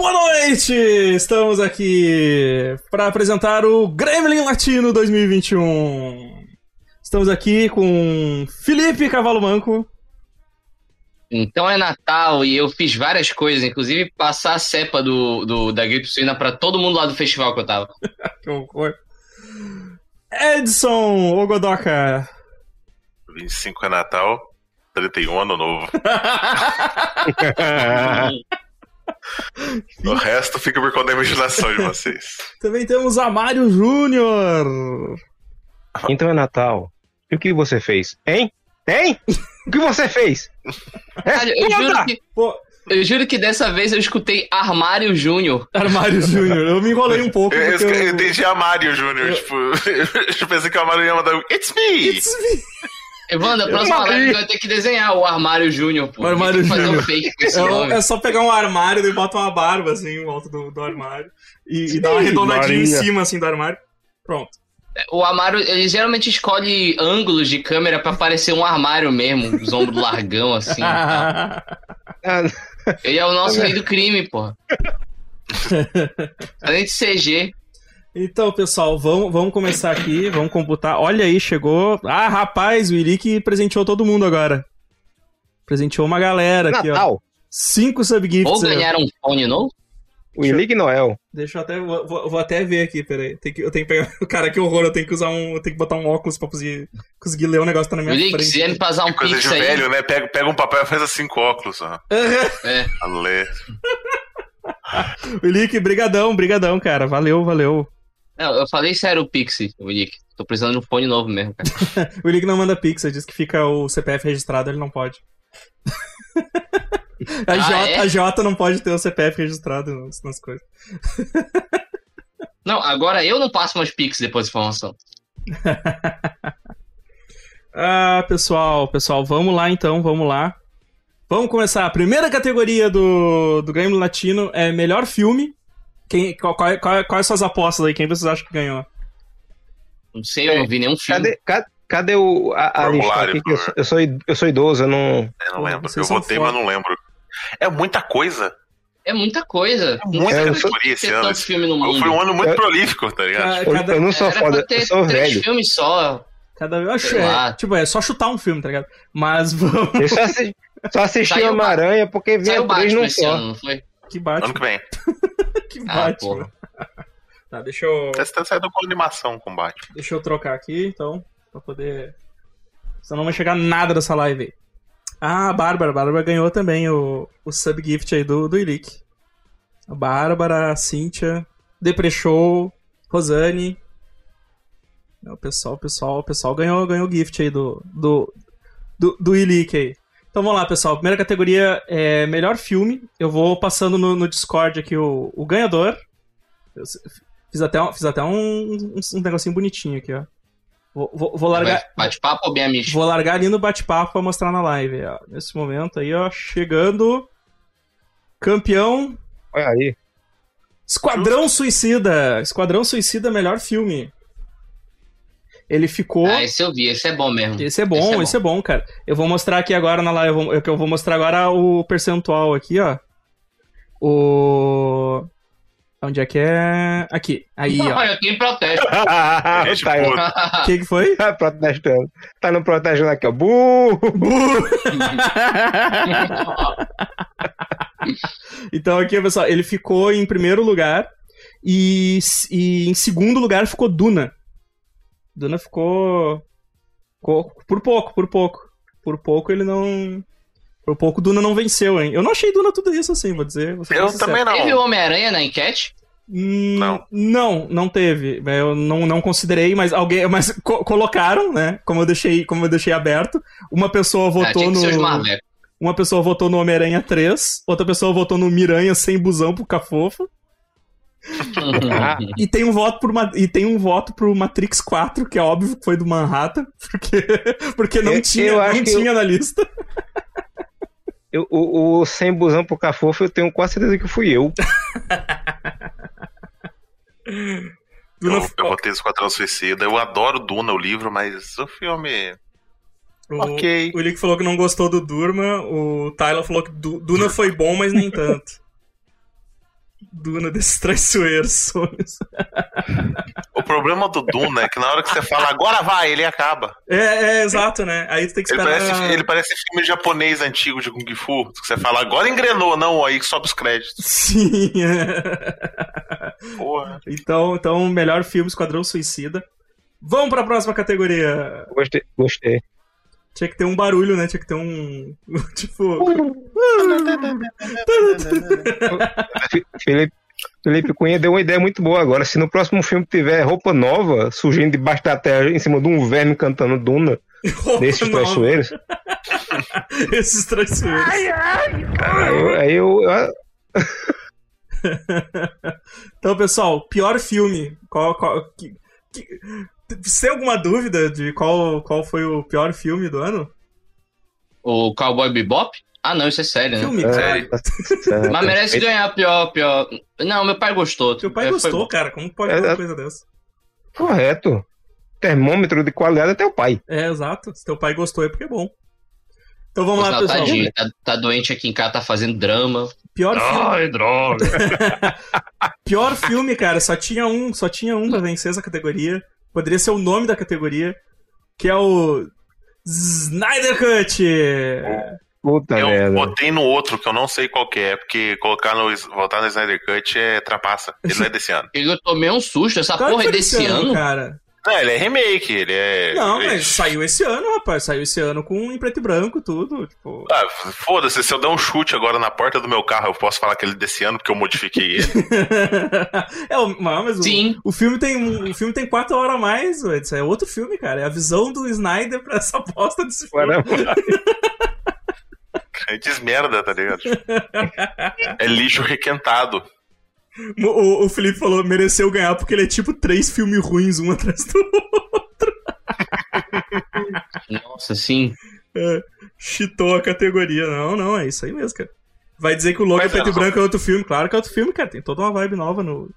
Boa noite! Estamos aqui para apresentar o Gremlin Latino 2021. Estamos aqui com Felipe Cavalo Manco. Então é Natal e eu fiz várias coisas, inclusive passar a cepa do, do da gripe suína para todo mundo lá do festival que eu tava. que horror. Edson Ogodoka. 25 é Natal, 31 Ano Novo. o resto fica por conta da imaginação de vocês. Também temos Amário Júnior. Então é Natal. E o que você fez? Hein? Hein? O que você fez? Cara, eu, juro que, Pô. eu juro que dessa vez eu escutei Armário Júnior. Armário Júnior. Eu me enrolei um pouco. Eu, eu, eu entendi Armário Júnior. Eu... Tipo, eu pensei que o Armário ia mandar It's me! It's me! Evandro, a próxima live vai ter que desenhar o Armário Júnior, pô. O Armário Júnior. Um é, é, só pegar um armário e bota uma barba assim em volta do, do armário. E, e dar uma arredondadinha em cima assim do armário. Pronto. O armário, ele geralmente escolhe ângulos de câmera para parecer um armário mesmo, os ombros largão, assim. ele é o nosso rei do crime, porra. Além de CG. Então, pessoal, vamos, vamos começar aqui, vamos computar. Olha aí, chegou. Ah, rapaz, o Irick presenteou todo mundo agora. Presenteou uma galera Natal. aqui, ó. Cinco subgifts. Ou ganharam um fone novo? O Henrique Noel. Deixa eu até. Vou, vou, até ver aqui, peraí. Tem que, eu tenho que pegar. Cara, que horror, eu tenho que usar um. Eu tenho que botar um óculos pra conseguir, conseguir ler o negócio que tá na minha Henrique, frente. Se me passar um coisa de aí. velho, né? Pega, pega um papel e faz assim cinco óculos, ó. é. A ler. Brigadão, brigadão, cara. Valeu, valeu. Não, eu falei sério o Pixie, o Henrique. Tô precisando de um fone novo mesmo, cara. o Henrique não manda Pixie, diz que fica o CPF registrado, ele não pode. A, ah, J, é? a J não pode ter o CPF registrado nas, nas coisas. Não, agora eu não passo mais Pix depois da informação. ah, pessoal, pessoal, vamos lá então, vamos lá. Vamos começar. A primeira categoria do, do Grêmio Latino é melhor filme. Quem, qual, qual, qual, quais são as apostas aí? Quem vocês acham que ganhou? Não sei, eu não vi nenhum filme. Cadê, cadê, cadê o, a, a lista aqui? Eu sou, eu, sou, eu sou idoso, eu não. Eu não lembro. eu votei, mas não lembro. É muita coisa. É muita coisa. É muita é, categoria esse ano. Filme no mundo. Foi um ano muito prolífico, tá ligado? Cada, eu não sou foda, eu sou três velho. filmes só. Cada vez eu acho, é, tipo, é só chutar um filme, tá ligado? Mas vamos. Eu só assisti, só assisti Homem-Aranha porque vinha três num só. Ano, não foi? Que bate. Ano que vem. que bate. Ah, tá, deixa eu. Você tá saindo com animação com Batman. Deixa eu trocar aqui, então, pra poder. Senão não vai chegar nada dessa live aí. Ah, a Bárbara. A Bárbara ganhou também o, o subgift aí do, do Ilick. A Bárbara, a Cíntia, Deprechou, Rosane. O pessoal, o pessoal, o pessoal ganhou, ganhou o gift aí do, do, do, do Ilick aí. Então vamos lá, pessoal. Primeira categoria é melhor filme. Eu vou passando no, no Discord aqui o, o ganhador. Eu fiz até, fiz até um, um, um negocinho bonitinho aqui, ó. Vou, vou, vou largar. Bate-papo ou bem amigo? Vou largar ali no bate-papo pra mostrar na live. Ó. Nesse momento aí, ó, chegando. Campeão. Olha aí. Esquadrão Suicida. Esquadrão Suicida, melhor filme. Ele ficou. Ah, esse eu vi, esse é bom mesmo. Esse é bom, esse é bom, esse é bom cara. Eu vou mostrar aqui agora na live. Eu vou, eu vou mostrar agora o percentual aqui, ó. O. Onde é que é? Aqui. Aí, ó. Olha, tem protesto. tá O que, que foi? Tá protestando. Tá no protestando aqui, ó. Burro! Burro! então aqui, pessoal, ele ficou em primeiro lugar. E, e em segundo lugar ficou Duna. Duna ficou. Por pouco, por pouco. Por pouco ele não. Por pouco Duna não venceu, hein? Eu não achei Duna tudo isso assim, vou dizer. Vou eu também não. Teve Homem-Aranha na enquete? Hum, não. Não, não teve. Eu não, não considerei, mas alguém. Mas co colocaram, né? Como eu deixei, como eu deixei aberto. Uma pessoa ah, votou ah, no. Uma pessoa votou no Homem-Aranha 3, outra pessoa votou no Miranha sem busão pro Cafofo. E tem um voto por e tem um voto pro Matrix 4, que é óbvio que foi do Manhattan, porque, porque não eu, tinha, eu não tinha eu... na lista. Eu, o, o sem busão pro Cafofo, eu tenho quase certeza que fui eu. Duna... Eu, eu votei Esquadrão Suicida. Eu adoro Duna, o livro, mas o filme. O, ok. O Lick falou que não gostou do Durma. O Tyler falou que Duna foi bom, mas nem tanto. Duna desses traiçoeiros sonhos. O problema do Duna é que na hora que você fala agora vai, ele acaba. É, é exato, né? Aí tu tem que Ele esperar. parece, ele parece filme japonês antigo de Kung Fu. Que você fala agora engrenou, não, aí sobe os créditos. Sim. é. Porra. então, então, melhor filme Esquadrão Suicida. Vamos pra próxima categoria. Gostei, gostei. Tinha que ter um barulho, né? Tinha que ter um. Tipo. Felipe, Felipe Cunha deu uma ideia muito boa agora. Se no próximo filme tiver roupa nova surgindo debaixo da terra em cima de um verme cantando Duna, desses Nova. traiçoeiros, Esses traiçoeiros. aí eu. Aí eu ah, Então, pessoal, pior filme. Qual. qual que, que, você tem alguma dúvida de qual, qual foi o pior filme do ano? O Cowboy Bebop? Ah, não, isso é sério, né? Filme, é, cara. tá certo. Mas merece ganhar pior, pior. Não, meu pai gostou. Seu pai É, foi gostou, bom. cara. Como pode É, uma é- coisa dessa? Correto. Termômetro de qualidade é teu pai. É, exato. Se teu pai gostou é porque é bom. Então vamos Nossa, lá, pessoal. tadinho, tá, tá doente aqui em casa, tá fazendo drama. Pior filme. Ai, droga. Pior filme, cara, só tinha um, só tinha um pra vencer essa categoria. Poderia ser o nome da categoria, que é o Snyder Cut. Puta Eu merda. botei no outro que eu não sei qual que é, porque colocar no, voltar no Snyder Cut é trapaça. Ele não é desse ano. Eu tomei um susto, essa Claro porra é desse ano? cara. Não, ele é remake, ele é. Não, ele- mas saiu esse ano, rapaz. Saiu esse ano com em preto e branco, tudo. Tipo. Ah, foda-se, se eu der um chute agora na porta do meu carro, eu posso falar que ele é desse ano porque eu modifiquei ele. é, o- mas o, Sim. o filme tem um- o filme tem quatro horas a mais. Isso é outro filme, cara. É a visão do Snyder pra essa bosta desse filme. Caramba. É desmerda, tá ligado? É lixo requentado. O, o- o Felipe falou, mereceu ganhar porque ele é tipo três filmes ruins, um atrás do outro. Nossa, sim. Chitou a categoria. Não, não, é isso aí mesmo, cara. Vai dizer que o Logo é preto e é, branco é outro filme. Claro que é outro filme, cara. Tem toda uma vibe nova no.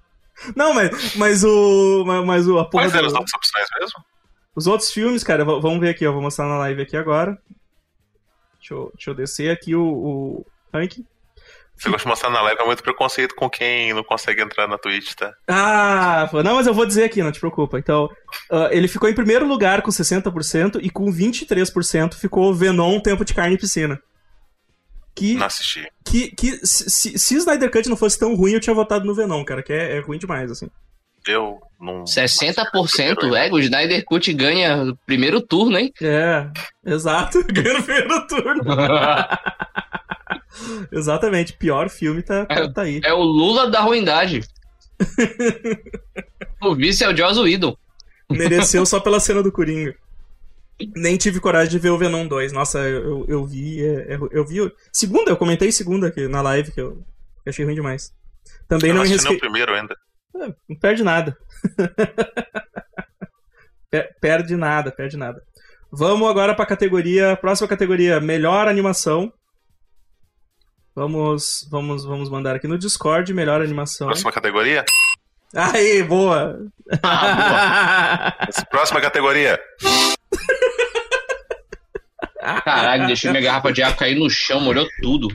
Não, mas, mas o. Mas, mas o. A porra Quais eram do- as outras opções mesmo? Os outros filmes, cara, vamos ver aqui, ó. Vou mostrar na live aqui agora. Deixa eu, deixa eu descer aqui o, o ranking. Você gosta de mostrar na live, é muito preconceito com quem não consegue entrar na Twitch, tá? Ah, não, mas eu vou dizer aqui, não te preocupa. Então, ah, ele ficou em primeiro lugar com 60% e com 23% ficou Venom Tempo de Carne e Piscina. Que, Não assisti. que, que se, se, se Snyder Cut não fosse tão ruim, eu tinha votado no Venom, cara, que é, é ruim demais, assim. Eu não. 60%, é, o Snyder Cut ganha o primeiro turno, hein? É, exato, ganhou no primeiro turno. Exatamente, pior filme tá, tá, tá aí. É o Lula da ruindade. o vice é o Joss Whedon. Mereceu só pela cena do Coringa. Nem tive coragem de ver o Venom 2. Nossa, eu, eu vi. é, é, eu vi. Segunda, eu comentei segunda aqui na live, que eu, eu achei ruim demais. Também Eu não não me assisti nem resque... o primeiro ainda. Não perde nada. Per- perde nada, perde nada. Vamos agora pra categoria. Próxima categoria: melhor animação. Vamos, vamos, vamos mandar aqui no Discord melhor animação. Próxima categoria? Aí, boa! Ah, Próxima categoria. Caralho, deixou minha garrafa de água cair no chão, molhou tudo.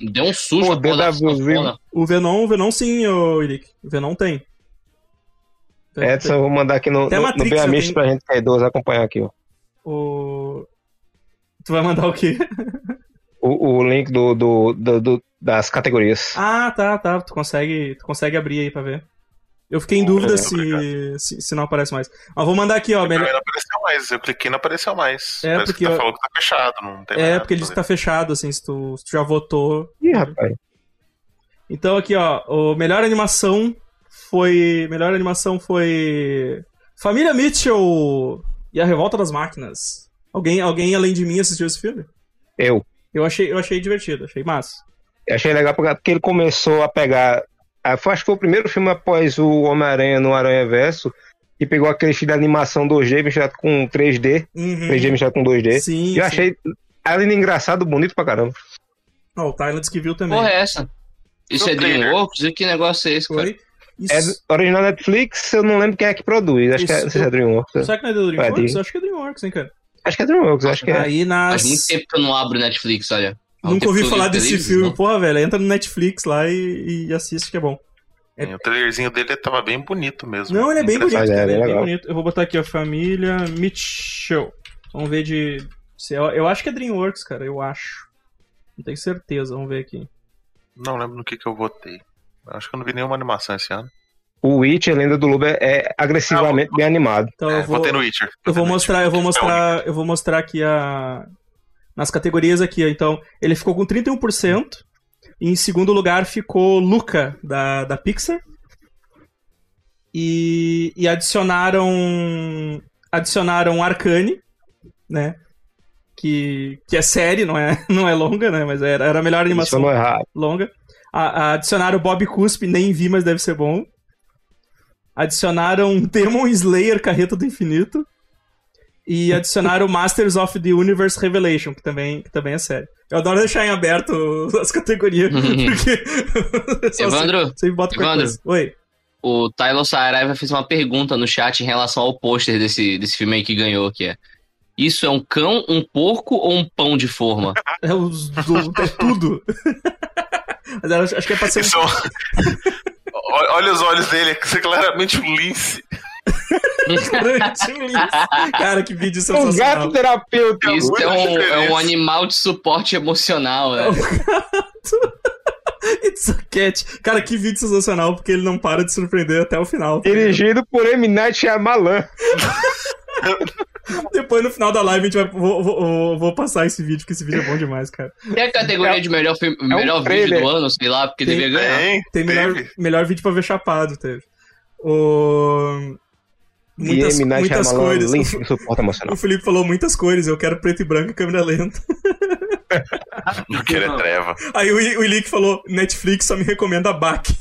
Deu um susto Pô, a porra da sanfona. O Venom, o Venom sim, ô Irick. O Venom tem. Edson, eu vou mandar aqui no, Até no, Matrix no tem. pra gente que é idoso acompanhar aqui, ó. O... Tu vai mandar o quê? O, o link do, do, do- do- das categorias. Ah, tá, tá. Tu consegue, tu consegue abrir aí pra ver. Eu fiquei em dúvida É, se, se, se não aparece mais. Mas vou mandar aqui, ó. Melhor... não apareceu mais. Eu cliquei e não apareceu mais. É, Parece porque que tá eu- falando que tá fechado. Não tem mais É, nada porque ele diz que tá fechado, assim, se tu, se tu já votou. Ih, rapaz. Então aqui, ó, o melhor animação foi. Melhor animação foi. Família Mitchell e a Revolta das Máquinas. Alguém, alguém além de mim assistiu esse filme? Eu. Eu achei, eu achei divertido, achei massa. Eu achei legal porque ele começou a pegar. ah, Acho que foi o primeiro filme após o Homem-Aranha no Aranha Verso. E pegou aquele estilo de animação 2D misturado com 3D. Uhum. 3D misturado com 2D. Sim. E eu sim. achei além de engraçado, bonito pra caramba. Ó, o Thailand que viu também. Porra, é essa? Isso é. Dreamworks? E que negócio é esse, cara? Foi. É Isso. original Netflix, eu não lembro quem é que produz. Acho que é, Isso, não sei se é Dreamworks. Será que não é do DreamWorks? Dream- Eu acho que é DreamWorks, hein, cara. Acho que é Dreamworks, acho que é. Aí nas. Faz muito tempo que eu não abro Netflix, olha. Nunca ouvi falar desse filme. Não. Porra, velho, entra no Netflix lá e, e assiste que é bom. É... O trailerzinho dele tava bem bonito mesmo. Não, ele é bem bonito, cara, é, é bem bonito. Eu vou botar aqui a família Mitchell. Vamos ver de. Eu acho que é Dreamworks, cara, eu acho. Não tenho certeza, vamos ver aqui. Não lembro no que, que eu votei. Acho que eu não vi nenhuma animação esse ano. O Witcher, Lenda do Lobo, é, é agressivamente ah, bem animado. Então eu é, vou, no Witcher. Eu vou mostrar, eu vou mostrar, eu vou mostrar aqui a nas categorias aqui, então ele ficou com 31%. E em segundo lugar ficou Luca da, da Pixar. E, e adicionaram adicionaram Arcane, né? Que, que é série, não é, não é longa, né? Mas era, era a melhor animação longa. A, a adicionaram Bob Cuspe, nem vi, mas deve ser bom. Adicionaram Demon Slayer Carreta do Infinito. E adicionaram Masters of the Universe Revelation, que também, que também é sério. Eu adoro deixar em aberto as categorias, porque. Evandro, você bota Evandro. Oi. O Tyler Saraiva fez uma pergunta no chat em relação ao pôster desse, desse filme aí que ganhou, que é. Isso é um cão, um porco ou um pão de forma? É, os, é tudo. Mas acho que é pra ser. Isso... Olha os olhos dele, é claramente um lince. Cara, que vídeo sensacional. Um gato terapeuta. Isso é um, é um, animal de suporte emocional, né? É um gato. It's a cat. Cara, que vídeo sensacional, porque ele não para de surpreender até o final. Tá Dirigido por M. Night Shyamalan. Depois no final da live a gente vai. Vou, vou, vou, passar esse vídeo, porque esse vídeo é bom demais, cara. Tem a categoria é, de melhor, filme, é melhor um vídeo do ano, sei lá, porque tem, devia ganhar. Tem, tem melhor, melhor vídeo pra ver chapado, teve. O. Muitas, muitas cores. O, o Felipe falou muitas cores, eu quero preto e branco e câmera lenta. Não quero é treva. Aí o, o Ilick falou: Netflix só me recomenda a BAC.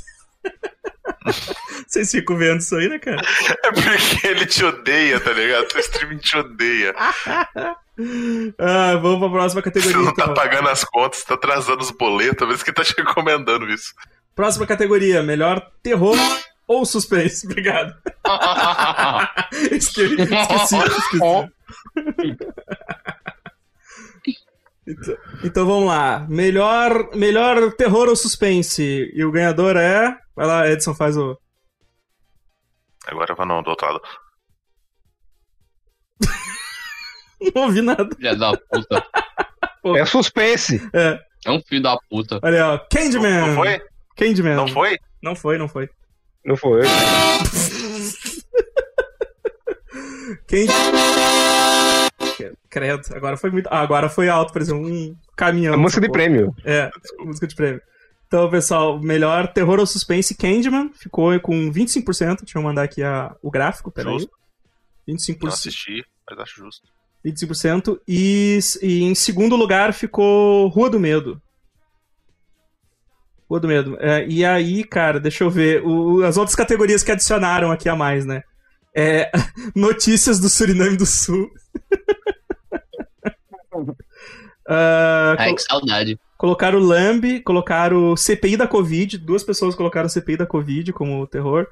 Vocês ficam vendo isso aí, né, cara? É porque ele te odeia, tá ligado? O streaming te odeia. ah, vamos pra próxima categoria. Você não tá então. pagando as contas, tá atrasando os boletos, talvez que tá te recomendando isso. Próxima categoria: melhor terror ou suspense. Obrigado. esqueci, esqueci, esqueci. Então, então, vamos lá. Melhor, melhor terror ou suspense? E o ganhador é. Vai lá, Edson, faz o. Agora vai não, do outro lado. não ouvi nada. Filha da puta. É suspense. É. É um filho da puta. Olha, ó. Candyman. Não, não foi? Candyman. Não foi? Não foi, não foi. Não foi. Candyman. Credo, agora foi muito. Ah, agora foi alto, por exemplo, um caminhão. A música de prêmio. É, música de prêmio. Então, pessoal, melhor terror ou suspense, Candyman ficou com 25%. Deixa eu mandar aqui a, o gráfico, peraí. Justo. 25%. Não assisti, mas acho justo. 25%. E, e em segundo lugar ficou Rua do Medo. Rua do Medo. É, e aí, cara, deixa eu ver. O, as outras categorias que adicionaram aqui a mais, né? É, notícias do Suriname do Sul. Uh, Ai, que saudade. Colocaram o Lamb, colocaram CPI da Covid. Duas pessoas colocaram CPI da Covid como terror.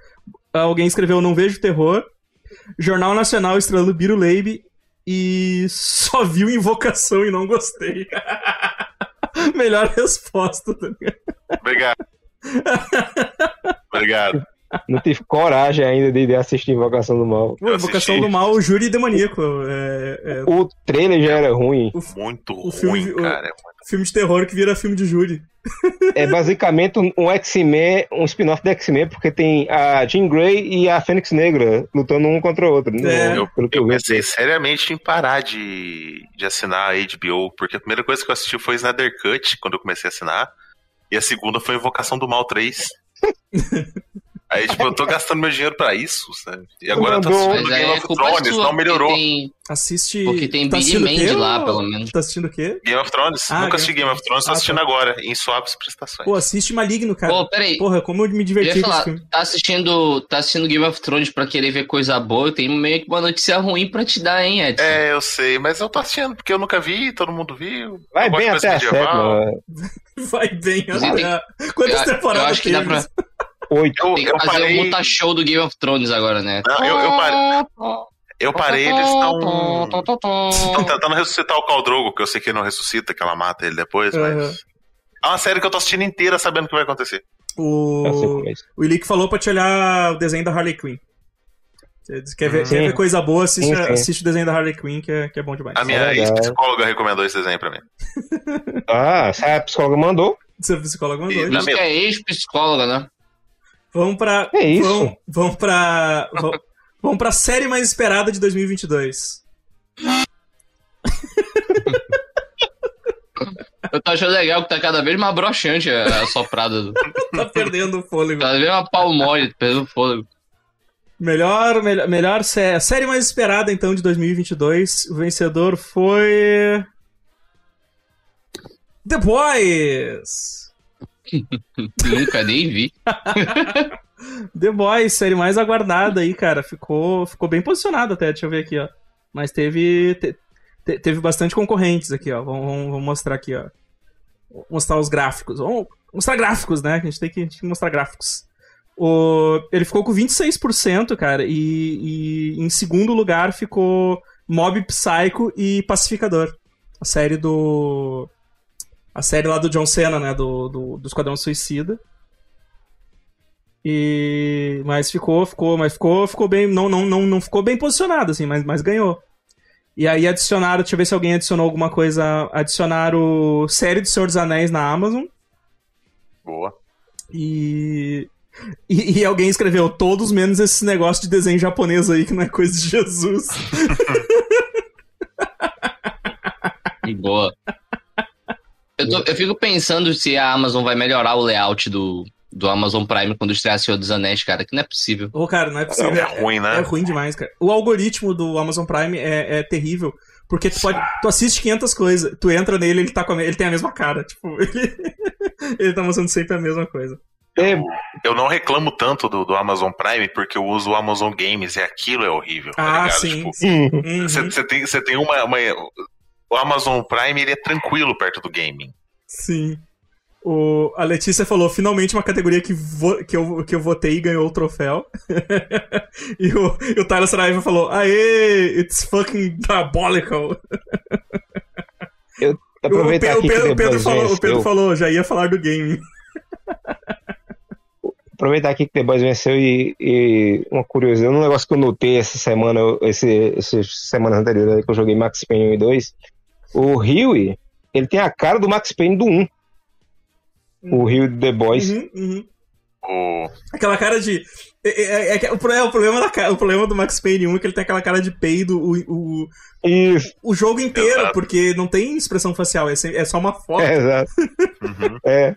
Alguém escreveu Não Vejo Terror. Jornal Nacional estrelando Biro Leib. E só viu Invocação e não gostei. Melhor resposta. Tá Obrigado. Obrigado. Não tive coragem ainda de, assistir Invocação do Mal. Pô, Invocação do Mal, o Júri Demoníaco. É, é... O trailer já era ruim. O, muito o filme, ruim, cara. O filme de terror que vira filme de júri. É basicamente um X-Men, um spin-off do X-Men, porque tem a Jean Grey e a Fênix Negra lutando um contra o outro. É. Eu, eu, eu pensei seriamente em parar de, de assinar a HBO, porque a primeira coisa que eu assisti foi Snyder Cut, quando eu comecei a assinar, e a segunda foi Invocação do Mal 3. Aí, tipo, eu tô gastando meu dinheiro pra isso, sabe? E agora eu tô assistindo Game é of Thrones, não melhorou. Tem... Assiste. Porque tem tá Billy Mandy lá, pelo menos. Tá assistindo o quê? Game of Thrones. Ah, Nunca assisti Game of Thrones, tô ah, assistindo tá. agora, em suaves prestações. Pô, assiste Maligno, cara. Pô, peraí. Porra, como eu me diverti com esse filme. Tá assistindo, tá assistindo Game of Thrones pra querer ver coisa boa, tem meio que uma notícia ruim pra te dar, hein, Edson? É, eu sei, mas eu tô assistindo porque eu nunca vi, todo mundo viu. Vai bem até a. Vai bem, até... Quantas temporadas tem? Eu acho que dá pra... Oito. Tem que eu fazer parei... o muta show do Game of Thrones agora, né? Não, eu, eu, parei, Eu parei, eles estão. Estão tentando ressuscitar o Caldrogo, que eu sei que ele não ressuscita, que ela mata ele depois, Aham. mas. É uma série que eu tô assistindo inteira sabendo o que vai acontecer. Eu O, é isso. o Ilick falou pra te olhar o desenho da Harley Quinn. Quer ver, quer ver coisa boa, assiste, Sim, sim. assiste o desenho da Harley Quinn, que é, que é bom demais. A minha É ex-psicóloga recomendou esse desenho pra mim. Ah, a psicóloga mandou. Seu psicólogo mandou. E- é ex-psicóloga, né? Vamos pra. É isso. Vamos, vamos pra. Vamos, vamos pra série mais esperada de 2022. Eu tô achando legal que tá cada vez mais broxante a soprada. do- Tá perdendo o fôlego. Cada vez uma pau mole, perdendo fôlego. Melhor, melhor, melhor sé- série mais esperada, então, de 2022. O vencedor foi. The Boys! Nunca nem vi. The Boys, série mais aguardada aí, cara. Ficou, ficou bem posicionado até, deixa eu ver aqui, ó. Mas teve, te- te- teve bastante concorrentes aqui, ó. Vamos, vamos- mostrar aqui, ó. Vou mostrar os gráficos. Vamos mostrar gráficos, né? A gente tem que, gente tem que mostrar gráficos. O, ele ficou com 26%, cara, e, e em segundo lugar ficou Mob Psycho e Pacificador. A série do. A série lá do John Cena, né? Do, do, do Esquadrão Suicida. E mas ficou, ficou, mas ficou, ficou bem, não, não, não, não ficou bem posicionado assim, mas, mas ganhou. E aí adicionaram, deixa eu ver se alguém adicionou alguma coisa, adicionaram série do Senhor dos Anéis na Amazon Boa. e e, e alguém escreveu todos menos esse negócio de desenho japonês aí que não é coisa de Jesus. Boa. Eu, tô- eu fico pensando se a Amazon vai melhorar o layout do, do Amazon Prime quando estrear Senhor dos Anéis, cara, que não é possível. Ô, cara, não é possível. É ruim, né? É ruim demais, cara. O algoritmo do Amazon Prime é, é terrível. Porque tu pode. Tu assiste 500 coisas, tu entra nele, ele tá com a, ele tem a mesma cara. Tipo, ele, ele tá mostrando sempre a mesma coisa. É, Eu não reclamo tanto do, do Amazon Prime porque eu uso o Amazon Games e aquilo é horrível. tá Ah, ligado? sim. Tipo, sim. hum, Uhum, Você você tem, você tem uma, uma- O Amazon Prime ele é tranquilo perto do gaming. sim. O, a Letícia falou, finalmente uma categoria que, vo- que, eu, que eu votei e ganhou o troféu. e, o, e o Tyler Saraiva falou, aê, it's fucking diabolical. O, aproveitar Pe- o Pedro, que o Pedro falou, o Pedro falou, já ia falar do game. Aproveitar aqui que The Boys venceu e, e uma curiosidade, um negócio que eu notei essa semana, esse, essas semanas anteriores aí que eu joguei Max Payne 1 e 2, o Huey, ele tem a cara do Max Payne do 1. O Huey do The Boys. Uhum, uhum. Aquela cara de. É, é- é pro- é, o, problema da, o problema do Max Payne 1 é que ele tem aquela cara de peido o, o, Isso, o jogo inteiro, Exato. porque não tem expressão facial, é, é só uma foto. é, exato. Uhum. É,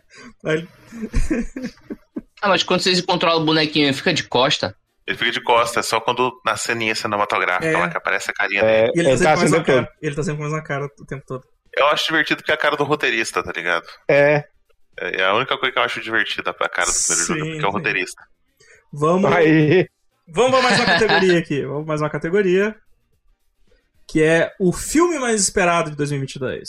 Ah, mas quando vocês controlam o bonequinho, ele fica de costa. Ele fica de costas, é só quando na ceninha cinematográfica É. lá que aparece a carinha dele. é, E ele, ele tá tá sempre com a o mesma tempo todo. cara. Ele tá sempre com a mesma cara o tempo todo. Eu acho divertido porque é a cara do roteirista, tá ligado? É, É a única coisa que eu acho divertida a cara do primeiro Sim, jogo, porque é o roteirista. Vamos, aí. vamos pra mais uma categoria aqui. Vamos pra mais uma categoria. Que é o filme mais esperado de 2022.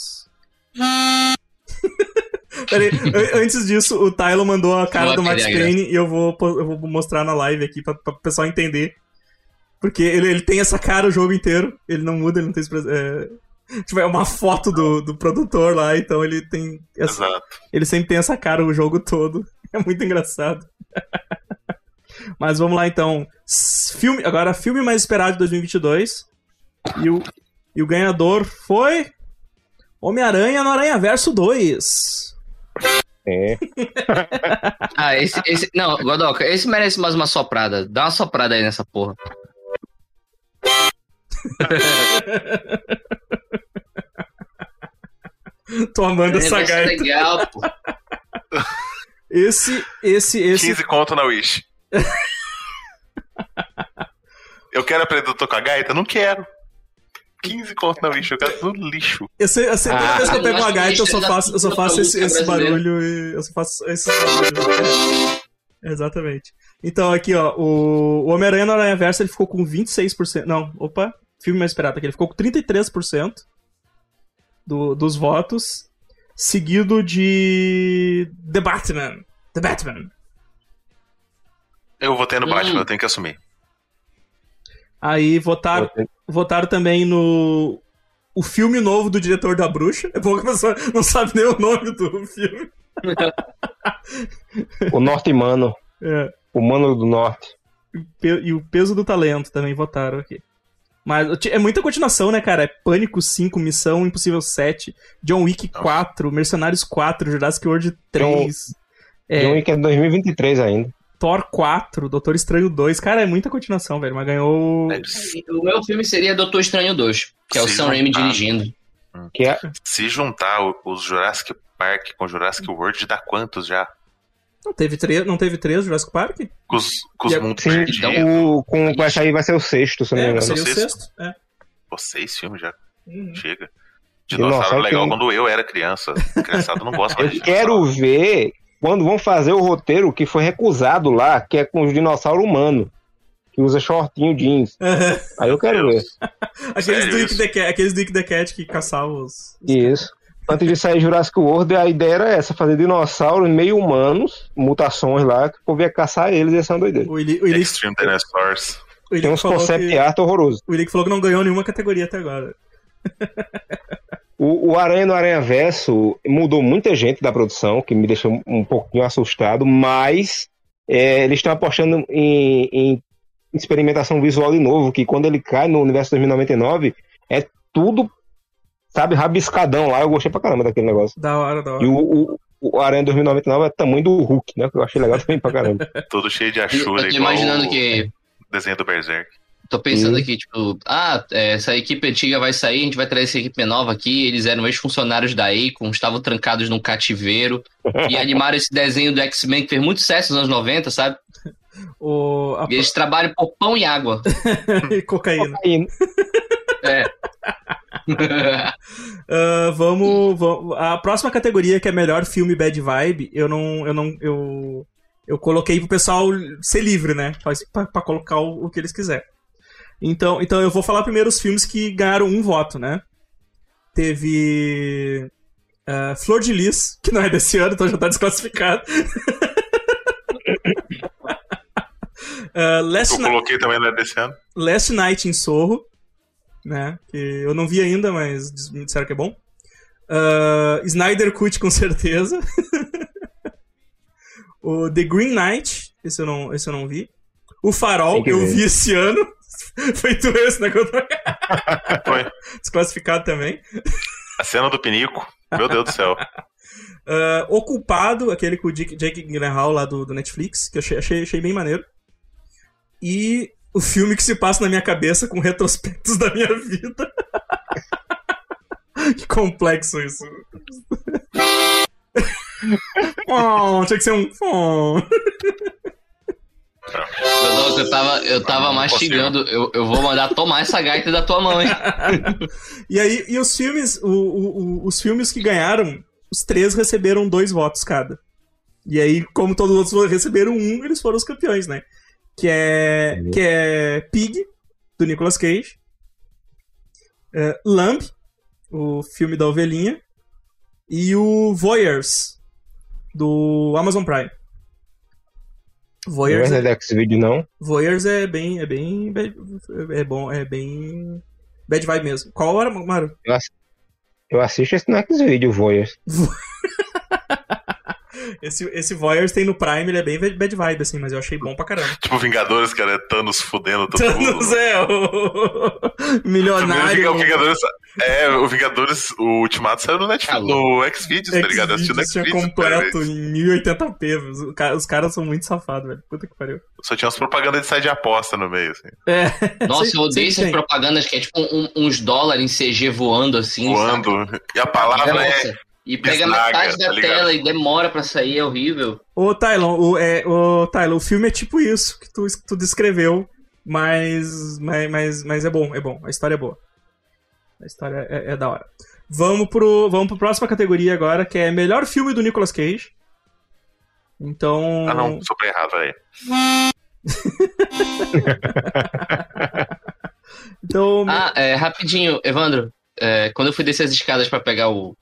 Peraí, an- antes disso, o Tyler mandou a cara do Max Payne e eu vou, eu vou mostrar na live aqui pra, pra o pessoal entender. Porque ele, ele tem essa cara o jogo inteiro, ele não muda, ele não tem expressão. É... Tipo, é uma foto do, do produtor lá, então ele tem. Essa, Exato. ele sempre tem essa cara o jogo todo. É muito engraçado. Mas vamos lá então. Filme, agora, filme mais esperado de 2022. E o, e o ganhador foi. Homem-Aranha no Aranha Verso 2. É. Ah, esse. esse não, Godoka, esse merece mais uma soprada. Dá uma soprada aí nessa porra. Tô amando essa Vai ser gaita. legal, pô. Esse, esse, esse. 15 conto na Wish. eu quero aprender a tocar gaita? Não quero. 15 conto na Wish, eu quero tudo lixo. Eu sei, eu sei, toda Ah, vez que eu pego eu uma gaita, eu só é faço, eu só faço esse, esse barulho e. Eu só faço esse barulho. É, Exatamente. Então, aqui, ó, o, o Homem-Aranha no Aranha Verso ele ficou com 26%. Não, opa, filme mais esperado aqui. Ele ficou com 33% do, dos votos. Seguido de. The Batman. The Batman. Eu votei no Hum. Batman, eu tenho que assumir. Aí votaram, votaram também no. O filme novo do diretor da bruxa. É bom que a pessoa não sabe nem o nome do filme. O Norte Mano. É. O Mano do Norte. E o peso do talento também votaram aqui. Mas é muita continuação, né, cara? É Pânico 5, Missão Impossível 7, John Wick 4, Mercenários 4, Jurassic World 3, é, John Wick é 2023 ainda. Thor 4, Doutor Estranho 2. Cara, é muita continuação, velho. Mas ganhou. É, O meu filme seria Doutor Estranho 2, que é o Sam Raimi dirigindo. Que é, Se juntar o- os Jurassic Park com Jurassic World, dá quantos já? Não teve, três, não teve três Jurassic Park? Com os, com os E mundos sim, perdidos. o, com, vai sair, vai ser o sexto, se eu não me É, engano. seria o Sexto. sexto. É. Pô, seis filmes já. Uhum. Chega. Dinossauro Dinossauro legal tem- quando eu era criança. Criançado não gosta mais Eu quero ver quando vão fazer o roteiro que foi recusado lá, que é com os dinossauros humanos, que usa shortinho jeans. Aí eu quero ver. Aqueles, Sério do isso? the Cat, aqueles do Ick the Cat que caçavam os. Isso. Antes de sair Jurassic World, a ideia era essa, fazer dinossauros meio humanos, mutações lá, que o povo ia caçar eles e essa é uma doideira. O Ili- o Ilick, Extreme Dinosaurs. Tem uns concept que, art horrorosos. o Ilick falou que não ganhou nenhuma categoria até agora. O, o Aranha no Aranha Verso mudou muita gente da produção, que me deixou um- pouquinho assustado, mas é, eles estão apostando em, em experimentação visual de novo, que quando ele cai no universo 2099, é tudo, sabe, rabiscadão lá. Eu gostei pra caramba daquele negócio. Da hora, da hora. E o, o, o Aranha 2099 é o tamanho do Hulk, né? Que eu achei legal também pra caramba. Todo cheio de Eu achura. tô igual imaginando o que. Desenho do Berserk. Tô pensando Hum. aqui, tipo, ah, é, essa equipe antiga vai sair, a gente vai trazer essa equipe nova aqui. Eles eram ex-funcionários da Akon, estavam trancados num cativeiro e animaram esse desenho do X-Men que fez muito sucesso nos anos 90, sabe? O, a, E eles trabalham por pão e água. e cocaína. Aí, É. Ah, vamos, vamos- A próxima categoria, que é melhor filme bad vibe, eu não. Eu não. Eu, eu coloquei pro pessoal ser livre, né? Pra, pra- pra colocar o, o que eles quiserem. Então, então eu vou falar primeiro os filmes que ganharam um voto, né? Teve. ah, Flor de Lis, que não é desse ano, então já tá desclassificado. Ah, Last, Eu coloquei também né, desse ano. Last Night em Sorro, né? Que eu não vi ainda, mas me disseram que é bom. Ah, Snyder Cut, com certeza. o The Green Knight, esse eu não, esse eu não vi. O Farol, eu vi esse ano. Feito esse, né? Foi. Desclassificado também. A cena do Pinico. Meu Deus do céu. Ah, o Culpado, aquele com o Dick- Jake Gyllenhaal lá do, do Netflix, que eu achei, achei, achei bem maneiro. E o filme que se passa na minha cabeça com retrospectos da minha vida. que complexo isso. oh, tinha que ser um. Oh. Meu Deus, eu tava, eu tava mastigando. Eu, eu vou mandar tomar essa gaita da tua mão, hein? E aí, e os filmes, o- o- o- os filmes que ganharam, os três receberam dois votos cada. E aí, como todos os outros receberam um, eles foram os campeões, né? Que é, que é Pig, do Nicolas Cage. É, Lamb, o filme da ovelhinha. E o Voyeurs, do Amazon Prime. Não Voyeurs é é, X-Video, não. Voyeurs é bem. É bem. É bom. É bem. Bad vibe mesmo. Qual hora, Maru? Eu assisto esse no X-Video, Voyeurs. Esse, esse Voyeurs tem no Prime, ele é bem bad vibe, assim, mas eu achei bom pra caramba. Tipo Vingadores, cara, é Thanos fudendo todo Thanos mundo. é o milionário. o Vingadores. É, o Vingadores, o Ultimato saiu no Netflix, Tá no Xvideos, tá ligado? Eu assisti no Xvideos Xvideos. completo cara, em 1080p. Os, os caras são muito safados, velho. Puta que pariu. Só tinha umas propagandas de site de aposta no meio, assim. É. Nossa, eu odeio essas propagandas que é tipo um- uns dólares em CG voando assim. sabe? Voando. E a palavra é. E pega bisnaga, metade da tá tela e demora pra sair, é horrível. Ô, Tylon, o, é, ô, Tylon, o filme é tipo isso que tu, tu descreveu, mas, mas, mas, mas é bom, é bom. A história é boa. A história é, é da hora. Vamos pro, vamos pro próxima categoria agora, que é melhor filme do Nicolas Cage. Então. Ah, não, super errado, aí. Então, Ah, é, rapidinho, Evandro. é, quando eu fui descer as escadas pra pegar o,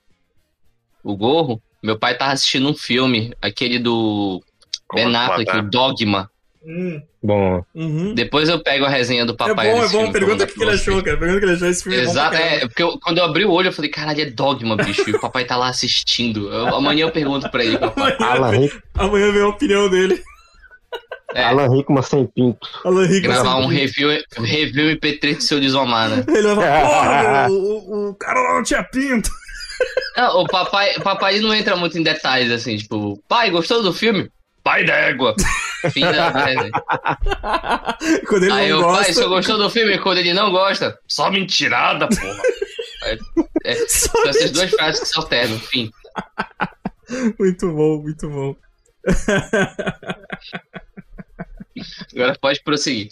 o gorro, meu pai tava assistindo um filme, aquele do Como Ben. Affleck, o Dogma. Hum, Bom, uhum. Depois eu pego a resenha do É papai. bom, é bom. Pergunta o que, que ele achou, cara. Pergunta o que ele achou. Esse filme Exato, é pra é, caramba. porque eu- quando eu abri o olho, eu falei, caralho, é Dogma, bicho. E o papai tá lá assistindo. Eu- amanhã eu pergunto pra ele, papai. Rick, Amanhã vem a opinião dele. É. Alan Rickman sem pinto. Alan Rickman. Gravar um review, review MP3 de seu desomar, né? Ele vai falar, porra, o, o, o cara lá não tinha pinto. Não, o papai, papai não entra muito em detalhes, assim, tipo, pai, gostou do filme? Pai d'égua. Fim da resenha. Quando ele Aí não o pai, gosta. se eu gostou do filme, quando ele não gosta, só mentirada, porra. É, é, Só são essas duas frases que se alternam, enfim. Muito bom, muito bom. Agora pode prosseguir.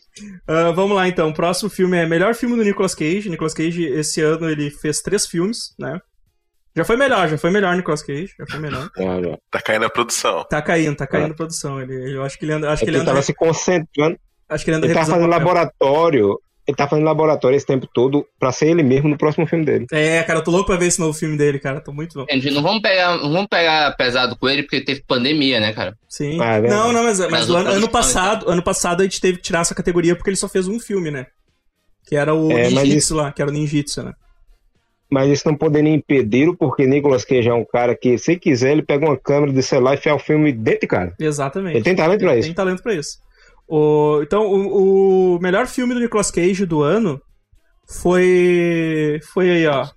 Ah, vamos lá então. O próximo filme é melhor filme do Nicolas Cage. Nicolas Cage, esse ano, ele fez três filmes, né? Já foi melhor, já foi melhor Nicolas Cage, já foi melhor. Olha, Tá caindo a produção. Tá caindo, tá caindo a produção. Ele, ele- eu acho que ele anda, acho que ele ele anda, tava se concentrando. acho que ele anda Ele tava fazendo laboratório. Ele tá fazendo laboratório esse tempo todo pra ser ele mesmo no próximo filme dele. É, cara, eu tô louco pra ver esse novo filme dele, cara. Tô muito louco. Gente, não vamos pegar, não vamos pegar pesado com ele, porque teve pandemia, né, cara? Sim. Ah, é não, não, mas, mas Mas ano, ano passado, ano passado a gente teve que tirar essa categoria porque ele só fez um filme, né? Que era o É, mas Ninjitsu lá, que era o Ninjitsu, né? Mas isso não poderia impedir, porque Nicolas Cage é um cara que, se quiser, ele pega uma câmera de celular e faz o filme dentro de cara. Exatamente. Ele tem talento pra Ele isso. Tem talento pra isso. O, então, o, o melhor filme do Nicolas Cage do ano foi. Foi aí, ó.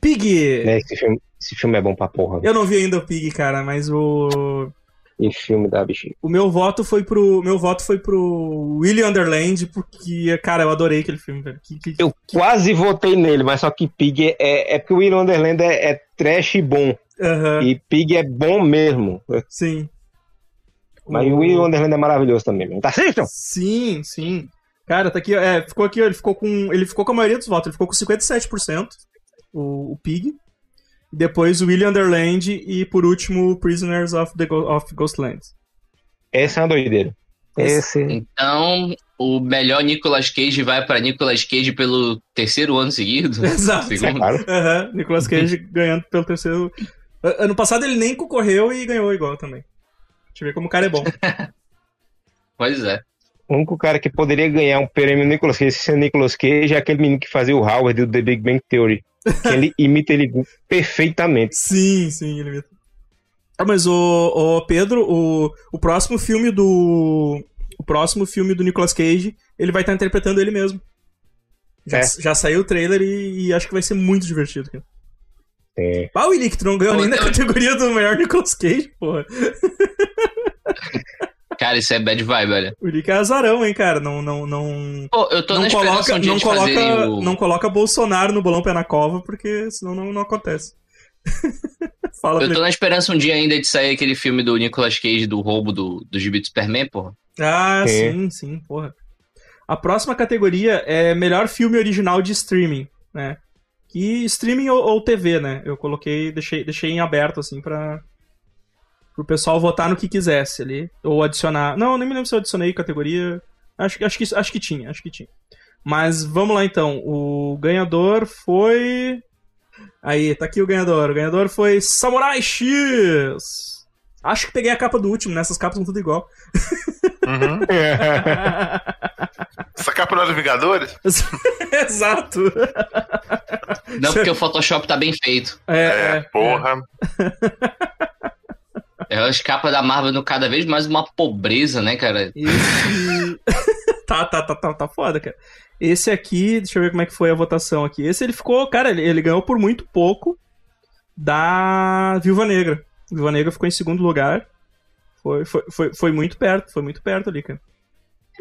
Pig! Né, Esse, filme, esse filme é bom pra porra. Eu não vi ainda o Pig, cara, mas o. Esse filme da bichinha. O meu voto foi pro. Meu voto foi pro Willy Underland, porque, cara, eu adorei aquele filme, velho. Que, que- Eu quase votei nele, mas só que Pig é, é porque o Will Wonderland é, é trash e bom. Aham, E Pig é bom mesmo. sim. Mas o Will Wonderland é maravilhoso também. Tá assistam? Sim, sim. Cara, tá aqui, é, ficou aqui, ele ficou com. Ele ficou com a maioria dos votos, ele ficou com 57%, o, o Pig. Depois o William Underland e por último Prisoners of, the Go- of Ghostland. Essa é uma doideira. Esse. Então, o melhor Nicolas Cage vai pra Nicolas Cage pelo terceiro ano seguido? Exato. Segundo? Claro. Aham, Nicolas Cage ganhando pelo terceiro. Ano passado ele nem concorreu e ganhou igual também. Deixa eu ver como o cara é bom. Pois é. O único cara que poderia ganhar um prêmio Nicolas Cage sem Nicolas Cage é aquele menino que fazia o Howard do The Big Bang Theory. Que ele imita ele perfeitamente. Sim, sim, ele mesmo. Ah, mas o, o Pedro, o, o próximo filme do. O próximo filme do Nicolas Cage, ele vai estar interpretando ele mesmo. Já, É. já saiu o trailer e, e acho que vai ser muito divertido, cara. É. Ah, Willi, que tu não ganhou Pô, nem na categoria do melhor Nicolas Cage, porra. Cara, isso é bad vibe, olha. O que é azarão, hein, cara. Não, não, não, Pô, eu tô na não esperança coloca, um dia não, coloca, o... não coloca Bolsonaro no balão pé na cova, porque senão não, não acontece. Fala, Eu tô na esperança um dia ainda de sair aquele filme do Nicolas Cage do roubo do, do gibi do Superman, porra. Ah, É. sim, sim, porra. A próxima categoria é melhor filme original de streaming, né? Que streaming ou, ou TV, né? Eu coloquei, deixei, deixei em aberto, assim, pra. Pro pessoal votar no que quisesse ali. Ou adicionar. Não, nem me lembro se eu adicionei categoria. Acho, que- acho, que, acho que tinha, acho que tinha. Mas vamos lá então. O ganhador foi. Aí, tá aqui o ganhador. O ganhador foi Samurai X! Acho que peguei a capa do último, né? Essas capas são tudo igual. Uhum. Essa capa não é dos Vingadores? Exato. Não, porque o Photoshop tá bem feito. É, É, é, porra. É, As capas da Marvel no cada vez mais uma pobreza, né, cara? Esse... tá, tá, tá, tá, tá foda, cara. Esse aqui, deixa eu ver como é que foi a votação aqui. Esse ele ficou, cara, ele, ele ganhou por muito pouco da Viúva Negra. Viúva Negra ficou em segundo lugar. Foi, foi, foi, foi muito perto, foi muito perto ali, cara.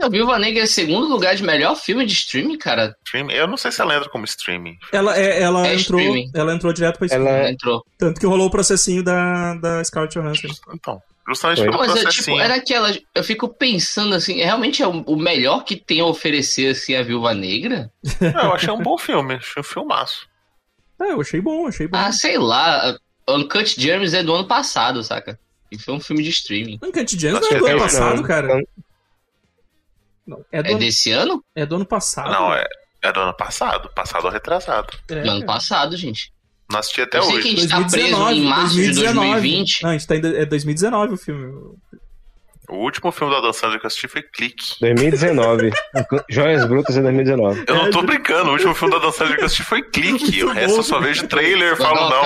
A Viúva Negra é segundo lugar de melhor filme de streaming, cara. Streaming. Eu não sei se ela entra como streaming. Ela, é, ela, É entrou, streaming. ela entrou direto pra Ela- streaming. É. Entrou. Tanto que rolou o processinho da, da Scarlett Johansson. Então, justamente Foi. pelo Mas é, tipo, processinho. era aquela. Eu fico pensando assim, realmente é o, melhor que tem a oferecer assim, a Viúva Negra? Não, eu achei um bom filme. Achei um filmaço. É, eu achei bom, achei bom. Ah, sei lá. Uncut Gems é do ano passado, saca? E foi um filme de streaming. Uncut Gems não é do é ano passado, ano. cara. Não, é do, É ano, desse ano? é do ano passado. Não, é, é do ano passado. Passado ou retrasado. É, Do ano passado, gente. Não assisti até Eu sei hoje. que a gente tá preso em março de 2020. Não, a gente tá em, é 2019 o filme. O último filme da Dan Sandler que eu assisti foi Clique. 2019. Joias Brutas em 2019. Eu não tô É, brincando, o último filme da Dan Sandler que eu assisti foi Clique. O resto eu só vejo trailer e falo não.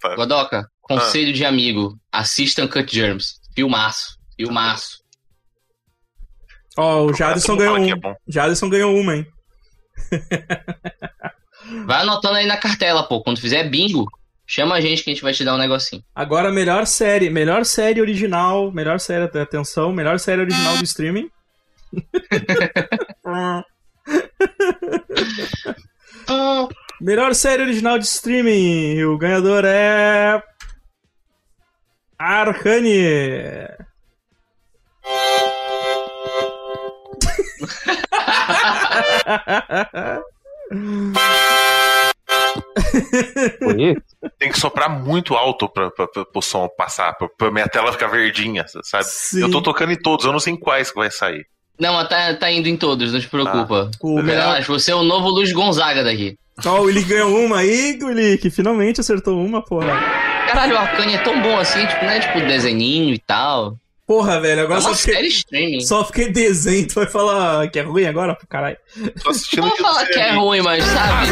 Tá. Godoka, conselho de amigo. Assistam Cut Germs. Filmaço. Filmaço. Ó, o Todo Jadson ganhou um. é. Jadson ganhou uma, hein? Vai anotando aí na cartela, pô. Quando fizer bingo, chama a gente que a gente vai te dar um negocinho. Agora, melhor série. Melhor série original. Melhor série, atenção. Melhor série original do streaming. melhor série original de streaming. O ganhador é. Arcane. Tem que soprar muito alto pra, pra, pra, pro som passar, pra, pra minha tela ficar verdinha, sabe? Sim. Eu tô tocando em todos, eu não sei em quais que vai sair. Não, mas tá, tá indo em todos, não te preocupa. O melhor... Relaxa, você é o novo Luiz Gonzaga daqui. Ó, o Willi ganhou uma aí, Willi, que finalmente acertou uma, porra. Caralho, o Arcane é tão bom assim, tipo, não é tipo desenhinho e tal. Porra, velho, É agora uma só fiquei, só fiquei desenho. Tu vai falar que é ruim agora? Caralho. Tô assistindo Não vou falar que é ruim, mas sabe?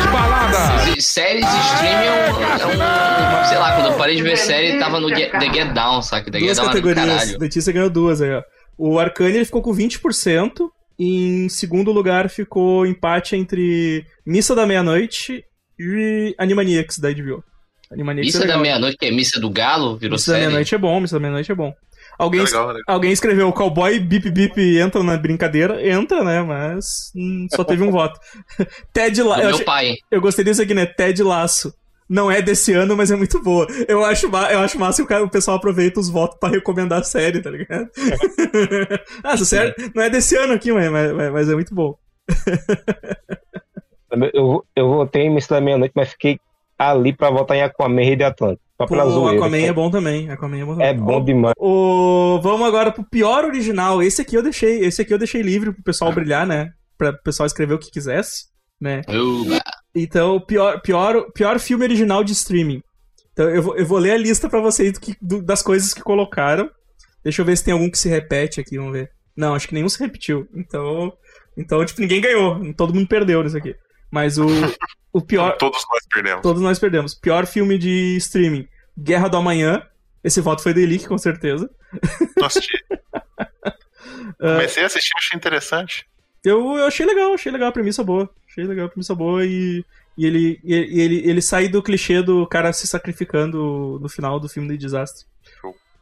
S- Séries de streaming é um, é um- Sei lá, quando eu parei de ver série, tava no Get- The Get Down, saca? The Get Duas Down categorias. caralho. Letícia ganhou duas aí, ó. O Arcane ele ficou com 20%. E em segundo lugar ficou empate entre Missa da Meia-Noite e Animaniacs da HBO. Animaniacs Missa é da meia-noite, que é Missa do Galo, virou Missa da série. Meia-Noite é bom, Missa da Meia-Noite é bom. Alguém, Legal, legal. alguém escreveu o cowboy bip bip entra na brincadeira, entra, né? Mas hum, só teve um voto. Ted Laço. Eu, meu achei- pai. eu gostei disso aqui, né? Ted Laço. Não é desse ano, mas é muito boa. Eu acho, ma- eu acho massa que o, pessoal aproveita os votos pra recomendar a série, tá ligado? ah, essa série não é desse ano aqui, mas, mas, mas é muito bom. Eu, eu votei em Missa da Meia-Noite, mas fiquei ali pra votar em Aquaman Rei de Atlântico. Só Pô, pela zoeira. Aquaman é bom também. Aquaman é bom também. É bom demais. O... Vamos agora pro pior original. Esse aqui eu deixei, esse aqui eu deixei livre pro pessoal brilhar, né? Pra o pessoal escrever o que quisesse, né? Então, o pior, pior, pior filme original de streaming. Então, eu vou, eu vou ler a lista pra vocês do que- do- das coisas que colocaram. Deixa eu ver se tem algum que se repete aqui, vamos ver. Não, acho que nenhum se repetiu. Então, então tipo, ninguém ganhou. Todo mundo perdeu nisso aqui. Mas o, o pior. Todos nós perdemos. Todos nós perdemos. Pior filme de streaming: Guerra do Amanhã. Esse voto foi do Elick, com certeza. Não assisti. Comecei a assistir, achei interessante. Eu, eu achei legal, achei legal a premissa boa. Achei legal a premissa boa e, e ele, e ele, e ele, ele sai do clichê do cara se sacrificando no final do filme de desastre.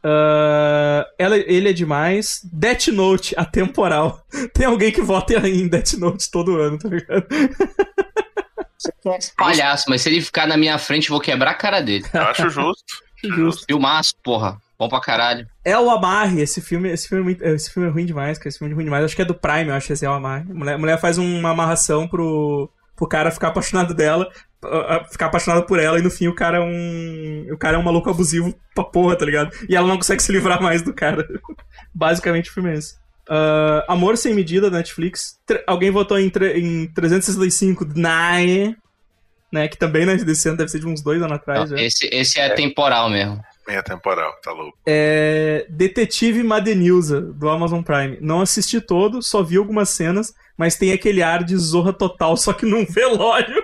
Ah, ela, ele é demais. Death Note, atemporal. Tem alguém que vota em Death Note todo ano, tá ligado? Palhaço, mas se ele ficar na minha frente, eu vou quebrar a cara dele. Eu acho justo. Justo. Filmaço, porra. Bom pra caralho. É o Amarre, esse filme, esse filme, é muito- esse filme é ruim demais, cara. Esse filme é ruim demais. Acho que é do Prime, eu acho que esse é o Amarre. A mulher, a mulher faz uma amarração pro, pro cara ficar apaixonado dela, ficar apaixonado por ela, e no fim o cara é um. O cara é um maluco abusivo pra porra, tá ligado? E ela não consegue se livrar mais do cara. Basicamente o filme é esse. Ah, Amor Sem Medida da Netflix. Tre- alguém votou em, tre- em 365 Nine, né? Que também, né, desse ano deve ser de uns dois anos atrás. já. Esse, esse é temporal mesmo. Meia temporal, tá louco. É Detetive Madenilza, do Amazon Prime. Não assisti todo, só vi algumas cenas, mas tem aquele ar de zorra total, só que num velório.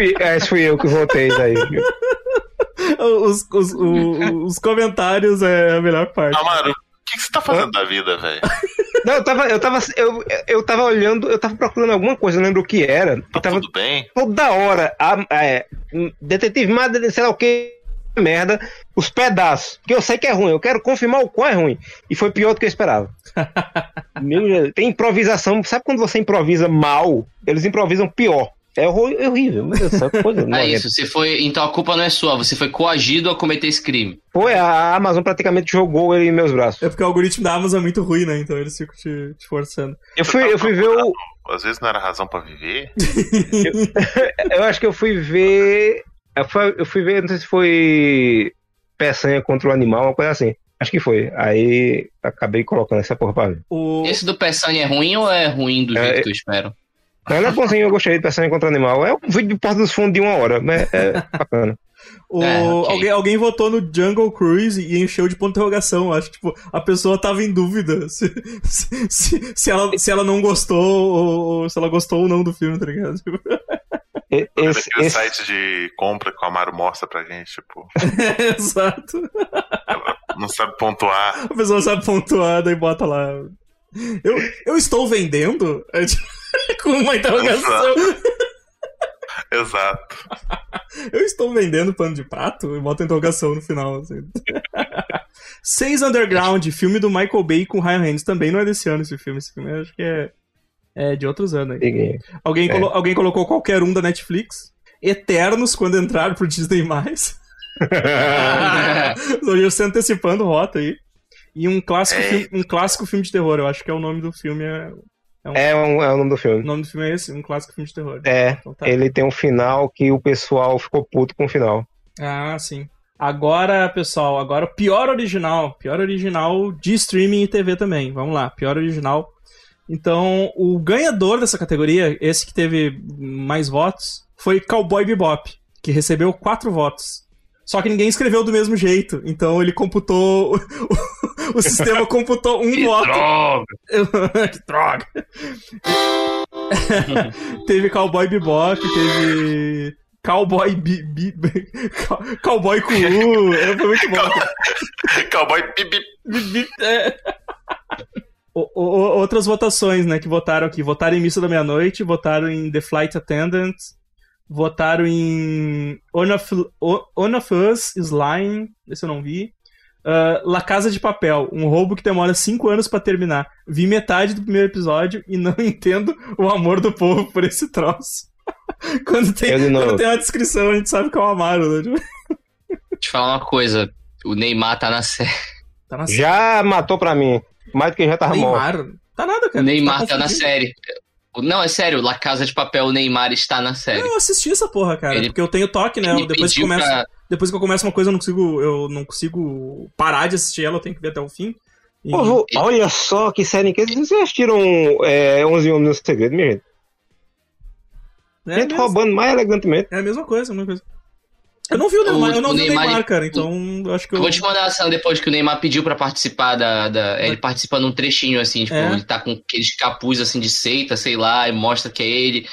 E Esse fui eu que votei daí. Os, os, o- os comentários é a melhor parte. Amaro, o que, que você tá fazendo da vida, velho? Não, eu tava, eu tava, eu, eu tava olhando, eu tava procurando alguma coisa, eu lembro o que era. Tá tava tudo bem? toda hora, a, é, detetive, mas sei lá o que, merda, os pedaços. Que eu sei que é ruim, eu quero confirmar o qual é ruim. E foi pior do que eu esperava. Meu tem improvisação, sabe quando você improvisa mal? Eles improvisam pior. É é horrível, meu Deus que coisa É isso, você foi. Então a culpa não é sua, você foi coagido a cometer esse crime. Foi, a Amazon praticamente jogou ele em meus braços. É porque o algoritmo da Amazon é muito ruim, né? Então eles ficam te, te forçando. Eu fui, eu fui ver o. Às vezes não era razão pra viver. Eu acho que eu fui ver. Eu fui, eu fui ver, não sei se foi. Peçanha contra o animal, uma coisa assim. Acho que foi. Aí acabei colocando essa porra pra ver. O... Esse do Peçanha é ruim ou é ruim do É, jeito é- que eu espero? Mas é bonzinho, eu gostei de Personagem contra Animal. É um vídeo de Porta dos Fundos de uma hora, mas é bacana. O, É, ok. alguém, alguém votou no Jungle Cruise e encheu de ponto de interrogação. Acho que tipo, a pessoa tava em dúvida se, se, se, se ela, se ela não gostou ou, se ela gostou ou não do filme, tá ligado? Tipo, Esse, aquele esse- site de compra que o Amaro mostra pra gente, tipo, Exato. não sabe pontuar. A pessoa sabe pontuar, daí bota lá. Eu, eu estou vendendo? É, tipo, Com uma interrogação. Exato. Eu estou vendendo pano de prato? E bota interrogação no final. Assim. Seis Underground, filme do Michael Bay com Ryan Reynolds. Também não é desse ano esse filme. Esse filme eu acho que é, é de outros anos. Aí. Alguém, É. colo- alguém colocou qualquer um da Netflix. Eternos, quando entraram pro Disney+. Hoje você antecipando rota aí. E um clássico, É. filme, um clássico filme de terror. Eu acho que é o nome do filme. É... É, um, é o nome do O filme. nome do filme é esse, um clássico filme de terror. É, Então tá. ele tem um final que o pessoal ficou puto com o final. Ah, sim. Agora, pessoal, agora o pior original. Pior original de streaming e TV também. Vamos lá, pior original. Então, o ganhador dessa categoria, esse que teve mais votos, foi Cowboy Bebop, que recebeu quatro votos. Só que ninguém escreveu do mesmo jeito. Então ele computou. o sistema computou um Que voto. droga! que droga! teve Cowboy Bebop, teve Cowboy Bi, Bi- Cow- Cowboy Kulu, é, foi muito bom. Cowboy bip, bip. Bi- bi- é. O- o- outras votações, né, que votaram aqui. Votaram em Missa da Meia-Noite, votaram em The Flight Attendant, votaram em One of, One of Us, Slime, esse eu não vi. Ah, La Casa de Papel, um roubo que demora 5 anos pra terminar. Vi metade do primeiro episódio e não entendo o amor do povo por esse troço. quando, tem, quando tem uma descrição, a gente sabe que é o Amaro, né? Tipo, Deixa eu te falar uma coisa. O Neymar tá na série. Tá na Já matou pra mim. Mais do que já tava morto. Neymar. Tá nada, O cara. Neymar tá na confundindo. série. Não, é sério, La Casa de Papel, o Neymar está na série. Eu assisti essa porra, cara, Ele- porque eu tenho toque, né? Depois que, começa, pra- depois que eu começo uma coisa, eu não consigo, eu não consigo parar de assistir ela, eu tenho que ver até o fim. E- olha só que série que vocês assistiram é, 11 Homens no Segredo, minha gente? é, gente mesmo- roubando mais elegantemente. é a mesma coisa, a mesma coisa. Eu não vi o O- Neymar, eu não o vi o Neymar, Neymar, ele- cara, então eu acho que eu. Eu vou te mandar a cena depois que o Neymar pediu pra participar da. da- ele participa num trechinho, assim, tipo, É. ele tá com aqueles capuz assim de seita, sei lá, e mostra que é ele.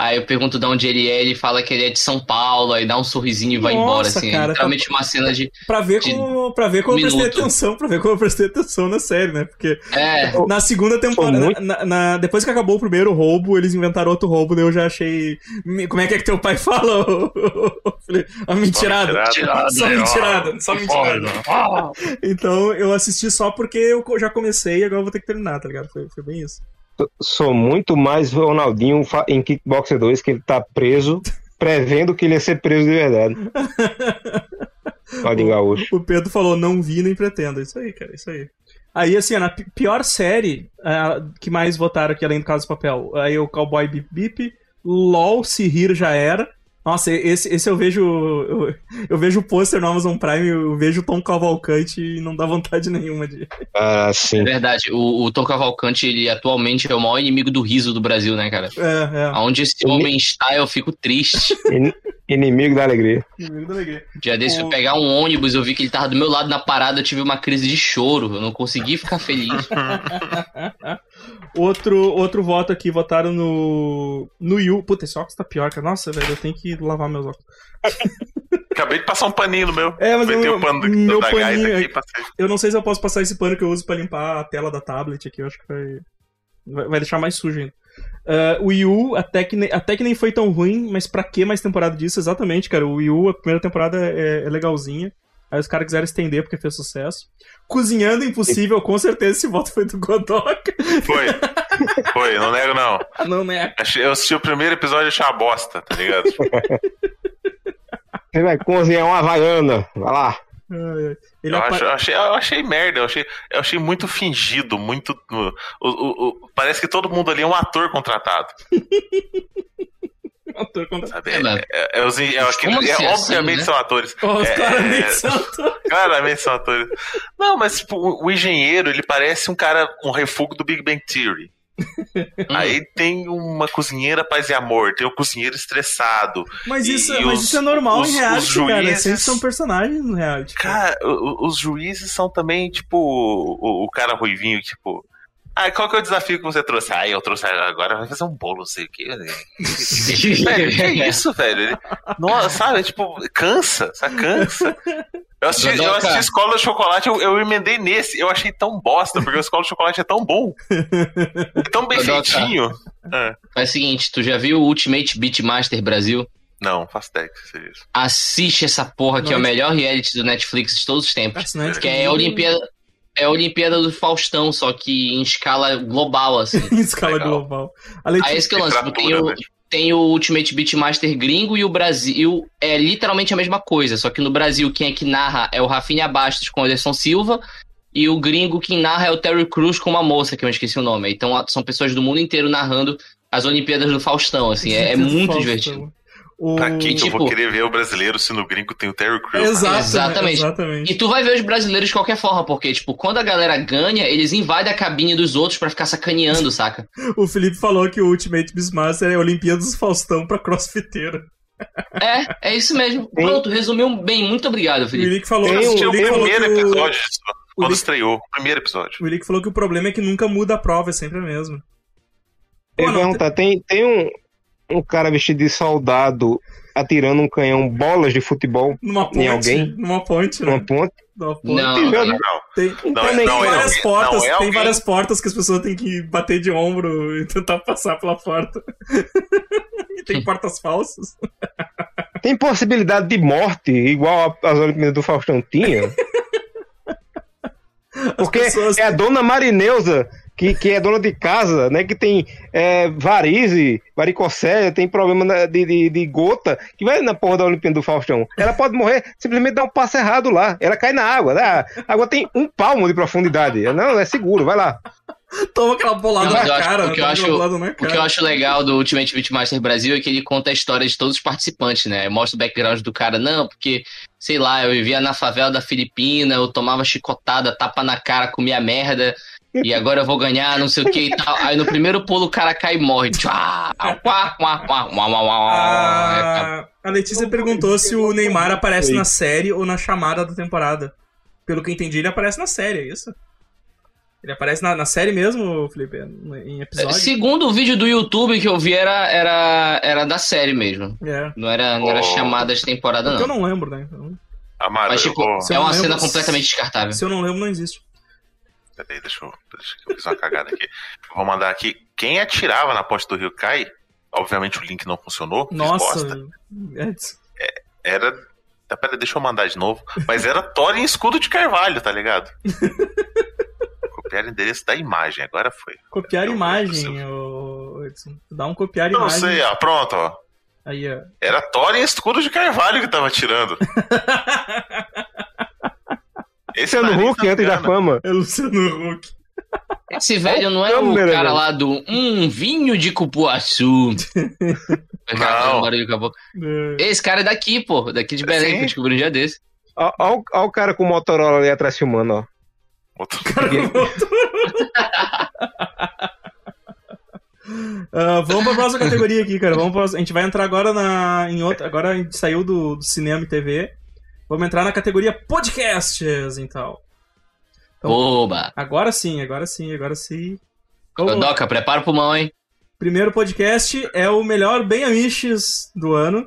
Aí eu pergunto de onde ele é, ele fala que ele é de São Paulo, aí dá um sorrisinho e vai Nossa, embora, assim. cara, é literalmente uma cena de. Pra ver de como, pra ver como eu prestei minuto. atenção, pra ver como eu prestei atenção na série, né? Porque É, na segunda temporada, muito- na, na- depois que acabou o primeiro roubo, eles inventaram outro roubo, daí eu já achei. Como é que é que teu pai fala? Falei, a mentirada. mentirada. tirado, Só né? mentirada, só mentirada. Ah, Então eu assisti só porque eu já comecei e agora eu vou ter que terminar, tá ligado? Foi, foi bem isso. Sou muito mais Ronaldinho em Kickboxer 2, que ele tá preso, prevendo que ele ia ser preso de verdade. Gaúcho. O Pedro falou, não vi nem pretendo. Isso aí, cara, isso aí. Aí, assim, na pi- pior série ah, que mais votaram aqui, além do Caso do Papel, aí o Cowboy Bip Bip, LOL, Se Rir Já Era. Nossa, esse, esse eu vejo. Eu, eu vejo o pôster no Amazon Prime, eu vejo o Tom Cavalcante e não dá vontade nenhuma de. Ah, É sim. verdade, o, o Tom Cavalcante, ele atualmente é o maior inimigo do riso do Brasil, né, cara? É, é. Aonde esse homem está, eu fico triste. In- Inimigo da alegria. Inimigo da alegria. Dia desse eu O- pegar um ônibus, eu vi que ele tava do meu lado na parada, eu tive uma crise de choro. Eu não consegui ficar feliz. outro, outro voto aqui, votaram no. No Yu. Puta, esse óculos tá pior, cara. Nossa, velho, eu tenho que lavar meus óculos. Acabei de passar um paninho no meu. É, mas Vai eu- o pano do, meu da paninho é- aqui, passei. Eu não sei se eu posso passar esse pano que eu uso pra limpar a tela da tablet aqui. Eu acho que vai. Vai deixar mais sujo ainda. Ah, o Wii U, até que, nem, até que nem foi tão ruim, mas pra que mais temporada disso? Exatamente, cara. O Wii U, a primeira temporada é, é legalzinha. Aí os caras quiseram estender porque fez sucesso. Cozinhando Impossível, com certeza esse voto foi do Godoka. Foi. Foi, não nego não. Não, né? Achei- Eu assisti o primeiro episódio e achei uma bosta, tá ligado? Você vai cozinhar uma havaiana. Vai lá. Ele Eu, apa- acho- eu achei, eu achei merda, eu achei, eu achei muito fingido, muito. o- o- o- parece que todo mundo ali é um ator contratado. ator contra- Sabe? É, É, é- é os- é aquele- é- assim, obviamente né? são atores. Os É, claramente é- são atores. Claramente são atores. Não, mas tipo, o, o engenheiro, ele parece um cara, um refúgio do Big Bang Theory. Aí tem uma cozinheira paz e amor, tem o cozinheiro estressado. Mas isso, e mas os- isso é normal os- em os reality, cara. juízes- Sempre são personagens no reality. cara. Cara, o- o- os juízes são também, tipo, o, o cara ruivinho, tipo. Ah, qual que é o desafio que você trouxe? Ah, eu trouxe agora, vai fazer um bolo, não sei o quê. velho, que isso, velho? Nossa, sabe? Tipo, cansa, sabe? Cansa. Eu assisti, eu assisti Escola de Chocolate, eu, eu emendei nesse. Eu achei tão bosta, porque o Escola de Chocolate é tão bom. É tão bem feitinho. Faz o seguinte, tu já viu o Ultimate Beatmaster Brasil? Não, faço ideia que seja isso. Assiste essa porra que é o melhor reality do Netflix de todos os tempos. Assinante Que é a Olimpíada, é a Olimpíada do Faustão, só que em escala global, assim. Em escala Legal. global. A Aí Letícia, esse que é o lance, porque tem o, né? tem o Ultimate Beatmaster gringo e o Brasil é literalmente a mesma coisa, só que no Brasil quem é que narra é o Rafinha Bastos com o Anderson Silva e o gringo quem narra é o Terry Crews com uma moça, que eu esqueci o nome. Então são pessoas do mundo inteiro narrando as Olimpíadas do Faustão, assim, é, é muito Faustão. divertido. O... Pra que, que eu vou Tipo- querer ver o brasileiro se no gringo tem o Terry Crews? Exato, Exatamente. Exatamente. E tu vai ver os brasileiros de qualquer forma, porque, tipo, quando a galera ganha, eles invadem a cabine dos outros pra ficar sacaneando, saca? O Felipe falou que o Ultimate Beastmaster é a Olimpíada dos Faustão pra crossfiteiro. É, é isso mesmo. Pronto, resumiu bem. Muito obrigado, O Felipe. Ilick falou, Tem o um- Assisti o falou primeiro que o... episódio disso, quando Lick- estreou. O primeiro episódio. O Ilick falou que o problema é que nunca muda a prova, é sempre a mesma. Eu Pô, não, perguntar, tem, tem um, um cara vestido de soldado atirando um canhão bolas de futebol Numa ponte. Em alguém? Numa ponte, né? numa ponte? Não, Tem, Não, não. Tem, Não, tem não, é várias portas, Não, é tem várias portas que as pessoas têm que bater de ombro e tentar passar pela porta. e tem portas falsas. Tem possibilidade de morte, igual as Olimpíadas do Faustão tinha? Porque pessoas- é a dona Marineusa, que, que é dona de casa, né? Que tem é, varize, varicocele, tem problema de, de, de gota, que vai na porra da Olimpíada do Faustão. Ela pode morrer simplesmente dar um passo errado lá. Ela cai na água. Né? A água tem um palmo de profundidade. Não, é seguro, vai lá. Toma aquela bolada na cara. o que eu acho- O que eu acho legal do Ultimate Beatmaster Brasil é que ele conta a história de todos os participantes, né? Mostra o background do cara, não, porque, sei lá, eu vivia na favela da Filipina, eu tomava chicotada, tapa na cara, comia merda, e agora eu vou ganhar, não sei o que e tal. Aí no primeiro pulo o cara cai e morre. Tchá. A, a Letícia perguntou se o Neymar aparece na série ou na chamada da temporada. Pelo que eu entendi, ele aparece na série, é isso? Ele aparece na, na série mesmo, Felipe? Em episódio? Segundo o vídeo do YouTube que eu vi, era, era, era da série mesmo. É. Não era, não era Oh. chamada de temporada, Porque eu não. não lembro, né? Então, Amaro, Mas, tipo, é não uma lembro- cena completamente descartável. se eu não lembro, não existe. Peraí, deixa eu, deixa eu fiz uma cagada aqui. Vou mandar aqui. Quem atirava na ponte do Rio Cai, obviamente o link não funcionou. Nossa. bosta. Edson. Era. Tá, Pera, deixa eu mandar de novo. Mas era Thorin Escudo de Carvalho, tá ligado? Copiar o endereço da imagem, agora foi. Copiar Eu- imagem, ô, Edson. Dá um copiar Não imagem. sei, ó, pronto, ó. Aí, ó. Era Thorin Escudo de Carvalho que tava atirando. Esse Luciano Huck antes da fama. É Luciano Huck. Esse velho não é o cara velho. lá do um vinho de cupuaçu. Não. Com. É. Esse cara é daqui, pô. Daqui de Belém, Sim. que eu descobri um dia desse. Ó, o- cara com o Motorola ali atrás filmando, ó. Outro- Ah, vamos pra próxima categoria aqui, cara. Vamos pra- A gente vai entrar agora na, em outra. Agora a gente saiu do, do cinema e TV. Vamos entrar na categoria podcasts, então. Então- Oba! Agora sim, agora sim, agora sim. Doca, prepara o pulmão, hein? Primeiro podcast é o melhor Bem Amiches do ano.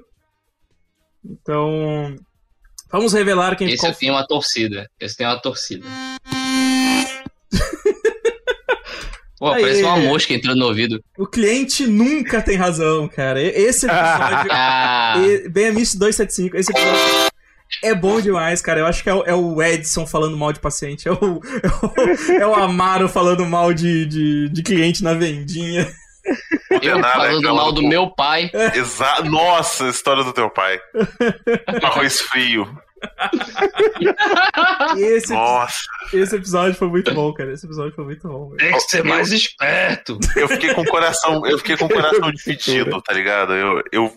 Então. Vamos revelar quem Esse qual tenho uma torcida. Esse tem uma torcida. Pô, Aí. parece uma mosca entrando no ouvido. O cliente nunca tem razão, cara. Esse episódio. Ah, Bem Amiches 275, esse episódio é bom demais, cara. Eu acho que é o, é o Edson falando mal de paciente. É o, é o, é o Amaro falando mal de, de, de cliente na vendinha. eu Condenado, falando mal do do- meu pai. Exa... Nossa, história do teu pai. Arroz frio. Esse, Nossa. esse episódio foi muito bom, cara. Esse episódio foi muito bom. velho. Tem que ser mais esperto. Eu fiquei com o coração, eu fiquei com o coração dividido, tá ligado? Eu, eu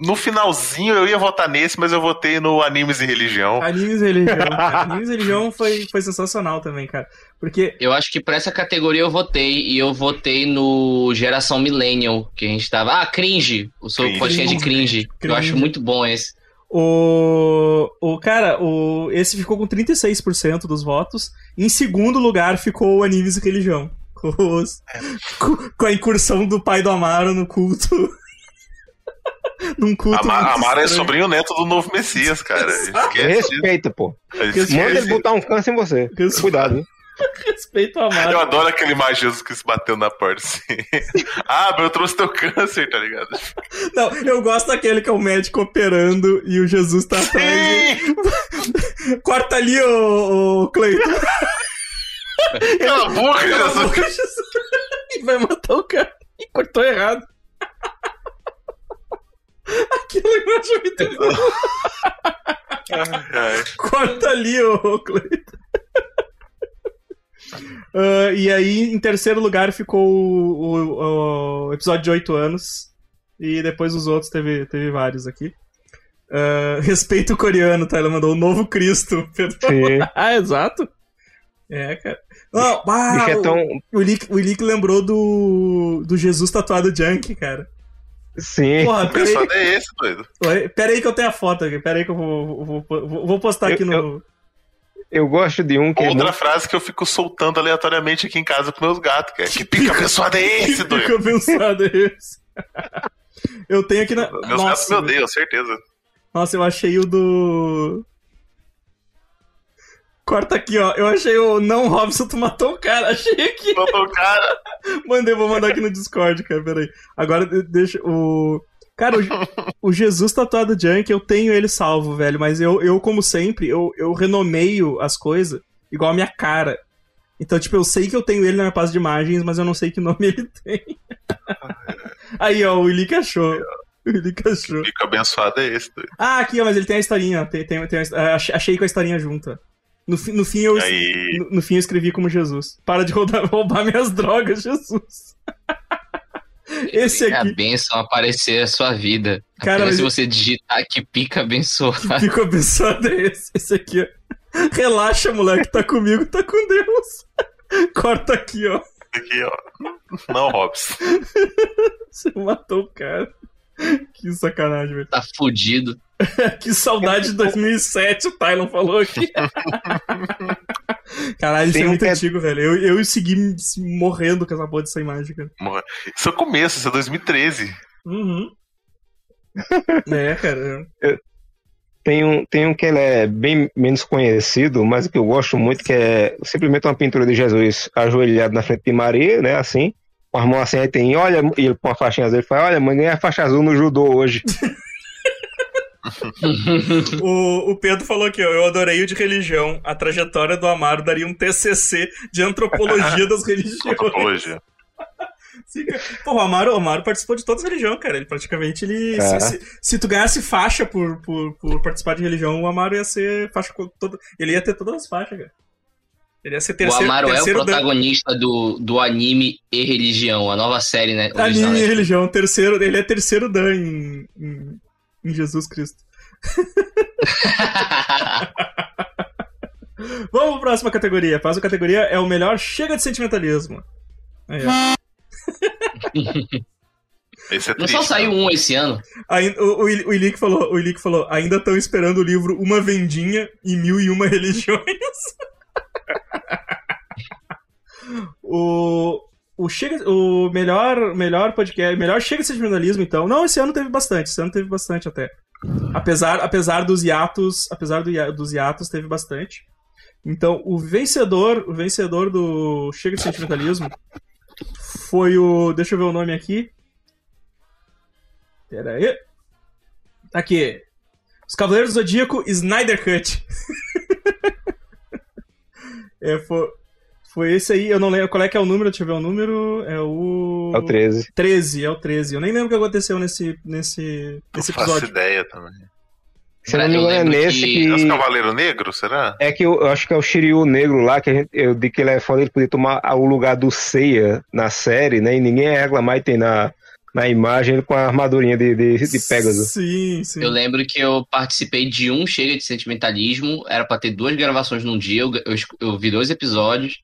no finalzinho eu ia votar nesse, mas eu votei no animes e religião. Animes e Religião. Animes e Religião foi, foi sensacional também, cara. Porque. Eu acho que pra essa categoria eu votei, e eu votei no Geração Millennial, que a gente tava. Ah, cringe! O seu podcast de cringe. Eu Cringe. acho muito bom esse. O, o cara, o, esse ficou com 36% dos votos. Em segundo lugar ficou o Animes e Religião. Com, os- com- com a incursão do pai do Amaro no culto. Num culto. Ama- muito Amaro é sobrinho neto do novo Messias, cara. Esquece. Respeita, pô. Esquece. Manda ele botar um câncer em você. Respeita. Cuidado. hein? Respeito ao Eu adoro aquele mais Jesus que se bateu na porta assim. ah, mas eu trouxe teu câncer, tá ligado? Não, eu gosto daquele que é o médico operando e o Jesus tá atrás. Sim! Corta ali, ô, ô Cleiton. Cala a boca, Cala a Jesus! boca, Jesus. E vai matar o cara. E cortou errado. Aquilo eu acho muito bom. Corta ali, ô Cleiton. Ah, e aí, em terceiro lugar, ficou o, o- o episódio de 8 anos. E depois os outros, teve, teve vários aqui. Ah, respeito o coreano, tá? Ela mandou o novo Cristo. Ah, exato. É, cara. Não, ah, é o- tão. o Ilick, o Ilick lembrou do, do Jesus tatuado Junk, cara. Sim. Porra, que peraí, pessoal é esse, doido? peraí que eu tenho a foto aqui. Peraí que eu vou, vou, vou, vou postar Eu- aqui no. Eu gosto de um que é Outra muito... frase que eu fico soltando aleatoriamente aqui em casa com meus gatos, cara. Que pica abençoado é esse, Que doido? abençoado é esse? Eu tenho aqui na. Meus gatos Nossa, me odeiam, certeza. nossa, eu achei o do. Corta aqui, ó. Eu achei o não Robson, tu matou o cara. Achei aqui. Mandou o cara. Mandei, vou mandar aqui no Discord, cara. Peraí. Agora de- deixa o. Cara, o, o Jesus tatuado Junk, eu tenho ele salvo, velho. Mas eu, eu como sempre, eu, eu renomeio as coisas igual a minha cara. Então, tipo, eu sei que eu tenho ele na minha pasta de imagens, mas eu não sei que nome ele tem. Aí, ó, o Ilick achou. O Ilick achou. Pica abençoado é esse, doido. Ah, aqui, ó, mas ele tem a historinha. ó. Tem, tem, tem a- ach- achei com a historinha junto. No, no fim, eu, Aí. no, no fim eu escrevi como Jesus. Para de roubar, roubar minhas drogas, Jesus. Esse É a aqui. bênção aparecer a sua vida. Cara, Apenas mas- se você digitar que pica abençoado. Fico abençoado é esse. Esse aqui, ó. Relaxa, moleque. Tá comigo, tá com Deus. Corta aqui, ó. Aqui, ó. Não, Robson. Você matou o cara. Que sacanagem, velho. Tá fudido. Que saudade de 2007, o Tylon falou aqui. Caralho, isso é muito que é- antigo, velho. Eu, eu segui morrendo com essa porra dessa imagem, cara. Isso é o começo, isso é 2013. Uhum. é, cara. Tem um, tem um que ele é bem menos conhecido, mas que eu gosto muito, que é simplesmente uma pintura de Jesus ajoelhado na frente de Maria, né? Assim, com as mãos assim, aí tem, olha, e ele põe uma faixinha azul, ele fala, olha, mãe, ganhei a faixa azul no judô hoje. O, o Pedro falou aqui, ó. Eu adorei o de religião. A trajetória do Amaro daria um TCC de antropologia das religiões. Antropologia. Pô, o Amaro, o Amaro participou de todas as religiões, cara. Ele praticamente, ele... É. Se, se- se tu ganhasse faixa por, por, por participar de religião, o Amaro ia ser faixa toda... Ele ia ter todas as faixas, cara. Ele ia ser O terceiro, Amaro é o terceiro dan- protagonista do, do anime e religião, a nova série, né? original, Anime e né? religião, terceiro, ele é terceiro Dan em, em, em Jesus Cristo. Vamos pra próxima categoria. A próxima categoria é o melhor Chega de Sentimentalismo. Aí, ó. Esse é Não triste. só saiu né? um esse ano. Ainda- o, o, o Ilick falou, o Ilick falou, ainda estão esperando o livro Uma Vendinha e Mil e Uma Religiões. o, o, Chega, o melhor, melhor podcast, melhor Chega de Sentimentalismo, então. Não, esse ano teve bastante, esse ano teve bastante até. Apesar, apesar dos hiatos, apesar do, dos hiatos, teve bastante. Então, o vencedor, o vencedor do Chega de Sentimentalismo foi o, deixa eu ver o nome aqui. Pera aí. Aqui. Os Cavaleiros do Zodíaco Snyder Cut. é, foi, foi esse aí, eu não lembro qual é que é o número, deixa eu ver o número. É o. É o 13. 13, é o 13. Eu nem lembro o que aconteceu nesse, nesse, nesse Não faço episódio. ideia também. Se não me engano, é nesse que- que. É os Cavaleiro Negro, será? É que eu, eu acho que é o Shiryu Negro lá, que a gente, eu digo que ele é foda, ele podia tomar o lugar do Seiya na série, né? E ninguém ia reclamar e tem na, na imagem ele com a armadurinha de, de, de Pegasus. Sim, sim. Eu lembro que eu participei de um Chega de Sentimentalismo, era pra ter duas gravações num dia, eu, eu, eu vi dois episódios,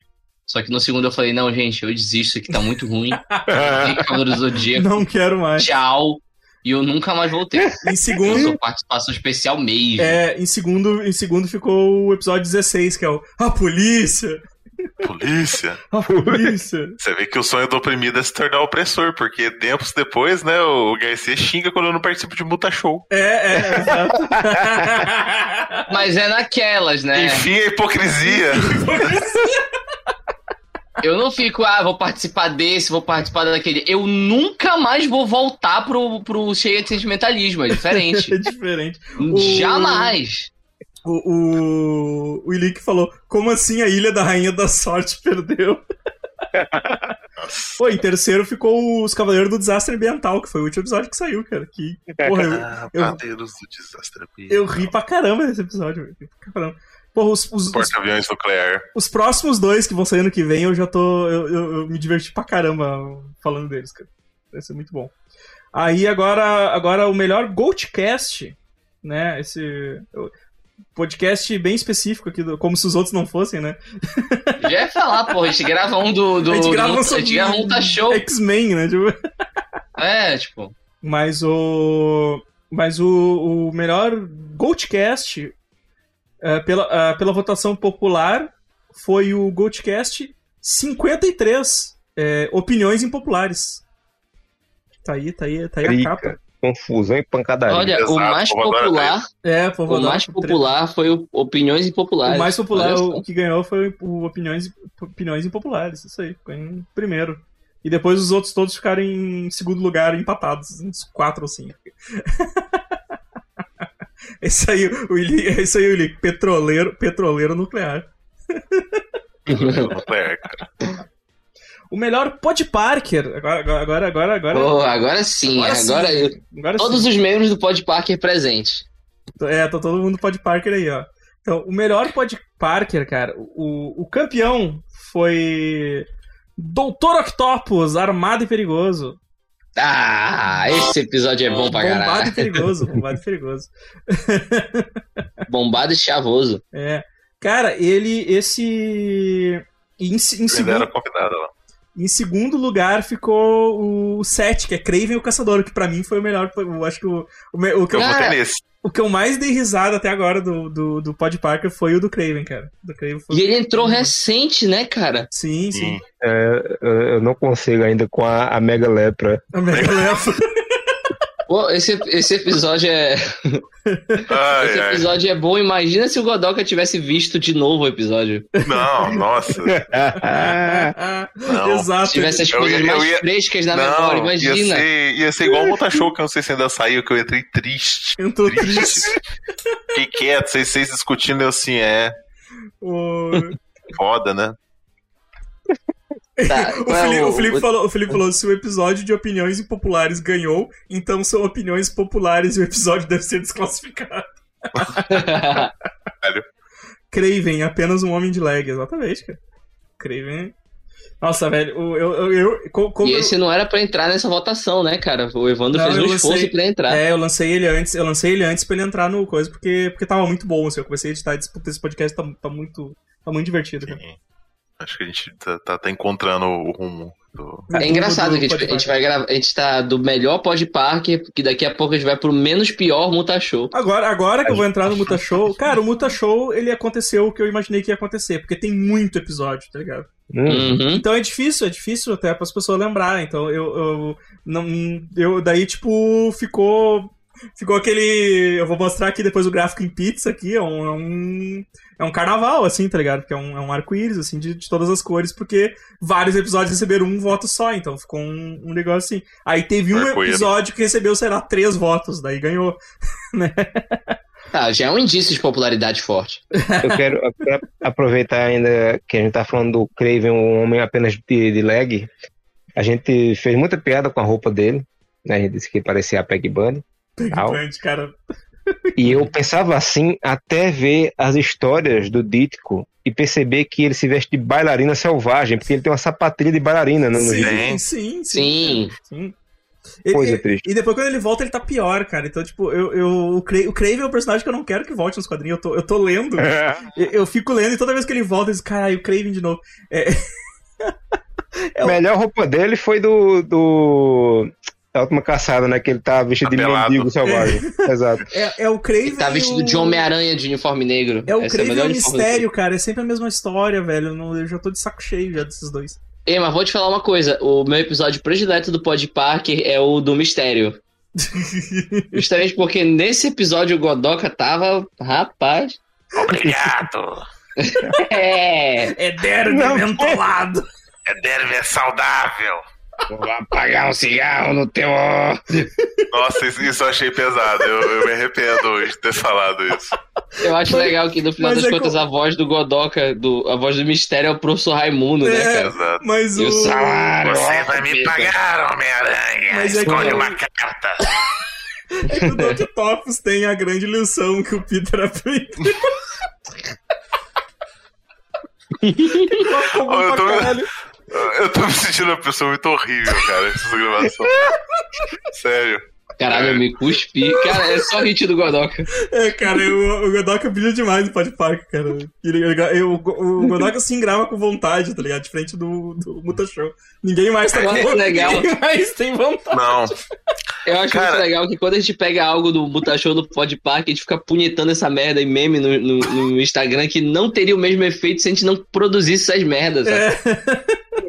Só que no segundo eu falei, não, gente, eu desisto, isso aqui tá muito ruim. Cavaleiro do Zodíaco, Não quero mais. tchau. E eu nunca mais voltei. Em Eu segundo, sou participação especial mesmo. é, em segundo, em segundo ficou o episódio 16, que é o A Polícia! Polícia. A Polícia! Você vê que o sonho do oprimido é se tornar opressor, porque tempos depois, né, o Garcia xinga quando eu não participo de multa show. É, é, exato. Mas é naquelas, né? Enfim, a hipocrisia. Eu não fico, ah, vou participar desse, vou participar daquele. Eu nunca mais vou voltar pro, pro cheio de sentimentalismo, é diferente. é diferente. Jamais. O, o, o Ilick falou: como assim a Ilha da Rainha da Sorte perdeu? Pô, em terceiro ficou os Cavaleiros do Desastre Ambiental, que foi o último episódio que saiu, cara. Que, porra, eu, Ah, eu- Padeiros do desastre. eu ri pra caramba nesse episódio. pra caramba. Porra, os, os, Porta-aviões nuclear. os próximos dois que vão sair ano que vem, eu já tô. Eu, eu- eu me diverti pra caramba falando deles, cara. Vai ser muito bom. Aí agora, agora o melhor Goldcast, né? Esse podcast bem específico aqui, do- como se os outros não fossem, né? Já ia falar, pô, a gente grava um do. do a gente grava do, um a gente grava um tá show. X-Men, né? Tipo, É, tipo. Mas o. Mas o, o melhor Goldcast, é, pela, é, pela votação popular, foi o Goldcast 53. é, opiniões impopulares. Tá aí, tá aí, tá aí a Rica, capa. confusão e pancadaria. Olha, o Exato, mais vou adorar popular. É, O mais popular foi o Opiniões Impopulares. O mais popular, o que ganhou foi o Opiniões, opiniões Impopulares. Isso aí, ficou em primeiro. E depois os outros todos ficaram em segundo lugar, empatados, uns quatro ou cinco. Esse aí, o Ili, esse aí, o Ili, petroleiro, petroleiro nuclear. nuclear, cara. O melhor Pod Parker. Agora, agora, agora, agora. Pô, agora sim, Agora agora, sim. eu- agora todos sim. os membros do Pod Parker presentes. É, tá todo mundo Pod Parker aí, ó. Então, o melhor Pod Parker, cara, o, o campeão foi. Doutor Octopus, armado e perigoso. Ah, esse episódio é bom pra bombado e caralho. perigoso, bombado e perigoso. Bombado e chavoso. É. Cara, ele, esse. Em, em Ele era segundo, convidado lá. Em segundo lugar ficou o 7, que é Craven o Caçador, que pra mim foi o melhor. Eu acho que o, o, o que eu, Eu nesse. o que eu mais dei risada até agora do, do, do Pod Parker foi o do Craven, cara. Do Craven foi... E ele entrou recente, né, cara? Sim, sim. Sim. É, eu não consigo ainda com a, a Mega Lepra. A Mega Lefa. Pô, esse, esse episódio é. Ai, Esse ai. episódio é bom. Imagina se o Godoka tivesse visto de novo o episódio. Não, nossa. Não. Exato. Se tivesse as coisas ia- eu mais ia- frescas na memória, Não, ia imagina. ser, ia ser igual o Motashow, que eu não sei se ainda saiu, que eu entrei triste. Entrou triste. Fiquei quieto, vocês, vocês discutindo, eu assim, é foda, né? Tá, o, qual é Felipe, o- o Felipe o- falou, o Felipe falou: se o episódio de opiniões impopulares ganhou, então são opiniões populares e o episódio deve ser desclassificado. Craven, apenas um homem de leg, exatamente, cara. Craven. Nossa, velho, o- eu. eu, eu co- como E eu- esse não era pra entrar nessa votação, né, cara? O Evandro Não, fez eu um lancei- esforço pra entrar. É, eu lancei ele antes, eu lancei ele antes pra ele entrar no coisa, porque, porque tava muito bom, assim, eu comecei a editar, esse esse podcast tá, tá muito. Tá muito divertido, cara. Sim. Acho que a gente tá, tá- tá encontrando o rumo do. É engraçado que a gente, a gente vai gravar. A gente tá do melhor Pod Parker, que daqui a pouco a gente vai pro menos pior Muta Show. Agora, agora que eu vou entrar no Muta Show, cara, o Muta Show, ele aconteceu o que eu imaginei que ia acontecer, porque tem muito episódio, tá ligado? Hum, Uhum. Então é difícil, é difícil até para as pessoas lembrar. Então eu, eu não eu daí tipo ficou ficou aquele eu vou mostrar aqui depois o gráfico em pizza aqui, é um é um, é um carnaval assim, tá ligado? Porque é um, é um arco-íris assim de, de todas as cores, porque vários episódios receberam um voto só, então ficou um, um negócio assim. Aí teve um episódio que recebeu, sei lá, três votos, daí ganhou. Tá, já é um indício de popularidade forte. Eu quero eu quero aproveitar ainda que a gente tá falando do Craven, um homem apenas de, de leg. A gente fez muita piada com a roupa dele. Né? A gente disse que parecia a Peg Bunny. Grande, cara. E eu pensava assim até ver as histórias do Dítico e perceber que ele se veste de bailarina selvagem, porque ele tem uma sapatilha de bailarina no, Sim. Sim. sim, sim. Coisa e- triste. e depois quando ele volta, ele tá pior, cara. Então, tipo, eu, eu, o, Cra o Crave é um personagem que eu não quero que volte nos quadrinhos. Eu tô, eu tô lendo. eu, eu fico lendo e toda vez que ele volta, eu digo, caralho, o Craven de novo. É, A melhor roupa dele foi do. do... Da última caçada, né? Que ele tá vestido de Apelado. mendigo selvagem. Exato. é, é o Craven. Ele tá vestido o... de Homem-Aranha de uniforme negro. É o Essa Craven e melhor o Mistério, cara. É sempre a mesma história, velho. Eu não- Eu já tô de saco cheio já desses dois. Ei, mas vou te falar uma coisa. O meu episódio predileto do Pod Parker é o do Mistério. Justamente porque nesse episódio o Godoka tava. Rapaz. Obrigado. É. É derby Não, mentolado. É derby é saudável. Vou apagar um cigarro no teu. Nossa, isso, isso eu achei pesado. Eu, eu me arrependo hoje de ter falado isso. Eu acho legal que no final mas das é contas co- a voz do Godoka, do, a voz do Mistério é o professor Raimundo, né, É. cara? Exato. Mas E o o. salário. Você vai me pagar, Homem-Aranha. Mas é Escolhe que- uma carta. É que o Doc Topos tem a grande lição que o Peter aprendeu. Eu tô-. Eu tô me sentindo uma pessoa muito horrível, cara, nessa gravação. Sério. Caralho, eu me cuspi. Cara, é só hit do Godoka. É, cara, eu- o Godoka brilha demais no Podpark, cara. Ele- ele- eu- o Godoka se engrava com vontade, tá ligado? De frente do, do Muta Show. Ninguém mais tá com legal. Ninguém mais tem vontade. Não, Eu acho Cara- muito legal que quando a gente pega algo do Mutashow do Pod Park, a gente fica punhetando essa merda em meme no, no- no Instagram que não teria o mesmo efeito se a gente não produzisse essas merdas. sabe? É,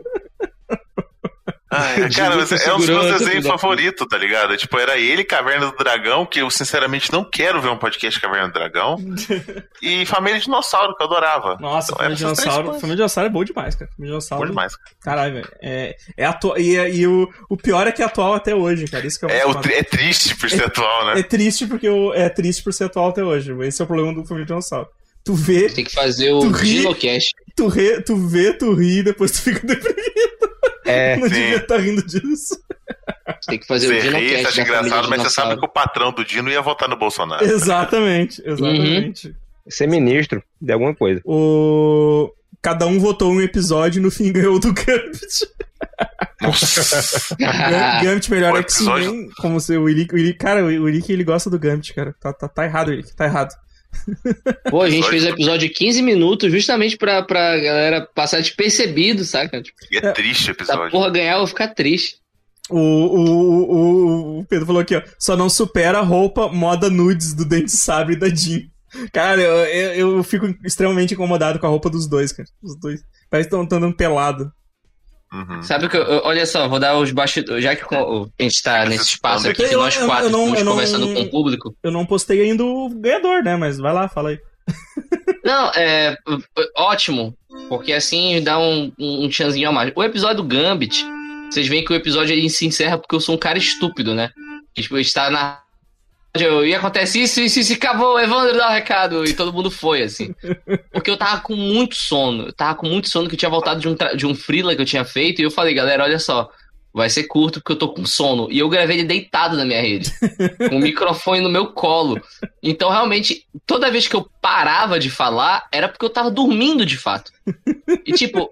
Ai, Digo cara, mas com é um dos meus desenhos favoritos, tá ligado? Tipo, era ele, Caverna do Dragão, que eu sinceramente não quero ver um podcast Caverna do Dragão. e Família Dinossauro, que eu adorava. Nossa, Então, Família essas três Dinossauro. Família Dinossauro é bom demais, cara. Família Dinossauro. Bom demais. Caralho, velho. É, é atual. E, e o, o pior é que é atual até hoje, cara. Isso que eu É, o tri- é triste por ser atual, né? É triste porque eu, é triste por ser atual até hoje. Esse é o problema do Família Dinossauro. Tu vê, Tem que fazer o Tu ri? Dinocast. tu, re, tu vê, tu ri, depois tu fica deprimido. É, não sim. devia estar rindo disso. Tem que fazer Você o ri, você acha engraçado, mas você sabe que o patrão do Dino ia votar no Bolsonaro. Exatamente, exatamente. ser ministro de alguma coisa. O... Cada um votou um episódio e no fim ganhou o do Gambit. Nossa. Gam- Gambit melhor O X-Men. Como se o o Ilick. Cara, o Ilick ele gosta do Gambit, cara. Tá, tá, tá errado, Ilick, tá errado. Pô, a gente fez um episódio de 15 minutos justamente pra, pra galera passar despercebido, saca? Tipo, E é triste o episódio. porra ganhar, eu vou ficar triste. O, o, o, o Pedro falou aqui, ó. Só não supera a roupa moda nudes do Dente Sabre e da Jean. Cara, eu, eu, eu fico extremamente incomodado com a roupa dos dois, cara. Os dois. Parece que estão andando pelado. Uhum. Sabe o que eu, olha só, vou dar os bastidores. Já que a gente tá nesse espaço aqui, que nós quatro eu não- estamos não- conversando com o público. Eu não postei ainda o ganhador, né? Mas vai lá, fala aí. Não, é. Ótimo. Porque assim dá um, um, um chanzinho a mais. O episódio do Gambit, vocês veem que o episódio ele se encerra porque eu sou um cara estúpido, né? Tipo, está na. E acontece isso, isso, isso, e acabou, Evandro dá o recado, e todo mundo foi, assim. Porque eu tava com muito sono, eu tava com muito sono, que eu tinha voltado de um, de um freela que eu tinha feito, e eu falei, galera, olha só, vai ser curto porque eu tô com sono. E eu gravei ele deitado na minha rede, com o microfone no meu colo. Então, realmente, toda vez que eu parava de falar, era porque eu tava dormindo de fato. E tipo,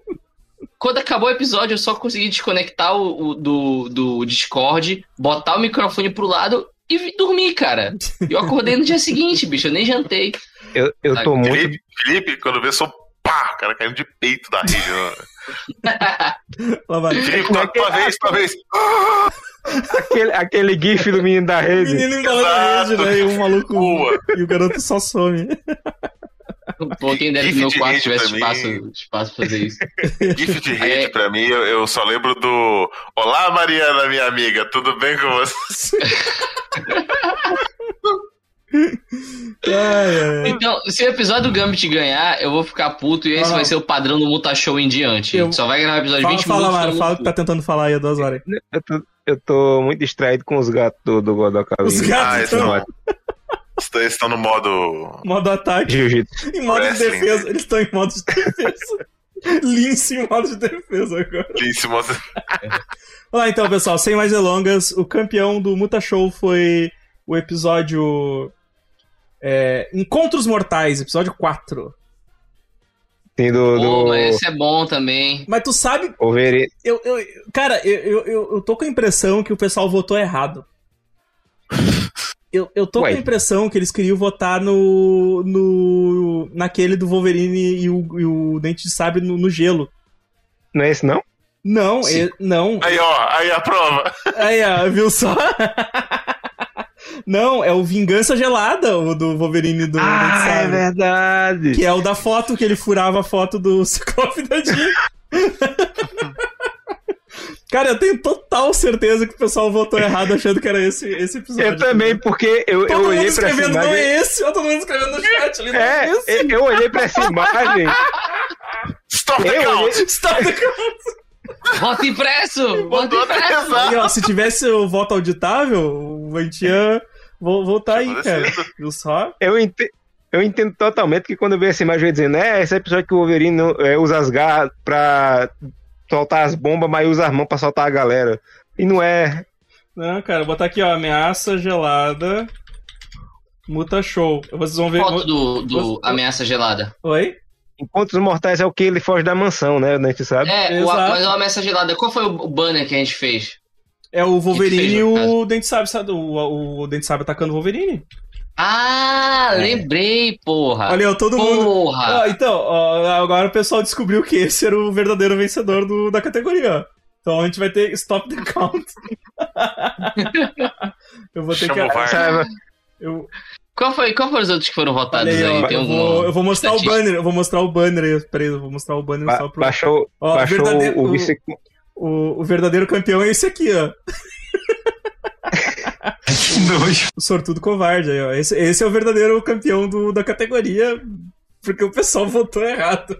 quando acabou o episódio, eu só consegui desconectar o, o- do, do Discord, botar o microfone pro lado e dormir, cara. Eu acordei no dia seguinte, bicho, eu nem jantei. Eu, eu tô muito. Felipe, Felipe, quando vê, sou pá, o cara caindo de peito da rede. né? Felipe, tua, tua vez, tua vez. Aquele, aquele gif do menino da O rede. menino embalando a rede, né? E o maluco. Boa. E o garoto só some. Pô, quem dera que Gif no quarto rede tivesse espaço, mim. espaço pra fazer isso. GIF de rede É. pra mim, eu, eu só lembro do Olá, Mariana, minha amiga, tudo bem com você? Ai, ai. Então, se o episódio do Gambit ganhar, eu vou ficar puto e esse Ah, vai ser o padrão do Muta Show em diante. Eu- Só vai gravar episódio Fala, 20 fala minutos. Mara, todo fala o que tá tentando falar aí há duas horas. Eu tô, eu tô muito distraído com os gatos do, do Godoka. Os gatos Ah, estão não. Estão, estão no modo. modo ataque, Jiu-jitsu. em modo de Wrestling. defesa. Eles estão em modo de defesa. Lince em modo de defesa agora. Esse modo- Vamos lá então, pessoal, sem mais delongas, o campeão do Muta Show foi o episódio é, Encontros Mortais, episódio 4. Tem do, do esse é bom também. Mas tu sabe, Wolverine. eu, eu, cara, eu, eu, eu, eu tô com a impressão que o pessoal votou errado. Eu, eu tô Ué. com a impressão que eles queriam votar no. no naquele do Wolverine e o, e o Dente de Sabre no, no gelo. Não é esse, não? Não, é- não. Aí, ó, aí a prova. Aí, ó, viu só? Não, é o Vingança Gelada, o do Wolverine do Dente de Ah, é verdade. Que é o da foto, que ele furava a foto do Ciclope da Jean. Cara, eu tenho total certeza que o pessoal votou errado achando que era esse, esse episódio. Eu também, porque eu, eu Todo mundo olhei pra essa escrevendo não imagem. é esse, ó, todo mundo escrevendo no chat ali, não é, É, esse. eu- olhei pra essa imagem. Stop the count. olhei- Stop the count. Voto impresso! Voto impresso! Aí, ó, se tivesse o voto auditável, a gente ia vo- voltar aí, cara. Viu só? Eu entendo, eu entendo totalmente que quando eu vi essa imagem eu ia dizendo, é, esse episódio que o Wolverine é, usa as garras pra soltar as bombas, mas usa as mãos pra soltar a galera. E não é. Não, cara, vou botar aqui, ó, ameaça gelada, muta show. Vocês vão ver... Foto do, do Ameaça Gelada. Oi? Encontros Mortais é o que ele foge da mansão, né? A gente sabe. É, o, Exato. mas o Ameaça Gelada, qual foi o banner que a gente fez? É o Wolverine fez, e o Dente Sabe, sabe? O, o Dente Sabe atacando o Wolverine. Ah, É. lembrei, porra. Olha, ó, todo mundo... Porra. Ah, então, ó, agora o pessoal descobriu que esse era o verdadeiro vencedor do- da categoria. ó. Então a gente vai ter Stop the Count. eu vou ter Chama o que. VAR. Eu, Qual, foi, qual foram os outros que foram votados aí, ó, eu, algum... vou, eu vou mostrar o banner. Eu vou mostrar o banner aí. Peraí, eu vou mostrar o banner Ba- só pro. baixou Ó, baixou verdadeiro- o vice. O, o verdadeiro campeão é esse aqui, ó. O sortudo covarde aí, ó. Esse, esse é o verdadeiro campeão do, da categoria, porque o pessoal votou errado.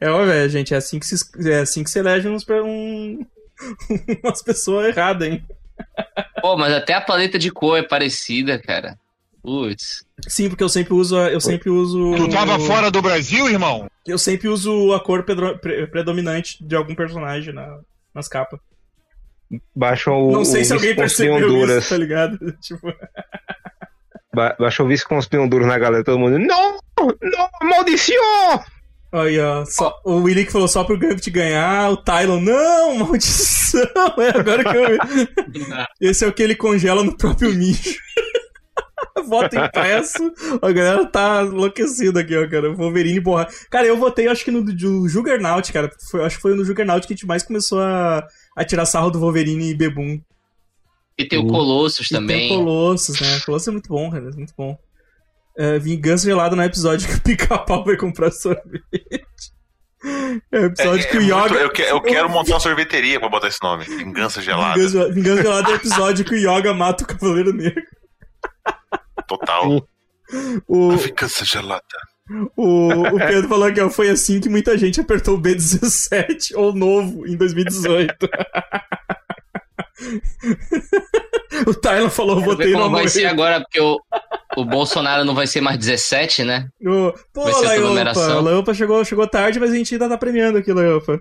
É, ó, velho, gente, é assim que se, é assim que se elege uns, um, umas pessoas erradas, hein? Pô, mas até a paleta de cor é parecida, cara. Putz. Sim, porque eu sempre uso, a- eu sempre uso. Tu tava fora do Brasil, irmão? Eu sempre uso a cor predominante de algum personagem na, nas capas. Baixou o, Não sei o se alguém vice com os percebeu Honduras. isso, tá ligado? Tipo, Ba baixou o vice com os Honduras na galera. Todo mundo. Não! Não! Maldição! Aí, ó, só, o Willy que falou só pro Gambit ganhar, o Tylon, não, maldição! É agora que eu. Esse é o que ele congela no próprio mijo. Voto impresso. A galera tá enlouquecida aqui, ó, cara. Wolverine borra. Cara, eu votei, acho que no do Juggernaut, cara. Foi, acho que foi no Juggernaut que a gente mais começou a, a tirar sarro do Wolverine e Bebum. E tem o Colossus E tem também. o Colossus, né? Colossus é muito bom, cara. é Muito bom. É, vingança gelada no episódio que o pica-pau vai comprar sorvete. É o episódio É, que é o Yoga. muito- eu, que- eu quero montar uma sorveteria pra botar esse nome. Vingança gelada. Vingança, Vingança gelada é o episódio que o Yoga mata o Cavaleiro Negro. Total. O, Vingança gelada. O, o Pedro falou que foi assim que muita gente apertou o B17 ou novo em 2018. o Tyler falou, votei no vai ser agora, porque o, o Bolsonaro não vai ser mais 17, né? O- Pô, Vai ser Laiopa, aglomeração. Laiopa chegou, chegou tarde, mas a gente ainda tá premiando aqui, Laiopa.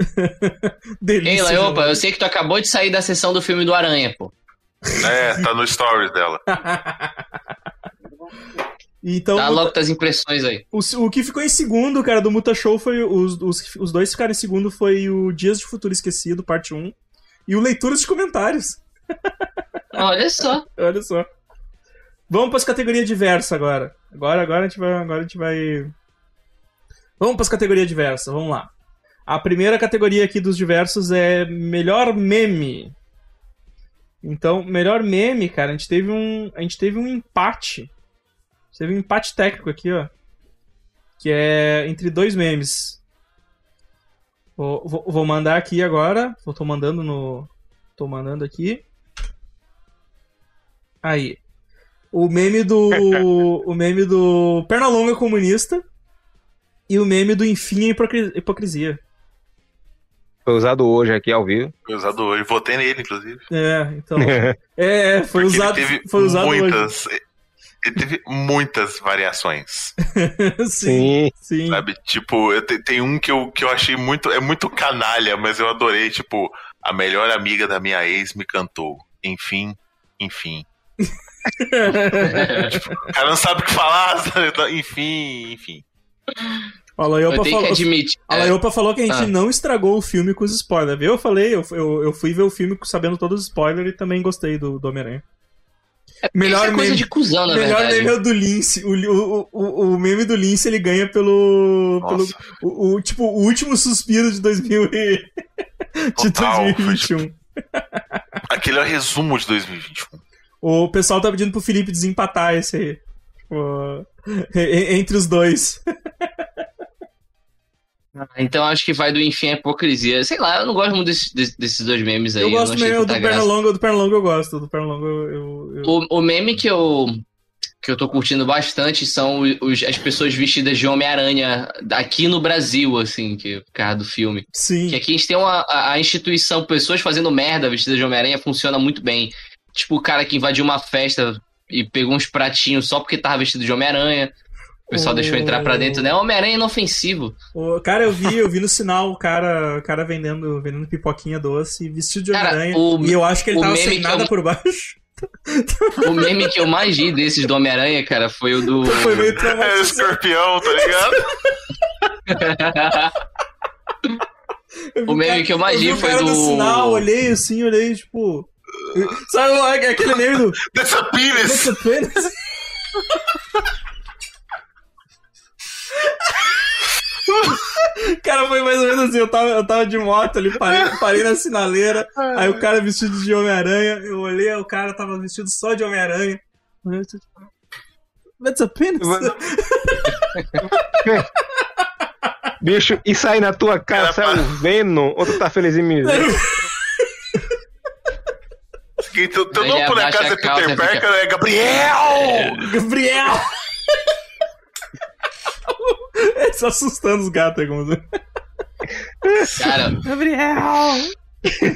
Delícia. Ei, Laiopa, eu sei que tu acabou de sair da sessão do filme do Aranha, pô. É, tá no stories dela. Então, Dá logo tuas impressões aí. O, o que ficou em segundo, cara, do Muta Show foi. Os, os, os dois que ficaram em segundo foi o Dias de Futuro Esquecido, parte 1. E o Leituras de Comentários. Olha só. Olha só. Vamos para as categorias diversas agora. Agora, agora a gente vai. Agora a gente vai. Vamos para as categorias diversas, vamos lá. A primeira categoria aqui dos diversos é melhor meme. Então, melhor meme, cara, a gente teve um, a gente teve um empate. Gente teve um empate técnico aqui, ó. Que é entre dois memes. Vou, vou, mandar aqui agora. Eu tô mandando no. Tô mandando aqui. Aí. O meme do. o meme do Pernalonga Comunista. E o meme do Enfim a hipocri- Hipocrisia. Foi usado hoje aqui ao vivo. Foi usado hoje. Votei nele, inclusive. É, então. É, foi Porque usado. ele teve Foi usado muitas. Ele teve muitas variações. sim, Sim. Sabe? Tipo, eu te- tem um que eu, que eu achei muito. É muito canalha, mas eu adorei. Tipo, a melhor amiga da minha ex me cantou. Enfim, enfim. O cara não sabe o que falar. sabe? Enfim, enfim. A Laiopa Eu falou, que admitir. a é, Laiopa falou que a gente Ah. não estragou o filme com os spoilers. Eu falei, eu, eu, eu fui ver o filme sabendo todos os spoilers e também gostei do, do Homem-Aranha. Melhor isso é coisa meme. de cuzão, na Melhor verdade. meme é o do Lince. O, o, o, o meme do Lince ele ganha pelo. pelo Nossa, o, o- tipo, o último suspiro de 2000 e... de Total, foi 2021. aquele é o resumo de 2021. O pessoal tá pedindo pro Felipe desempatar esse aí. Tipo, e- entre os dois. Então acho que vai do enfim à hipocrisia. Sei lá, eu não gosto muito desse- desse- desses dois memes aí. eu gosto achei mesmo do tanta graça. Pernalonga, do Pernalonga eu gosto. Do Pernalonga eu. eu, eu- O, o meme que eu, que eu tô curtindo bastante são os, as pessoas vestidas de Homem-Aranha aqui no Brasil, assim, que por causa do filme. Sim. Que aqui a gente tem uma, a, a instituição, pessoas fazendo merda vestidas de Homem-Aranha funciona muito bem. Tipo o cara que invadiu uma festa e pegou uns pratinhos só porque tava vestido de Homem-Aranha. O pessoal O- deixou entrar pra dentro, né? Homem-Aranha é inofensivo. O, cara, eu vi, eu vi no sinal o cara, o cara vendendo, vendendo pipoquinha doce, vestido de Homem-Aranha. o- E eu acho que ele o tava sem nada eu- por baixo. O meme que eu mais ri desses do Homem-Aranha, cara, foi o do. Foi meio É escorpião, tá ligado? Vi O meme cara- que eu mais vi foi do- sinal, olhei assim, olhei, tipo. Sabe aquele meme do. Dessa pires! Nossa, pênis? Cara, foi mais ou menos assim, eu tava, eu tava de moto ali, parei, parei na sinaleira, aí o cara vestido de Homem-Aranha, eu olhei, o cara tava vestido só de Homem-Aranha. That's a penis? Bicho, isso aí na tua cara, sai um Venom, ou tu tá feliz em mim? Teu Ele nome por abaixa acaso é a calça Peter e Parker, é Gabriel! Gabriel! Ele se assustando os gatos aí, como Cara, Gabriel!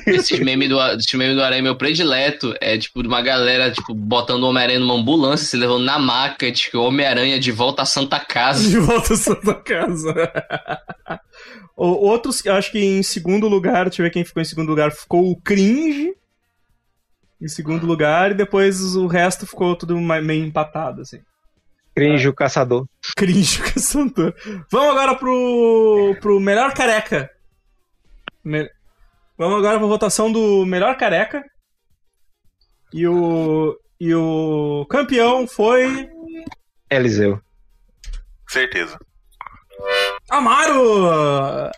esses memes do, esses memes do Aranha, meu predileto, é tipo de uma galera, tipo, botando o Homem-Aranha numa ambulância, se levando na maca, tipo, o Homem-Aranha de volta à Santa Casa. De volta à Santa Casa. O- Outros, eu acho que em segundo lugar, deixa eu ver quem ficou em segundo lugar, ficou o Cringe. Em segundo lugar, e depois o resto ficou tudo meio empatado, assim. Cringe o caçador. Cringe caçador. Vamos agora pro, pro melhor careca. Me- Vamos agora pra votação do melhor careca. E o, e o campeão foi. Eliseu. Certeza. Amaro!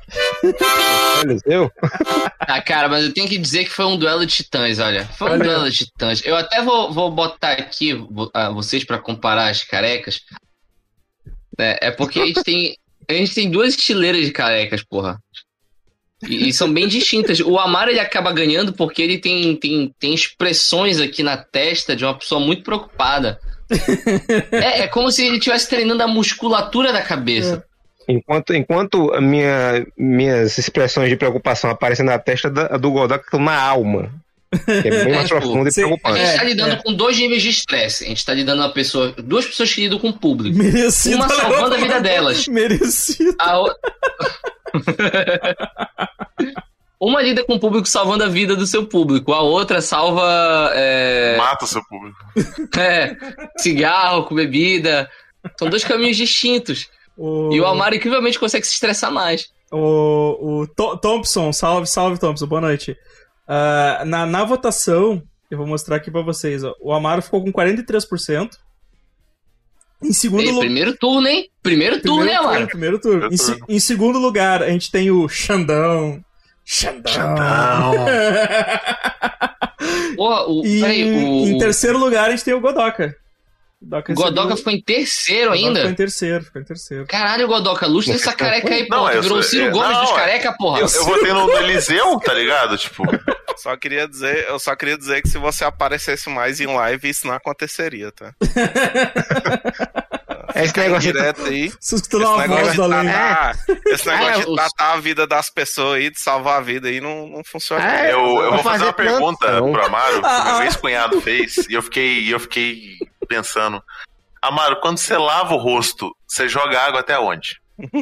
Eliseu? Ah, cara, mas eu tenho que dizer que foi um duelo de titãs, olha. Foi um Olha. duelo de titãs. Eu até vou, vou botar aqui vo- ah, vocês pra comparar as carecas. É, é porque a gente tem. A gente tem duas estileiras de carecas, porra. E, e são bem distintas. O Amaro ele acaba ganhando porque ele tem, tem, tem expressões aqui na testa de uma pessoa muito preocupada. É, é como se ele estivesse treinando a musculatura da cabeça. Enquanto, enquanto a minha, minhas expressões de preocupação aparecem na testa da, do Godot, estão na alma. Que é bem É, mais tipo, profundo e sim, A preocupante. gente É, tá lidando é. com dois níveis de estresse. A gente tá lidando com pessoa, duas pessoas que lidam com o público. Merecido. Uma salvando a vida delas. Merecido. A o- Uma lida com o público salvando a vida do seu público, a outra salva é, Mata o seu público. é, cigarro com bebida. São dois caminhos distintos. O, E o Amaro incrivelmente consegue se estressar mais. O, o To- Thompson, salve, salve, Thompson, boa noite. Ah, na, na votação, eu vou mostrar aqui pra vocês, ó, o Amaro ficou com 43%. Em segundo lugar. primeiro turno, hein? Primeiro turno, né, Amaro? primeiro turno. Primeiro Em, se- em segundo lugar, a gente tem o Xandão. Xandão. Xandão. Porra, o, e peraí, o, em terceiro lugar, a gente tem o Godoka. Godoka, em Godoka ficou em terceiro Godoka ainda? ficou em terceiro, ficou em terceiro. Caralho, Godoka, lustra essa careca aí, Não, porra. Tu eu virou o Ciro é, Gomes não, dos é- careca, porra. Eu, eu votei no, no Eliseu, tá ligado? Tipo, Só queria dizer, eu só queria dizer que se você aparecesse mais em live, isso não aconteceria, tá? É esse negócio direto aí. Escutou Esse uma negócio, voz de tratar, esse negócio É, de os- tratar a vida das pessoas aí, de salvar a vida aí, não, não funciona. É, eu, eu vou fazer fazer uma pergunta pro Amaro, que Ah, meu ah. ex-cunhado fez, e eu fiquei, eu fiquei pensando. Amaro, quando você lava o rosto, você joga água até onde?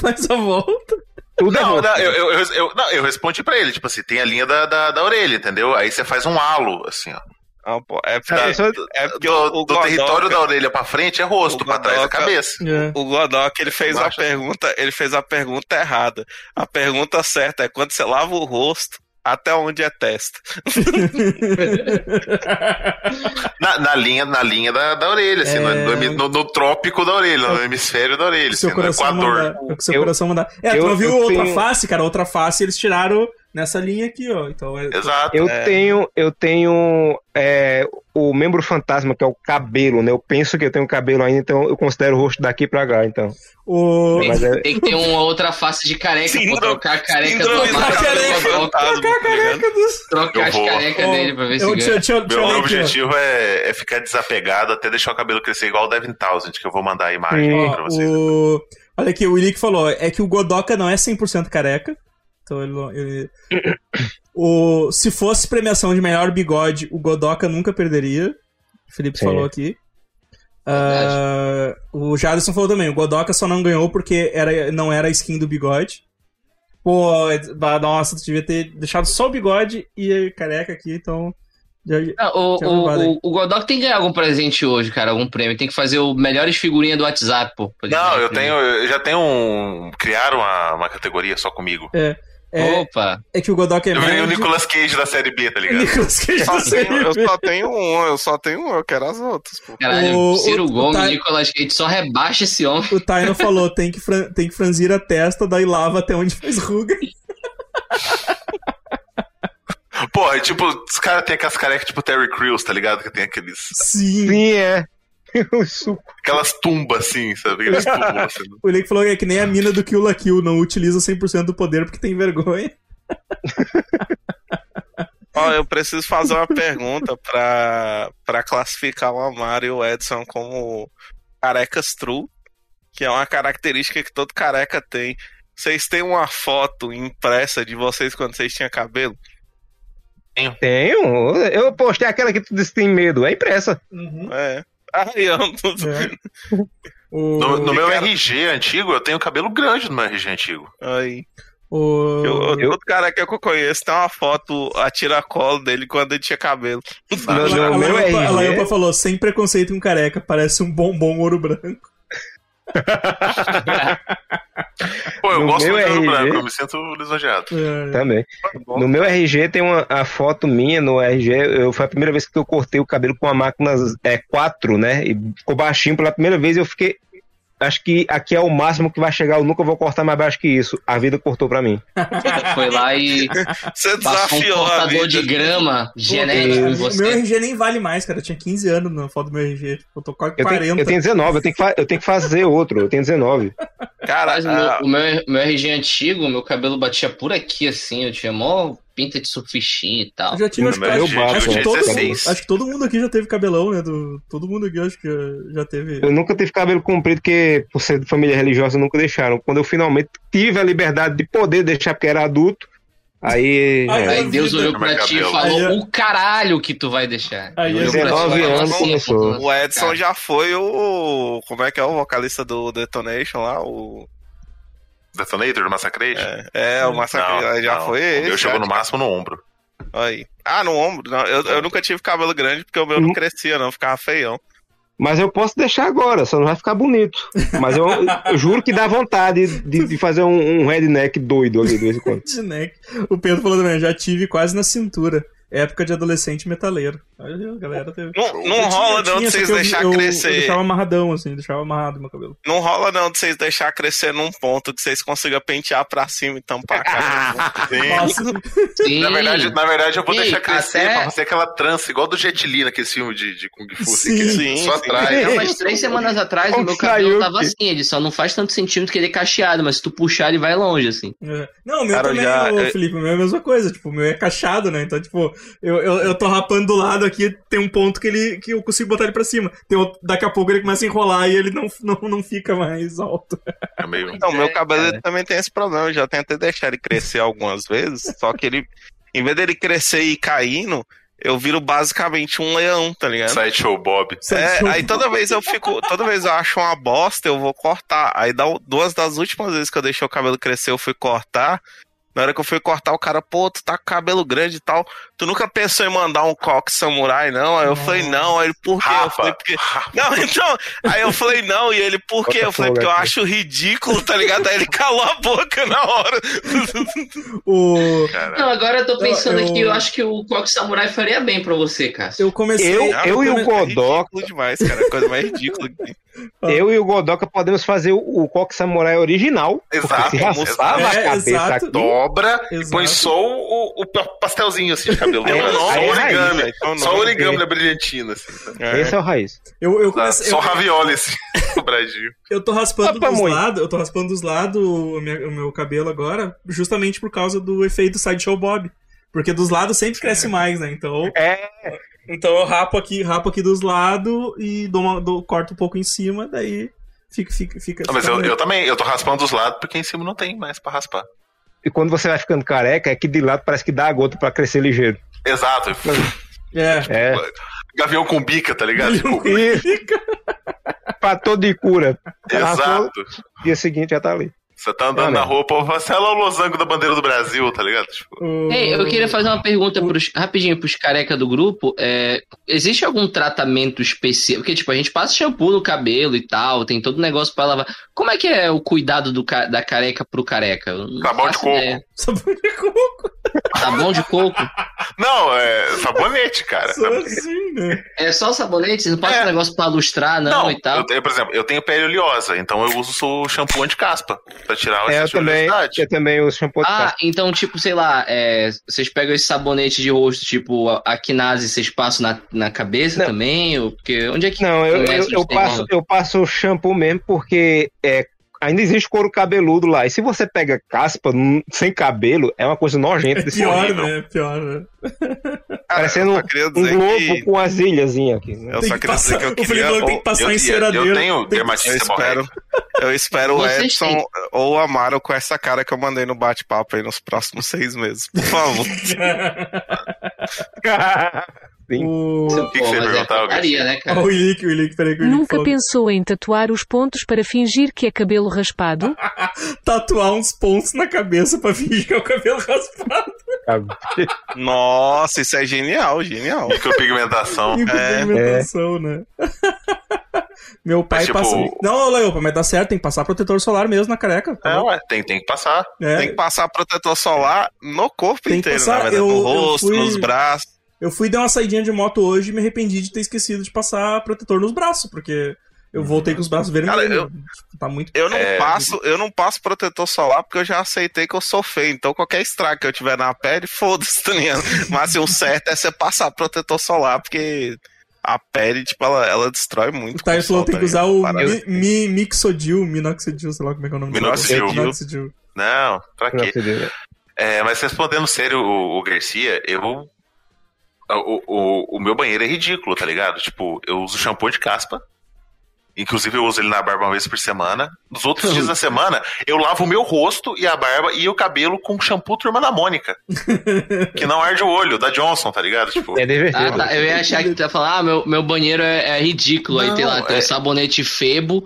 Faz a volta. Tudo é Não, não, eu, eu, eu, eu- não, eu respondi pra ele, tipo assim, tem a linha da, da, da orelha, entendeu? Aí você faz um halo, assim, ó. Ah, pô, é porque, É, é porque Do, o, o do Godoka- território da orelha pra frente é rosto, o pra trás é Godoka- cabeça. É. O Godok, ele fez a Baixa. pergunta, ele fez a pergunta errada. A pergunta certa é quando você lava o rosto, até onde é testa. Na, na linha, na linha da, da orelha, assim, É. no, no- no- trópico da orelha, no hemisfério da orelha, O seu assim, no coração Equador. mandar. O que seu Eu- coração mandar. É, tu eu- não viu outra tenho- face, cara? Outra face eles tiraram nessa linha aqui, ó. Então é. Exato. Eu É. tenho, eu tenho é, o membro fantasma, que é o cabelo, né? Eu penso que eu tenho cabelo ainda, então eu considero o rosto daqui pra cá, então. O. Tem, Mas é- tem que ter uma outra face de careca, Síndrome- pô, trocar a careca do cabelo Godoka, fantasma, tá trocar Eu as carecas dele pra ver se eu, ganha. deixa, Meu eu objetivo é, é ficar desapegado até deixar o cabelo crescer igual o Devin Townsend, que eu vou mandar a imagem Sim. pra vocês. o... Olha aqui, o Willick falou, é que o Godoka não é 100% careca. Então ele, ele- o... Se fosse premiação de melhor bigode, o Godoka nunca perderia. O Felipe Sim. falou aqui. Ah, o Jadson falou também, o Godoka só não ganhou porque era, não era a skin do bigode. Pô, nossa, tu devia ter deixado só o bigode e careca aqui, então. já- Ah, o, o, o, o tem que ganhar algum presente hoje, cara, algum prêmio. Tem que fazer o melhores figurinhas do WhatsApp, pô. por Não, eu tenho. Eu já tenho um. Criaram uma, uma categoria só comigo. É, Opa! é que o Godoka é Eu o. Nicolas Cage da série B, tá ligado? Nicolas Cage da tenho- eu série só tenho um, eu só tenho um, eu quero as outras, pô. Caralho, O- Ciro o- o Gomes, Thay- Nicolas Cage, só rebaixa esse homem. O Taino falou, tem que, fran- tem que franzir a testa, daí lava até onde faz ruga. Pô, é tipo, os caras têm aquelas carecas tipo Terry Crews, tá ligado? Que tem aqueles. Sim. Sim, é. O suco. Aquelas tumbas assim, sabe? Aqueles túmulos assim. O Lake falou que é que nem a mina do Kill la Kill, não utiliza 100% do poder porque tem vergonha. Ó, eu preciso fazer uma pergunta pra, pra classificar o Amaro e o Edson como carecas true, que é uma característica que todo careca tem. Vocês têm uma foto impressa de vocês quando vocês tinham cabelo? Tenho. Eu postei aquela que tu disse que tem medo. É impressa. É. Não... É. O, No, no meu cara- RG antigo, eu tenho cabelo grande no meu RG antigo. Aí. o, Eu, eu, Eu- Todo careca que eu conheço tem uma foto a tiracolo dele quando ele tinha cabelo. No, a, no a, meu Laiopa, a RG. Laiopa falou, sem preconceito com careca, parece um bombom ouro branco. Pô, eu No gosto meu ouro RG. branco, eu me sinto lisonjeado. É, Também. No meu RG tem uma a foto minha no RG. Eu, foi a primeira vez que eu cortei o cabelo com a máquina é, 4, né? E ficou baixinho pela primeira vez. Eu fiquei. Acho que aqui é o máximo que vai chegar. Eu nunca vou cortar mais baixo que isso. A vida cortou pra mim. Foi lá e Você um desafiou a cortador de grama genético meu. RG nem vale mais, cara. Eu tinha 15 anos na foto do meu RG. Eu tô quase Eu 40. tenho, eu tenho 19, eu tenho, que eu tenho que fazer outro. Eu tenho 19. Cara, Mas o a- meu, o meu, meu RG antigo, meu cabelo batia por aqui, assim, eu tinha mó pinta de surfistinha e tal. Eu já tive, acho, meu acho, acho eu que tinha todo 16. mundo, acho que todo mundo aqui já teve cabelão, né? Do, todo mundo aqui acho que já, teve. Eu nunca tive cabelo comprido, porque por ser de família religiosa nunca deixaram. Quando eu finalmente tive a liberdade de poder deixar, porque era adulto, aí. É, Aí Deus olhou pra ti e falou Aí é- o caralho que tu vai deixar. Aí Ele é olhou pra ti e 19 falou anos assim, começou. apontando- o Edson Cara. já foi o. Como é que é o vocalista do Detonation lá? O. Detonator do Massacration? É, é o Massacre já não. foi O meu chegou já. no máximo no ombro. Aí. Ah, no ombro. Não, eu, eu nunca tive cabelo grande porque o meu não Uhum. crescia, não, ficava feião. Mas eu posso deixar agora, só não vai ficar bonito. Mas eu, eu juro que dá vontade de, de fazer um, um redneck doido ali de vez em quando. de neck. O Pedro falou também, já tive quase na cintura. Época de adolescente metaleiro. Olha, a galera teve. Não, Eu não tinha- rola eu não de vocês que eu- deixar eu, crescer. Eu deixava amarradão, assim, deixava amarrado meu cabelo. Não rola não de vocês deixar crescer num ponto que vocês consigam pentear pra cima e tampar a cara. Sim. Nossa, Sim. Na verdade, na verdade, eu vou Sim, deixar crescer até- pra fazer aquela trança igual do Jet Li naquele filme de, de Kung Fu. assim, que Sim, é só sim. atrás. Até umas três semanas atrás, o meu que cabelo tava filho? assim, ele só não faz tanto centímetro que ele é cacheado, mas se tu puxar, ele vai longe, assim. É. Não, o meu Cara, também, já- é- Felipe, o meu é a mesma coisa. Tipo, o meu é cachado, né? Então, tipo, eu, eu, eu tô rapando do lado aqui, tem um ponto que ele que eu consigo botar ele pra cima. Tem outro, daqui a pouco ele começa a enrolar e ele não, não, não fica mais alto. É meio... Não, meu cabelo também tem esse problema. Eu já tentei deixar ele crescer algumas vezes, só que ele, em vez dele crescer e ir caindo, eu viro basicamente um leão, tá ligado? Sideshow Bob. É, aí toda vez eu fico, toda vez eu acho uma bosta, eu vou cortar. Aí dá, duas das últimas vezes que eu deixei o cabelo crescer, eu fui cortar. Na hora que eu fui cortar, o cara, pô, tu tá com cabelo grande e tal. Tu nunca pensou em mandar um coque samurai, não? Aí eu falei, não. Aí ele, por quê? Eu falei, Rafa, porque. Não, então. Aí eu falei, não. E ele, por quê? Eu falei, porque eu acho ridículo, tá ligado? Aí ele calou a boca na hora. O... Não, agora eu tô pensando Eu- aqui, eu acho que o Coque Samurai faria bem pra você, cara. Eu comecei. Eu- Ah, eu e o é Godoka- ridículo demais, cara. A coisa mais ridícula que tem. Eu e o Godoka podemos fazer o, o Coque Samurai original. Exato, porque se raspava exato. a É, cabeça exato. aqui. Dobra e Exato. põe só o, o pastelzinho assim de cabelo. Aí- Lembra? só é origami. raiz, então só não- origami é. da brilhantina, assim. É. Esse é o raiz. Eu, eu Tá, comecei. Só eu- ravioli, assim, no Brasil. Eu tô raspando Opa, dos lados, eu tô raspando dos lados o, minha- o meu cabelo agora, justamente por causa do efeito Sideshow Bob. Porque dos lados sempre cresce mais, né? Então, É, então eu rapo aqui, rapo aqui dos lados e dou uma- dou- corto um pouco em cima, daí fica. fica, fica, Não, mas fica eu, meio- eu também, eu tô raspando dos lados porque em cima não tem mais pra raspar. E quando você vai ficando careca, é que de lado parece que dá a gota pra crescer ligeiro. Exato. É. É. Gavião com bica, tá ligado? Tipo, pra todo de cura. Exato. dia seguinte já tá ali. Você tá andando Ah, na pô, você é lá o losango da bandeira do Brasil, tá ligado? Tipo, O- Ei, eu queria fazer uma pergunta pros, rapidinho pros careca do grupo. É, existe algum tratamento especial? Porque, tipo, a gente passa shampoo no cabelo e tal, tem todo negócio pra lavar. Como é que é o cuidado do, da careca pro careca? Sabão de coco. Sabão de coco. Sabão de coco? Não, é sabonete, cara. Só assim, né? É só sabonete? Você não passa É. um negócio pra lustrar, não, e tal? eu tenho, por exemplo, eu tenho pele oleosa, então eu uso o shampoo anti-caspa pra tirar o É, eu também, oleosidade. eu também uso shampoo de Ah, então, tipo, sei lá, é, vocês pegam esse sabonete de rosto, tipo, a, a quinase, vocês passam na, na cabeça Não. também? Ou, porque onde é que. Não, eu, eu, eu passo, eu passo shampoo mesmo porque é, ainda existe couro cabeludo lá. E se você pega caspa hum, sem cabelo, é uma coisa nojenta É desse pior, horrível. né? É pior, né? Parecendo eu um dizer globo que- com as ilhazinhas aqui. né? Eu Tem só que queria dizer passar- que eu o queria. Felipe tem que passar eu, em eu ceradeira. tenho Tem que- dermatite Eu espero, eu espero o Edson têm. ou o Amaro com essa cara que eu mandei no bate-papo aí nos próximos seis meses. Por favor. Sim. o... Que você mas é putaria, né, cara? O Ilick, o Ilick, peraí que o Ilick Nunca falou. pensou em tatuar os pontos para fingir que é cabelo raspado? Tatuar uns pontos na cabeça pra fingir que é o cabelo raspado. Nossa, isso é genial, genial. Micropigmentação. Micropigmentação, né? Meu pai Mas, tipo, passa. Não, Leopa, mas tá certo, tem que passar protetor solar mesmo na careca. tá É, ué, tem, tem que passar. É, Tem que passar protetor solar no corpo Tem inteiro, passar, na verdade. eu- no rosto, fui- nos braços. Eu fui dar uma saidinha de moto hoje e me arrependi de ter esquecido de passar protetor nos braços, porque eu voltei com os braços vermelhos. Cara, eu- Tipo, Tá muito. Eu não É. passo, eu não passo protetor solar porque eu já aceitei que eu sou feio. Então qualquer estrago que eu tiver na pele, foda-se, tá ligado? Mas assim, o certo é você passar protetor solar, porque a pele, tipo, ela, ela destrói muito. O Tyson com sol, tem que tá usar o mi, mi, Mixodil, Minoxidil, sei lá como é que é o nome do Minoxidil. bagulho. Minoxidil. Não, pra quê? É, mas respondendo sério o, o Garcia, eu. O, o, o meu banheiro é ridículo, tá ligado? Tipo, eu uso shampoo de caspa. Inclusive, eu uso ele na barba uma vez por semana. Nos outros dias da semana, eu lavo o meu rosto e a barba e o cabelo com shampoo Turma da Mônica. que não arde o olho, da Johnson, tá ligado? Tipo, É divertido. Ah, tá. Eu ia achar que tu ia falar, ah, meu, meu banheiro é, é ridículo. aí tem lá, Não, tem é- um sabonete febo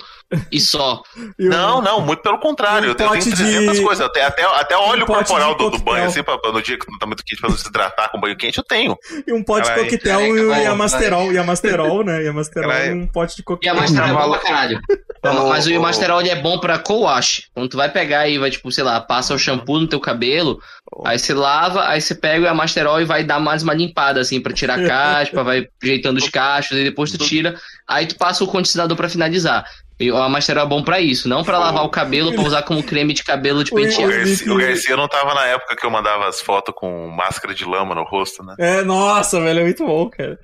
e só. E Não, não, muito pelo contrário. Eu tenho, eu pote tenho 300 de- coisas. Tenho até, até óleo um corporal do, do coquetel. banho, assim, pra, pra no dia que não tá muito quente, pra não se hidratar com banho quente, eu tenho. E um pote de coquetel e, Masterol, e a Masterol, né? E a Masterol e um pote de E a coquetel. Masterol pra caralho. Então, Mas o o- Masterol ele é bom pra co-wash. Quando tu vai pegar e vai, tipo, sei lá, passa o shampoo no teu cabelo, aí você lava, aí você pega a Masterol e vai dar mais uma limpada, assim, pra tirar a caspa, vai ajeitando os cachos, e depois tu tira, aí tu passa o condicionador pra finalizar. E a Masterol é bom pra isso, não pra lavar o cabelo, pra usar como creme de cabelo de O pentear. Garcia, o Oi. Garcia não tava na época que eu mandava as fotos com máscara de lama no rosto, né? É, nossa, velho, é muito bom, cara.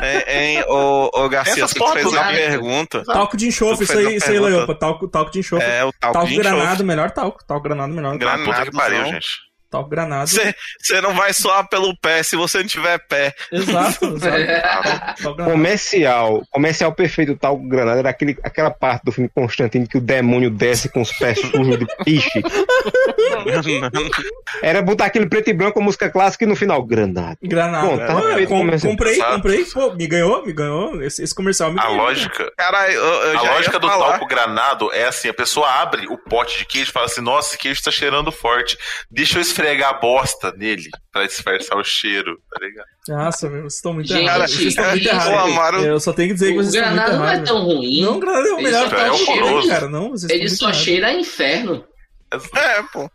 É, hein, ô, ô Garcia, Essas você fez fotos, uma né? pergunta. Talco de enxofre, Tu isso fez aí, isso aí. Leopa. Talco, talco de enxofre. É, o talco, talco de enxofre. granado, melhor talco. Talco granado, melhor. Gra- Talco, Puta que pariu, gente. Talco granado. Você não vai suar pelo pé se você não tiver pé. Exato, exato. Granado. Comercial, comercial perfeito tal Granada era aquele, aquela parte do filme Constantino que o demônio desce com os pés sujos de piche. Era botar aquele preto e branco com música clássica e no final Granada. Granada. Bom, tá feito com- comprei, Exato. comprei. Pô, me ganhou, me ganhou. Esse, esse comercial me A ganhou. lógica, Caralho, eu, eu a lógica do falar. talco granado é assim: a pessoa abre o pote de queijo e fala assim, nossa, esse queijo tá cheirando forte. Deixa eu esfregar esfregar bosta nele pra disfarçar o cheiro, tá ligado? Nossa, meu, vocês estão muito Gente, errados. Vocês estão muito é, errados. o Amaro- Eu só tenho que dizer que O vocês estão muito granado não é errados. tão ruim. Não, o granado é o Ele melhor é tá cheiro, cara. Não, vocês Ele só muito cheira a inferno. É, pô. errados.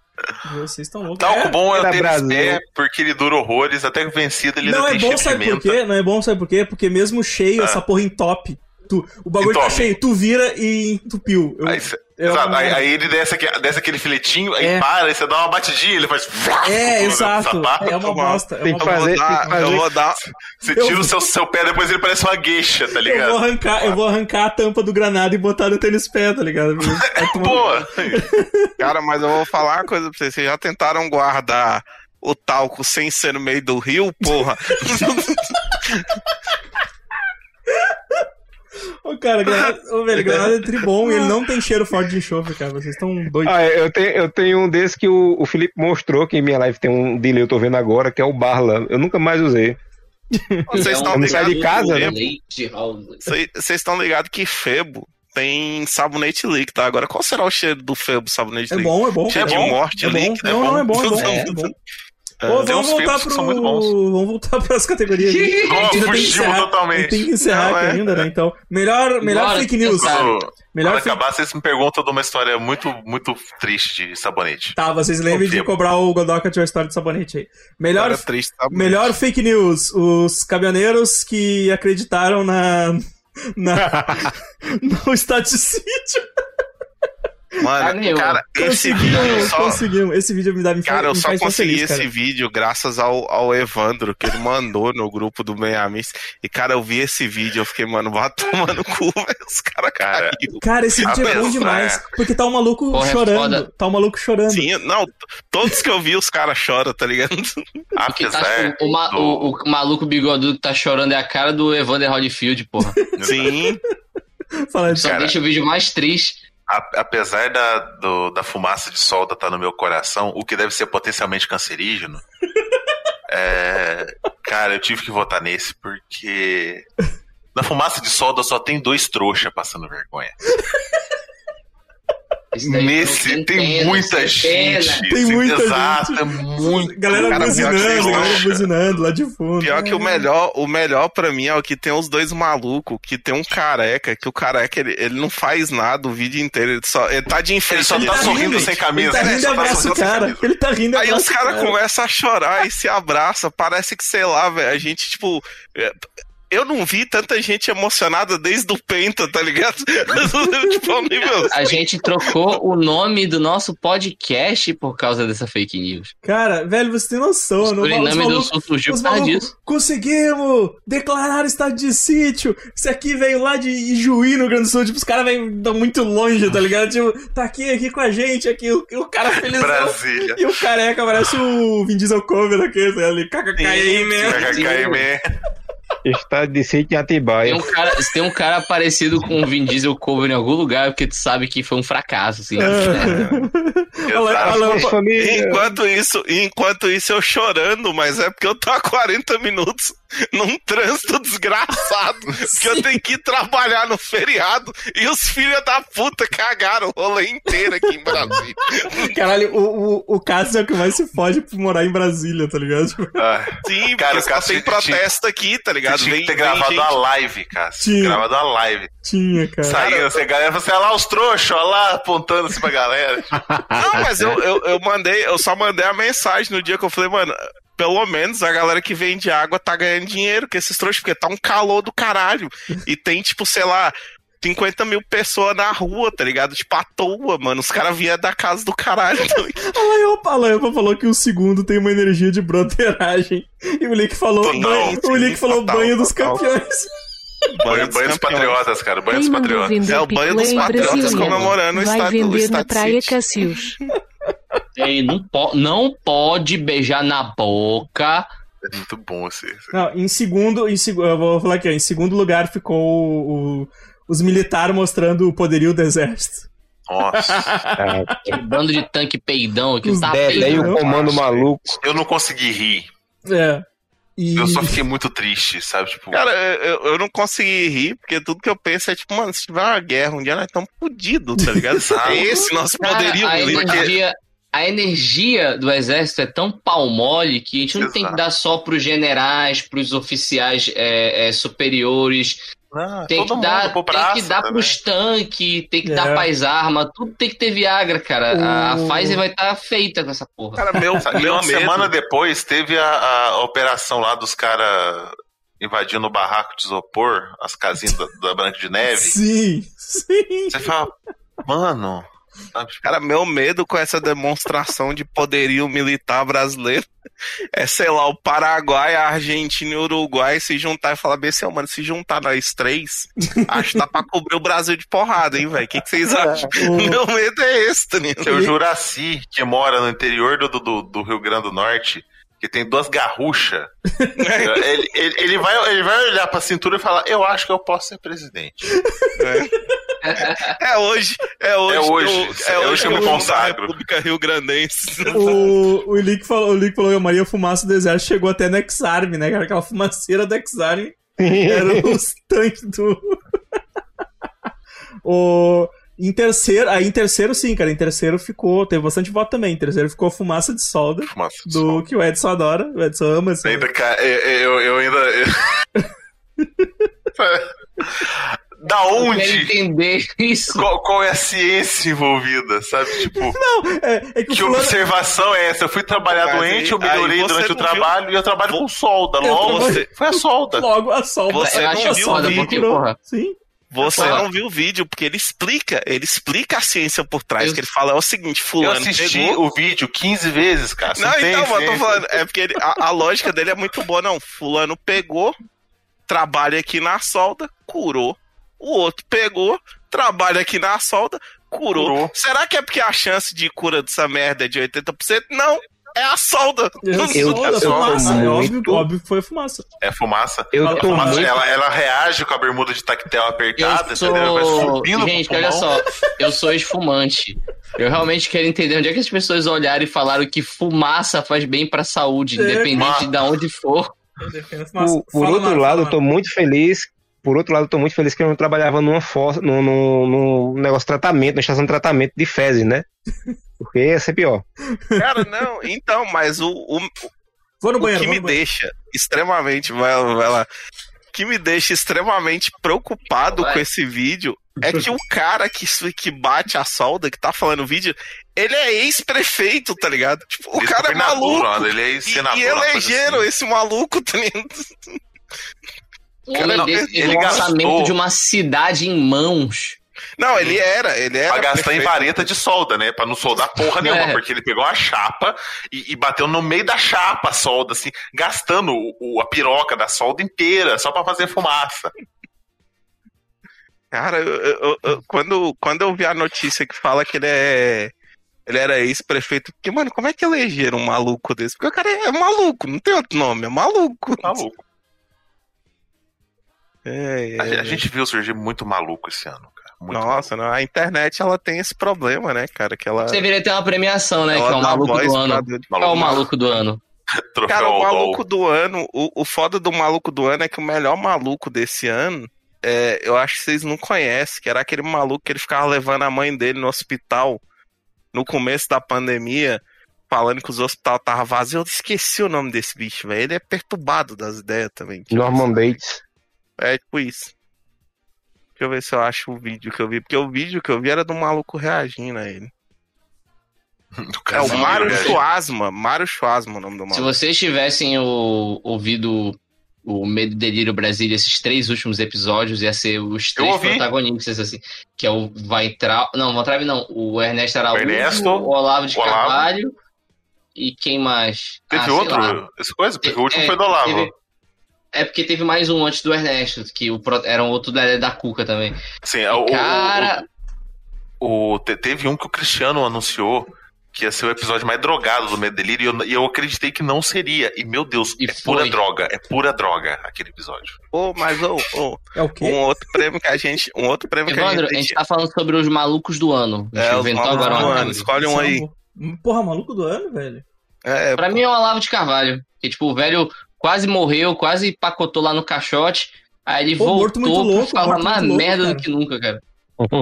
Vocês estão loucos. Talco É, bom é o Era tênis Brasil. pé, porque ele dura horrores, até que vencido ele Não é bom, cheiro de sabe por quê? Não é bom, sabe por quê? Porque mesmo cheio, Ah. essa porra entope. Tu, o bagulho tá Entope. cheio, tu vira e entupiu. Eu- Aí, cê- exato, aí, aí ele desce, aqui- desce aquele filetinho, aí É. para, aí você dá uma batidinha, ele faz. É, exato. sapato. É uma bosta. É Tem uma que Eu bosta. fazer- vou dar, tem que fazer- eu vou dar, Você Eu- tira o seu, seu pé, depois ele parece uma gueixa, tá Eu ligado? vou, arrancar, eu vou arrancar a tampa do granado e botar no tênis pé, tá ligado? Tomar- Pô, Cara, mas eu vou falar uma coisa pra vocês. Vocês já tentaram guardar o talco sem ser no meio do rio, porra? Ô, cara, granada, ô, velho, granada é tribom e ele não tem cheiro forte de enxofre, cara. Vocês estão doidos. Ah, eu tenho, eu tenho um desse que o, o Felipe mostrou, que em minha live tem um delay, eu tô vendo agora, que é o Barla. Eu nunca mais usei. Vocês É estão um não sai de ligados? casa, né? Vocês estão ligados que Febo tem sabonete líquido, tá? Agora, qual será o cheiro do Febo sabonete É líquido? bom, é bom. Cheiro cara. de morte é bom. líquida, é Não, bom. não, é bom, é bom. É. Vamos uns voltar pro. que são muito bons. Vamos voltar pras categorias. aqui. A gente ainda tem totalmente. tem que encerrar Não, aqui é. ainda, né? Então, melhor, melhor Bora, fake news. quando, Melhor quando fake acabar, vocês me perguntam de uma história muito, muito triste de sabonete. Tá, vocês lembrem de cobrar o Godoka de uma história de sabonete aí. Melhor, triste, tá? melhor fake news. Os caminhoneiros que acreditaram na. na no estaticídio. Mano, Caramba, cara, esse vídeo só. conseguimos. Esse vídeo me dá me Cara, eu me só consegui feliz, esse cara. vídeo graças ao, ao Evandro, que ele mandou no grupo do Benhamis. E, cara, eu vi esse vídeo, eu fiquei, mano, vai tomar no cu, velho. Os caras Cara, caiu. Cara, esse vídeo é bom Apesar- demais. Porque tá um maluco Porra, é chorando. foda. Tá um maluco chorando. Sim, não, todos que eu vi, os caras choram, tá ligado? Tá, apesar o, ma- do- o, o maluco bigodudo que tá chorando é a cara do Evander Holyfield, porra. Sim, Fala Só Cara. deixa o vídeo mais triste. Apesar da, do- da fumaça de solda estar no meu coração, o que deve ser potencialmente cancerígeno, é, cara, eu tive que votar nesse porque na fumaça de solda só tem dois trouxa passando vergonha. Nesse tem muita gente. Tem muita exato, gente. é muito. Galera Cara, buzinando, galera buzinando lá de fundo. pior que o melhor, o melhor pra mim é o que tem os dois malucos, que tem um careca, que o careca, ele, ele não faz nada o vídeo inteiro, ele só, ele tá de enfeite. Ele só Ele tá tá sorrindo rindo, sem Ele camisa. tá né? rindo e Só tá abraça o sorrindo sem cara. camisa. Ele tá rindo e Aí abraça os o caras cara. começam a chorar e se abraçam. Parece que, sei lá, velho, a gente, tipo. Eu não vi tanta gente emocionada desde o Penta, tá ligado? tipo, ao nível. A gente trocou o nome do nosso podcast por causa dessa fake news. Cara, velho, você tem noção. O não- os Suriname do Sul surgiu por causa disso. conseguimos declarar estado de sítio. Esse aqui veio lá de Ijuí, no Grande do Sul. Tipo, os caras vêm muito longe, tá ligado? Tipo, tá aqui, aqui com a gente, aqui, o, o cara felizão. Brasília. E o careca parece o Vin Diesel cover daquele, ali, KKKI, né? KKKM. Está de sítio em Tem Atibaia. um, cara, se tem um cara parecido com o Vin Diesel cover em algum lugar, é porque tu sabe que foi um fracasso, assim. Família. Enquanto isso, enquanto isso, eu chorando, mas é porque eu tô há 40 minutos num trânsito desgraçado. Porque eu tenho que ir trabalhar no feriado e os filhos da puta cagaram o rolê inteiro aqui em Brasília. Caralho, o, o, o Cássio é o que mais se fode por morar em Brasília, tá ligado? Ah, Sim, Cara, porque o só Cássio tem tinha- protesto aqui, tá ligado? Você tinha Vem, que ter gravado gente- a live, cara. Tinha. Gravado a live. tinha, cara. Saindo, você, a galera, você olha lá os trouxas, olha lá, apontando assim pra galera. Não, mas eu, eu, eu mandei, eu só mandei a mensagem no dia que eu falei, mano, pelo menos a galera que vende água tá ganhando dinheiro com esses trouxas, porque tá um calor do caralho. E tem, tipo, sei lá, 50 mil pessoas na rua, tá ligado? Tipo, à toa, mano. Os caras vinham da casa do caralho. A Laiopa, a Laiopa falou que o segundo tem uma energia de broderagem. E o Lick falou, Total, banho, o Lick falou total, banho dos total. campeões. Banho, dos banho dos patriotas, cara. Banho dos patriotas. É o banho dos patriotas comemorando o Vai estado- o vender na estado Praia. Cassius. Ei, não, po não pode beijar na boca. É muito bom esse. Não, em segundo, em seg- eu vou falar aqui, ó, em segundo lugar ficou o- o- os militares mostrando o poderio do exército. Nossa. Aquele bando de tanque peidão que Os tá peidando. o comando maluco. Eu não consegui rir. É. E... Eu só fiquei muito triste, sabe? Tipo, Cara, eu, eu não consegui rir, porque tudo que eu penso é tipo, mano, se tiver uma guerra um dia, nós estamos fodidos, tá ligado? Exato. É esse nosso Cara, poderio a ali. energia, a energia do exército é tão pau mole que a gente não tem que Exato. dar só pros generais, pros oficiais é, é, superiores. Não, Tem que, dar, tem braço que dar também. pros tanques, tem que É. dar pras armas, tudo tem que ter Viagra, cara. A, Pfizer vai estar feita com essa porra. Cara, meu, E meu semana depois teve a, a operação lá dos caras invadindo o barraco de isopor, as casinhas da, da Branca de Neve. Sim, sim. Você fala, mano. Cara, meu medo com essa demonstração de poderio militar brasileiro é, sei lá, o Paraguai, a Argentina e o Uruguai se juntar e falar bem assim, mano, se juntar nós três, acho que dá pra cobrir o Brasil de porrada, hein, velho? O que, que vocês acham? O- Meu medo é esse, tá ligado? Seu Juraci, que mora no interior do, do, do Rio Grande do Norte, que tem duas garruchas, ele, ele, ele vai, ele vai olhar pra cintura e falar: Eu acho que eu posso ser presidente. É hoje, é hoje, É hoje, que eu- é hoje que eu me consagro. República Rio Grandense. O, o Ilick falou, o Ilick falou que a Maria Fumaça do Exército chegou até no X-Army, né? cara? Aquela fumaceira do X-Army eram os tanques do. o... Em terceiro, aí em terceiro, sim, cara. Em terceiro ficou. Teve bastante voto também. Em terceiro ficou a fumaça de solda. Fumaça de Do sol. que o Edson adora. O Edson ama essa. Ainda, cara, eu, eu, eu ainda. da Eu onde? entender isso. Qual, qual é a ciência envolvida, sabe? Tipo, É, é que que fulano... observação é essa? Eu fui trabalhar Mas doente, eu aí- aí melhorei você durante o não viu- trabalho e eu trabalho com solda. Eu Logo, trabalho- foi a solda. Logo a solda. Você a não acha viu solda curou. porra? Sim. Você não viu o vídeo, porque ele explica, ele explica a ciência por trás, Eu- que ele fala é o seguinte, Eu fulano assisti pegou... o vídeo 15 vezes, cara. Não, então, mas eu tô falando, é porque ele- a, a lógica dele é muito boa, não. Fulano pegou, trabalha aqui na solda, curou. O outro pegou, trabalha aqui na solda, curou. Curou. Será que é porque a chance de cura dessa merda é de 80%? Não, é a solda. Eu, solda, eu tô fumaça. É óbvio, muito- óbvio que foi a fumaça. É fumaça. Eu A tô fumaça, muito. ela, ela reage com a bermuda de tactel apertada, Eu sou... entendeu? Vai subindo Gente, olha só. Eu sou esfumante. Eu realmente quero entender onde é que as pessoas olharam e falaram que fumaça faz bem pra saúde, É, independente mas- de onde for. Eu defendo a fumaça. Por, Fala, outro Mara, lado, eu tô muito feliz. Por outro lado, eu tô muito feliz que eu não trabalhava numa fossa, num, num, num negócio de tratamento, na estação de tratamento de fezes, né? Porque ia ser pior. Cara, não, então, mas o, o, Vou no o banheiro. que vou me no banheiro. deixa extremamente, vai, vai lá, o que me deixa extremamente preocupado Vai. com esse vídeo é que o cara que, su- que bate a solda, que tá falando o vídeo, ele é ex-prefeito, tá ligado? Tipo, o cara é maluco. mano, Ele é E, e elegeram assim. esse maluco, tá ligado? Homem não, ele um gastou. orçamento de uma cidade em mãos. Não, ele era, ele era. Pra gastar em vareta de solda, né? Pra não soldar porra nenhuma, É. porque ele pegou a chapa e, e bateu no meio da chapa a solda, assim, gastando o, o- a piroca da solda inteira, só pra fazer fumaça. Cara, eu- eu- eu- quando, quando eu vi a notícia que fala que ele é. Ele era ex-prefeito. Porque, mano, como é que elegeram um maluco desse? Porque o cara é, é maluco, não tem outro nome, é maluco. Maluco. É, é. A, a gente viu surgir muito maluco esse ano, cara. Muito Nossa, não, a internet ela tem esse problema, né, cara? Que ela. Você deveria ter uma premiação, né? Que ela é o maluco do ano. É o maluco do ano? Cara, o maluco do ano, o, o foda do maluco do ano é que o melhor maluco desse ano, é, eu acho que vocês não conhecem, que era aquele maluco que ele ficava levando a mãe dele no hospital no começo da pandemia, falando que os hospitais estavam vazios. Eu esqueci o nome desse bicho, velho. Ele é perturbado das ideias também. Norman Bates. É tipo isso. Deixa eu ver se eu acho o vídeo que eu vi, porque o vídeo que eu vi era do maluco reagindo a ele. Do É o Mário. Schwasma. Mário Schwasma o nome do Se maluco. vocês tivessem o- ouvido o Medo e Delírio Brasília, esses três últimos episódios, ia ser os três protagonistas, assim. Que é o Weintraub. Não, Weintraub não. O Ernesto Araújo, Ernesto, o Olavo de Olavo. Carvalho. E quem mais? Teve Ah, outro? Essa coisa? Porque o último É, foi do Olavo. teve- É porque teve mais um antes do Ernesto, que o, pro- era um outro da, da Cuca também. Sim, o, o- Cara, o- o- te- teve um que o Cristiano anunciou que ia ser o episódio mais drogado do Medo e Delírio, e eu, e eu acreditei que não seria. E, meu Deus, E é pura foi. droga. É pura droga aquele episódio. Ô, mas ô, ô, É o quê? um outro prêmio que a gente. Um outro prêmio que a Evandro, a gente. gente tá falando sobre os malucos do ano. A gente É, inventou agora do uma ano. Escolhe um aí. Porra, maluco do ano, velho. É, Pra mim é o Olavo de Carvalho. Que, tipo, o velho quase morreu, quase pacotou lá no caixote. Aí ele Pô, morto voltou muito louco, falar mais merda cara. do que nunca, cara.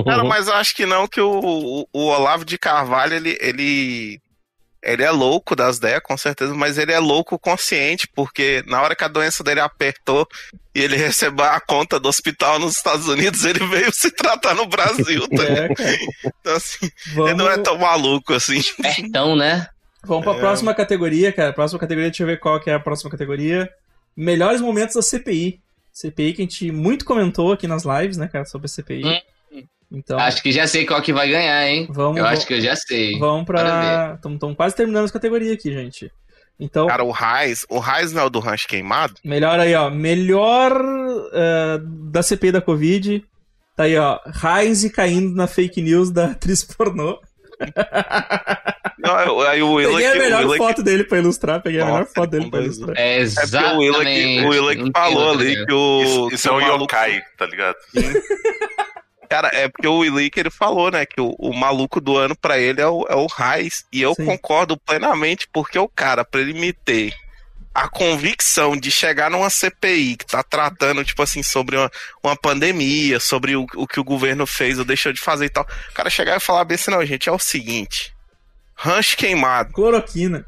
Cara, mas eu acho que não, que o, o, o Olavo de Carvalho, ele, ele, ele é louco das ideias, com certeza, mas ele é louco consciente, porque na hora que a doença dele apertou e ele recebeu a conta do hospital nos Estados Unidos, ele veio se tratar no Brasil, tá? É. Então, assim, Vamos, ele não é tão maluco assim. Pertão, né? Vamos pra É. próxima categoria, cara. Próxima categoria, deixa eu ver qual que é a próxima categoria. Melhores momentos da CPI. CPI que a gente muito comentou aqui nas lives, né, cara, sobre a CPI. Hum. Então, Acho que já sei qual que vai ganhar, hein? vamos, Eu vamos, acho que eu já sei. vamos pra... Estamos quase terminando as categorias aqui, gente. Então, Cara, o Raiz, o Raiz não é o do rancho queimado? melhor aí, ó. Melhor eh, da CPI da Covid. Tá aí, ó. Heinz caindo na fake news da atriz pornô. Não, eu- aí o Willa Peguei a que- o melhor Willa que- foto dele pra ilustrar. Peguei a melhor Nossa, foto dele pra ilustrar. É É porque o Willa que, exatamente. o Willa que falou ali né? que o. Isso, isso que é o um maluco- yokai, tá ligado? Cara, é porque o Willi que ele falou, né? Que o, o maluco do ano pra ele é o, é o Raiz. E eu Sim. concordo plenamente, porque o cara, pra ele me ter a convicção de chegar numa CPI que tá tratando, tipo assim, sobre uma, uma pandemia, sobre o, o que o governo fez ou deixou de fazer e tal. O cara chegar e falar bem assim, não, gente, é o seguinte. Rancho queimado, Cloroquina.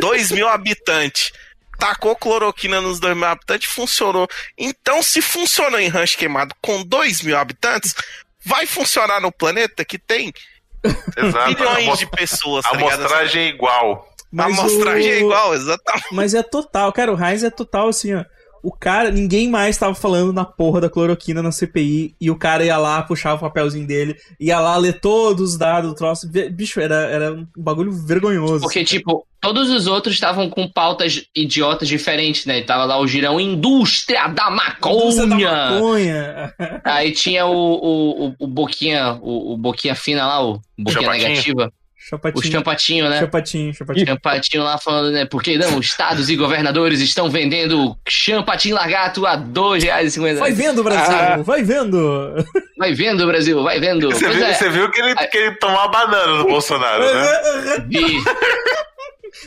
2 mil habitantes. Tacou cloroquina nos 2 mil habitantes, funcionou. Então, se funcionou em rancho queimado com 2 mil habitantes, vai funcionar no planeta que tem Exato. bilhões A de pessoas. A tá amostragem é igual. A Mas amostragem o- é igual, exatamente. Mas é total, cara, o Heinz é total assim, ó. O cara, ninguém mais tava falando na porra da cloroquina na CPI e o cara ia lá, puxava o papelzinho dele, ia lá ler todos os dados do troço. Bi- Bicho, era, era um bagulho vergonhoso. Porque, tipo, todos os outros estavam com pautas idiotas diferentes, né? Tava lá o girão Indústria da Indústria da Maconha. maconha. Aí tinha o, o, o, o Boquinha, o, o Boquinha Fina lá, o Boquinha Chapatinho. Negativa. O Chapatinho. Champatinho, né? Chapatinho, chapatinho. Champatinho lá falando, né? Porque não, estados e governadores estão vendendo champatinho largato a R$ 2,50. Vai vendo, Brasil, Ah. vai vendo. Vai vendo, Brasil, vai vendo. Você viu, é, você viu que, ele, que ele tomou a banana do Bolsonaro, né? vi.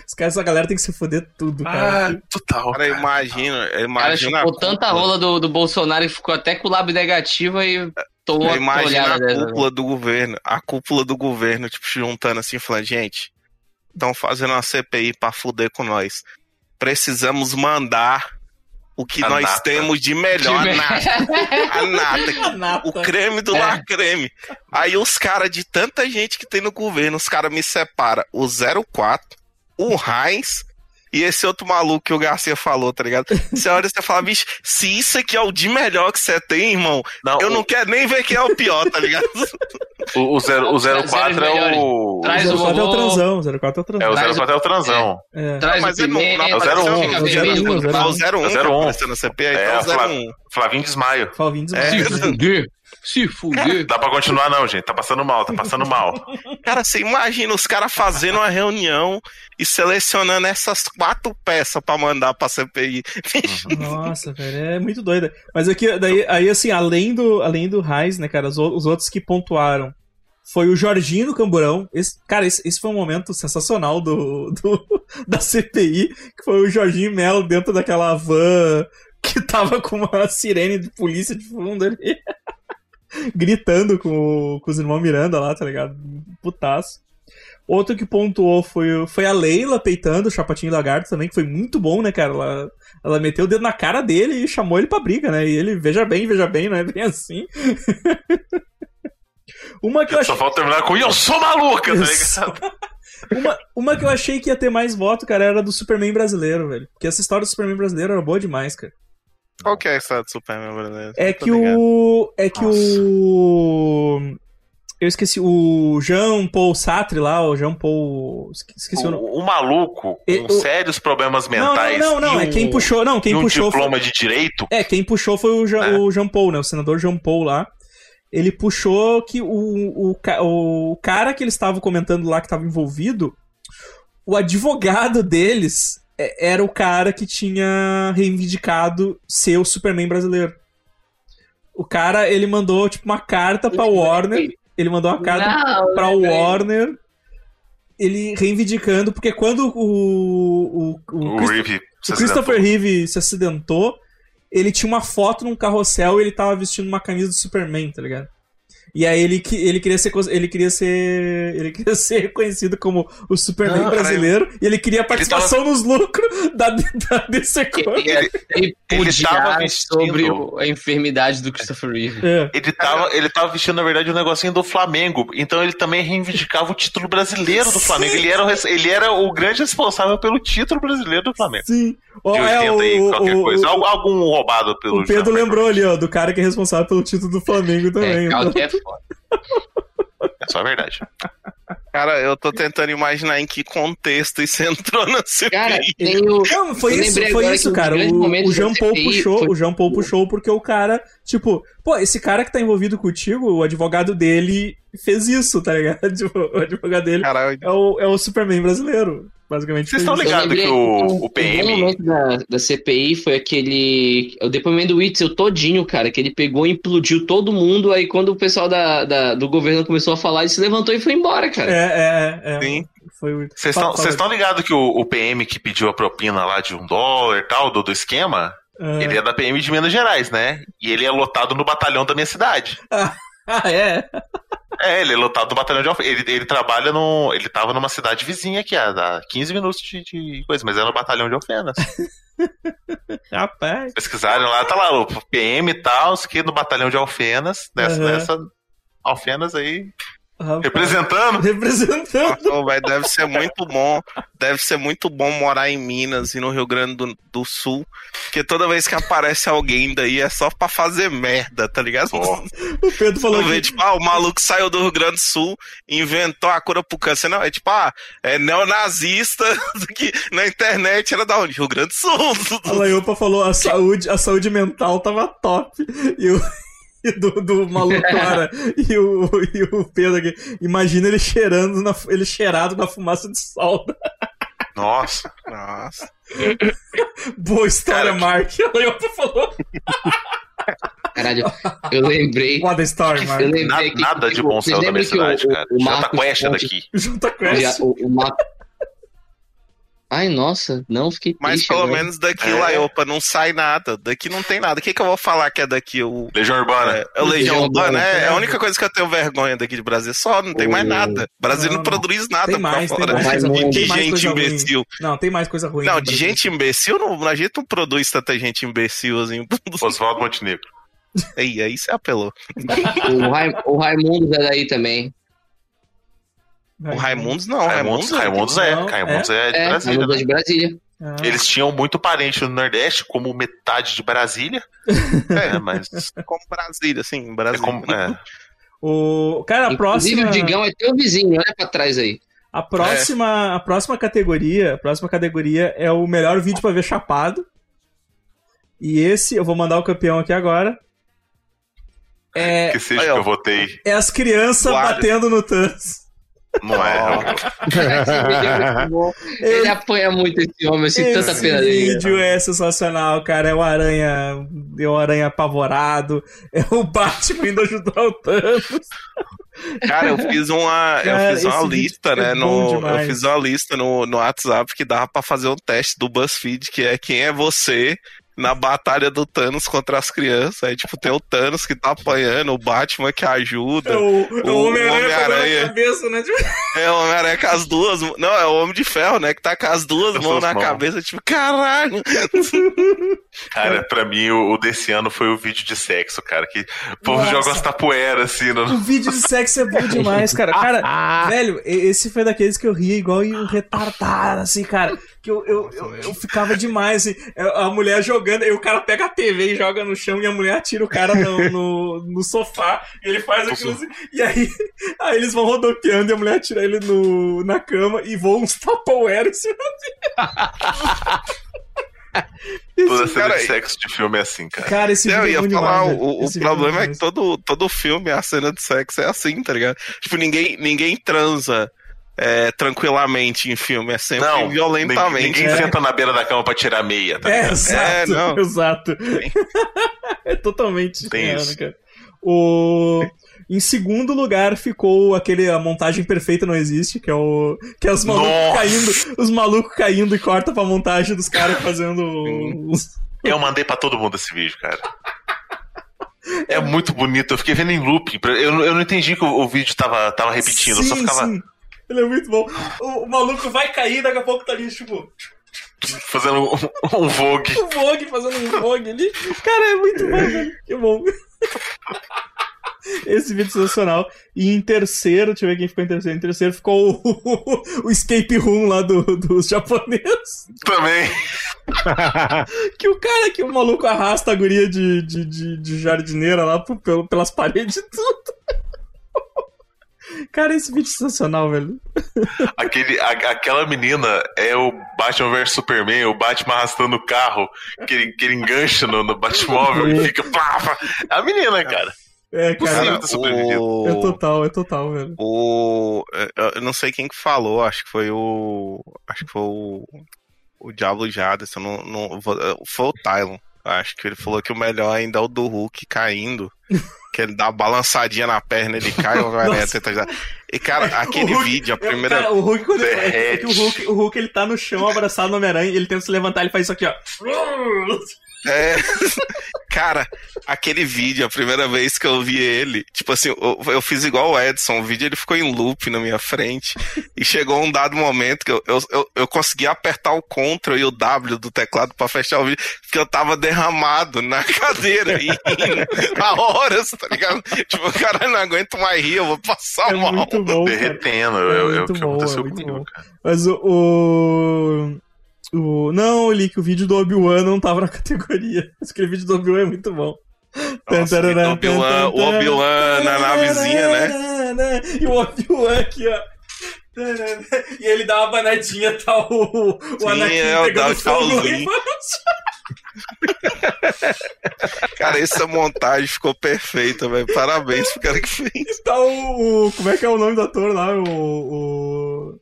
Os caras, essa galera tem que se foder tudo, cara. Ah, total. Cara, imagina, O cara chupou tanta rola do, do Bolsonaro e ficou até com o lábio negativo e uma Imagina a cúpula do governo, a cúpula do governo, tipo, juntando assim, falando, gente, estão fazendo uma CPI pra fuder com nós. Precisamos mandar o que A nós nata. temos de melhor, De a nata. A nata, A nata. o creme do É. la creme. Aí os caras, de tanta gente que tem no governo, os caras me separam o 04, o Heinz e esse outro maluco que o Garcia falou, tá ligado? Você olha e você fala, bicho, se isso aqui é o de melhor que você tem, irmão, Não, eu não quero nem ver quem é o pior, tá ligado? o, o, zero, o 04 é o. Traz o o 04 é o transão, 04 é o É, transão. o Traz 04 é o transão. É. Traz Mas o ele não, É o 01, fica é o vermelho 01, quando é o fala. É o 01 É o que 01. apareceu na CPI, É, então é o Flávio. 01. Flavinho desmaio. Falvinho É. desmaio. Se fuder, fuder. Dá pra continuar, não, gente. Tá passando mal, tá passando mal. Cara, você imagina os caras fazendo uma reunião e selecionando essas quatro peças pra mandar pra CPI. Nossa, velho, é muito doido. Mas aqui, daí, aí assim, além do, além do Raiz, né, cara, os, os outros que pontuaram foi o Jorginho do Camburão. Esse, cara, esse, esse foi um momento sensacional do, do- da CPI, que foi o Jorginho Melo dentro daquela van que tava com uma sirene de polícia de fundo ali. Gritando com, com os irmãos Miranda lá, tá ligado? Putaço. Outro que pontuou foi, foi a Leila peitando o Chapatinho Lagarto também, que foi muito bom, né, cara? Ela, ela meteu o dedo na cara dele e chamou ele pra briga, né? E ele, veja bem, veja bem, não é bem assim. uma que eu Só achei. falta terminar com eu sou maluca, tá ligado? Uma, uma que eu achei que ia ter mais voto, cara, era do Superman brasileiro, velho. Porque essa história do Superman brasileiro era boa demais, cara. Qual que é a história do Superman brasileiro? É Tô que o. É que Nossa. o. Eu esqueci, o Jean Paul Sartre lá, o Jean Paul. esque- Esqueci o, nome. O, o maluco E- com o- sérios problemas Não, mentais. não, não, não. e É quem puxou. Não, quem e um puxou. foi- diploma de direito. É, quem puxou foi o Jean, É. o Jean Paul, né? O senador Jean Paul lá. Ele puxou que o, o, o cara que eles estavam comentando lá que estava envolvido, o advogado deles é- era o cara que tinha reivindicado ser o Superman brasileiro. O cara, ele mandou, tipo, uma carta pra Warner. Ele mandou uma carta Não, pra lembrei. Warner. Ele reivindicando, porque quando o, o, o, O Christo- Reeve o Christopher. Reeve se acidentou, ele tinha uma foto num carrossel e ele tava vestindo uma camisa do Superman, tá ligado? E aí ele, que- ele queria ser ele queria ser ele queria ser reconhecido como o Superman Não, cara, brasileiro e ele queria participação nos lucros da, da DC Comics. Ele, ele ele tava vestindo- sobre o- a enfermidade do Christopher Reeve. É. Ele tava, ele tava vestindo, na verdade, um negocinho do Flamengo. Então ele também reivindicava o título brasileiro do Flamengo. Ele era, ele era o grande responsável pelo título brasileiro do Flamengo. Sim. De é 80 o, qualquer o- coisa. o- Algu- Algum roubado pelo. O Pedro lembrou ali, ó, do cara que é responsável pelo título do Flamengo também. É, é. É só a verdade. Cara, eu tô tentando imaginar em que contexto isso entrou na CPI. Cara, tem o. Não, foi Eu isso, foi isso, um cara. O, o Jean Paul puxou, foi- o Jean Paul puxou porque o cara, tipo, pô, esse cara que tá envolvido contigo, o advogado dele fez isso, tá ligado? Tipo, o advogado dele Caralho. é o, é o Superman brasileiro. Basicamente. Vocês estão isso. Eu ligado lembrei que o- o PM Um momento da, da CPI foi aquele. O depoimento do Witzel todinho, cara, que ele pegou e implodiu todo mundo. Aí quando o pessoal da, da- do governo começou a falar, ele se levantou e foi embora, cara. É, é, é. Sim. Foi o. Vocês estão ligados que o, o PM que pediu a propina lá de um dólar e tal, do, do esquema, fala- ele é da PM de Minas Gerais, né? E ele é lotado no batalhão da minha cidade. Ah, é? É, ele é lotado no batalhão de ele, ele trabalha no. Ele tava numa cidade vizinha aqui, a dá 15 minutos de, de coisa, mas é no batalhão de Alfenas. Rapaz. Pesquisarem lá, tá lá, o PM e tal, isso aqui no batalhão de Alfenas, nessa, Aham. nessa Alfenas aí, rapaz. representando. Representando. Pô, velho, deve ser muito bom. Deve ser muito bom morar em Minas e no Rio Grande do, do Sul. Porque toda vez que aparece alguém daí é só pra fazer merda, tá ligado? Pô. O Pedro falou vê, que. tipo, ah, o maluco saiu do Rio Grande do Sul, inventou a cura pro câncer. Não, é tipo, ah, é neonazista que na internet era da onde? Rio Grande do Sul. A Laiopa falou a saúde, a saúde mental tava top. E o. e Do, do maluco lá, e o, e o Pedro aqui. Imagina ele cheirando, na, ele cheirado na fumaça de solda. Nossa. Nossa. Boa história, Cara, Mark. A Laiopa falou. Caralho, eu lembrei. What a story, Mark. Eu lembrei Nada, que, nada de tipo, bom céu da minha que cidade, o- cara. o Jota Marcos Quest é daqui. Junta com Já- essa. o, o Marco- Ai, nossa, não, fiquei Mas triste pelo agora. menos daqui, É. Laiopa, não sai nada. Daqui não tem nada. O que, que eu vou falar que é daqui? O, Legião Urbana. é, é o Legião Legião Urbana, Urbana, é, é a é. única coisa que eu tenho vergonha daqui de Brasil. Só, não tem mais O- nada. Brasil não, Não, não. produz nada Tem mais, pra tem fora. mais Tem mais gente coisa ruim. imbecil. Não, tem mais coisa ruim. Não, de gente imbecil, não, a gente não produz tanta gente imbecil assim. Oswaldo Montenegro. Aí, aí você apelou. O, o Raimundo é daí também. O Raimundos não, Raimundos, Raimundos, Raimundos é. Não, Raimundos é, de É, Brasília. Raimundo é né? de Brasília. Ah, Eles tinham muito parente no Nordeste, como metade de Brasília. É, mas. é como Brasília, assim, É Brasília. como, é. O... Cara, a Inclusive próxima. o Digão é teu vizinho, olha pra trás aí. A próxima, a próxima categoria, a próxima categoria é o melhor vídeo pra ver chapado. E esse, eu vou mandar o campeão aqui agora. É, Que seja Aí, que eu votei. é as crianças batendo no Thanos. Não é. Esse vídeo é muito bom. Ele apanha muito esse homem, sinto tanta Esse pena dele. vídeo é sensacional, cara. É o Aranha. É o Aranha apavorado. É o Batman indo ajudar o Thanos. Cara, eu fiz uma, Cara, eu fiz uma esse lista, é né? No, eu fiz uma lista no, no WhatsApp que dava pra fazer um teste do BuzzFeed, que é quem é você na batalha do Thanos contra as crianças. Aí, tipo, tem o Thanos que tá apanhando, o Batman que ajuda. É o, é o O Homem-Aranha a cabeça, né? Tipo, É o Homem-Aranha com as duas. Não, é o Homem de Ferro, né? Que tá com as duas As mãos na mãos. cabeça, tipo, caralho. Cara, pra mim, o, o desse ano foi o vídeo de sexo, cara. Que o povo Nossa. joga umas tapoeiras assim. No... O vídeo de sexo é bom demais, cara. Cara, velho, e- esse foi daqueles que eu ria igual um retardado, assim, cara. Que eu, eu, eu, eu ficava demais, assim. A mulher jogando, aí o cara pega a TV e joga no chão e a mulher atira o cara no, no, no sofá. E ele faz aquilo assim. E aí, aí eles vão rodopiando e a mulher atira ele no, na cama e voam uns Tupperware em cima Toda cena cara, de sexo de filme é assim, cara. Cara, esse Eu é ia bom falar, demais, o, o Esse é problema é que todo, todo filme, a cena de sexo é assim, tá ligado? Tipo, ninguém, ninguém transa é, tranquilamente em filme, é sempre Não, violentamente. Ninguém É. senta na beira da cama pra tirar a meia, tá É, exato, É, não. exato. é totalmente Tem cara. O... Em segundo lugar ficou aquele a montagem perfeita não existe, que é o que é os malucos Nossa! caindo, os malucos caindo e corta pra montagem dos caras fazendo os- Eu mandei pra todo mundo esse vídeo, cara. É muito bonito. Eu fiquei vendo em loop. Eu, não- eu não entendi que o, o vídeo tava, tava repetindo. eu só Sim, ficava sim. Ele é muito bom. O, o maluco vai cair, daqui a pouco tá ali, tipo, fazendo um, um Vogue. o Vogue fazendo um Vogue ali. Cara, é muito bom, velho. Que bom. Esse vídeo é sensacional. E em terceiro, deixa eu ver quem ficou em terceiro. Em terceiro ficou o, o escape room lá do, dos japoneses. Também. Que o cara, que o maluco arrasta a guria de, de, de, de jardineira lá pro- pelas paredes e tudo. Cara, esse vídeo é sensacional, velho. Aquele, a- aquela menina é o Batman vs Superman, o Batman arrastando o carro, que ele, que ele engancha no, no Batmóvel e fica. Pá, pá. É a menina, cara. É, cara, Possível ter sobrevivido. é total, é total, velho. O. Eu não sei quem que falou, acho que foi o. Acho que foi o. O Diablo Jadson, não, não, foi o Tylon. Acho que ele falou que o melhor ainda é o do Hulk caindo. Que ele dá uma balançadinha na perna, ele cai, o Homem-Aranha tenta ajudar. E, cara, aquele Hulk- vídeo, a É, primeira. Cara, o Hulk, quando ele, é, o Hulk, o Hulk ele tá no chão abraçado no Homem-Aranha, ele tenta se levantar, ele faz isso aqui, ó. É. Cara, aquele vídeo, a primeira vez que eu vi ele, tipo assim, eu, eu fiz igual o Edson, o vídeo ele ficou em loop na minha frente, e chegou um dado momento que eu, eu, eu, eu consegui apertar o Ctrl e o W do teclado pra fechar o vídeo, porque eu tava derramado na cadeira e rindo há horas, tá ligado? Tipo, cara, não aguento mais rir, eu vou passar É mal. muito bom. Derretendo. É É, é o muito que bom, aconteceu é muito comigo, bom. cara. Mas o. o... o- Não, Lick, o vídeo do Obi-Wan não tava na categoria. Aquele vídeo do Obi-Wan é muito bom. Nossa, o Obi-Wan- o Obi-Wan na navezinha, né? E o Obi-Wan aqui, ó. E ele dá uma banadinha, tá o, o Sim, Anakin é, pegando fogo. Cara, essa montagem ficou perfeita, velho. Parabéns pro cara que fez. E tá o, o- Como é que é o nome do ator lá? O. o...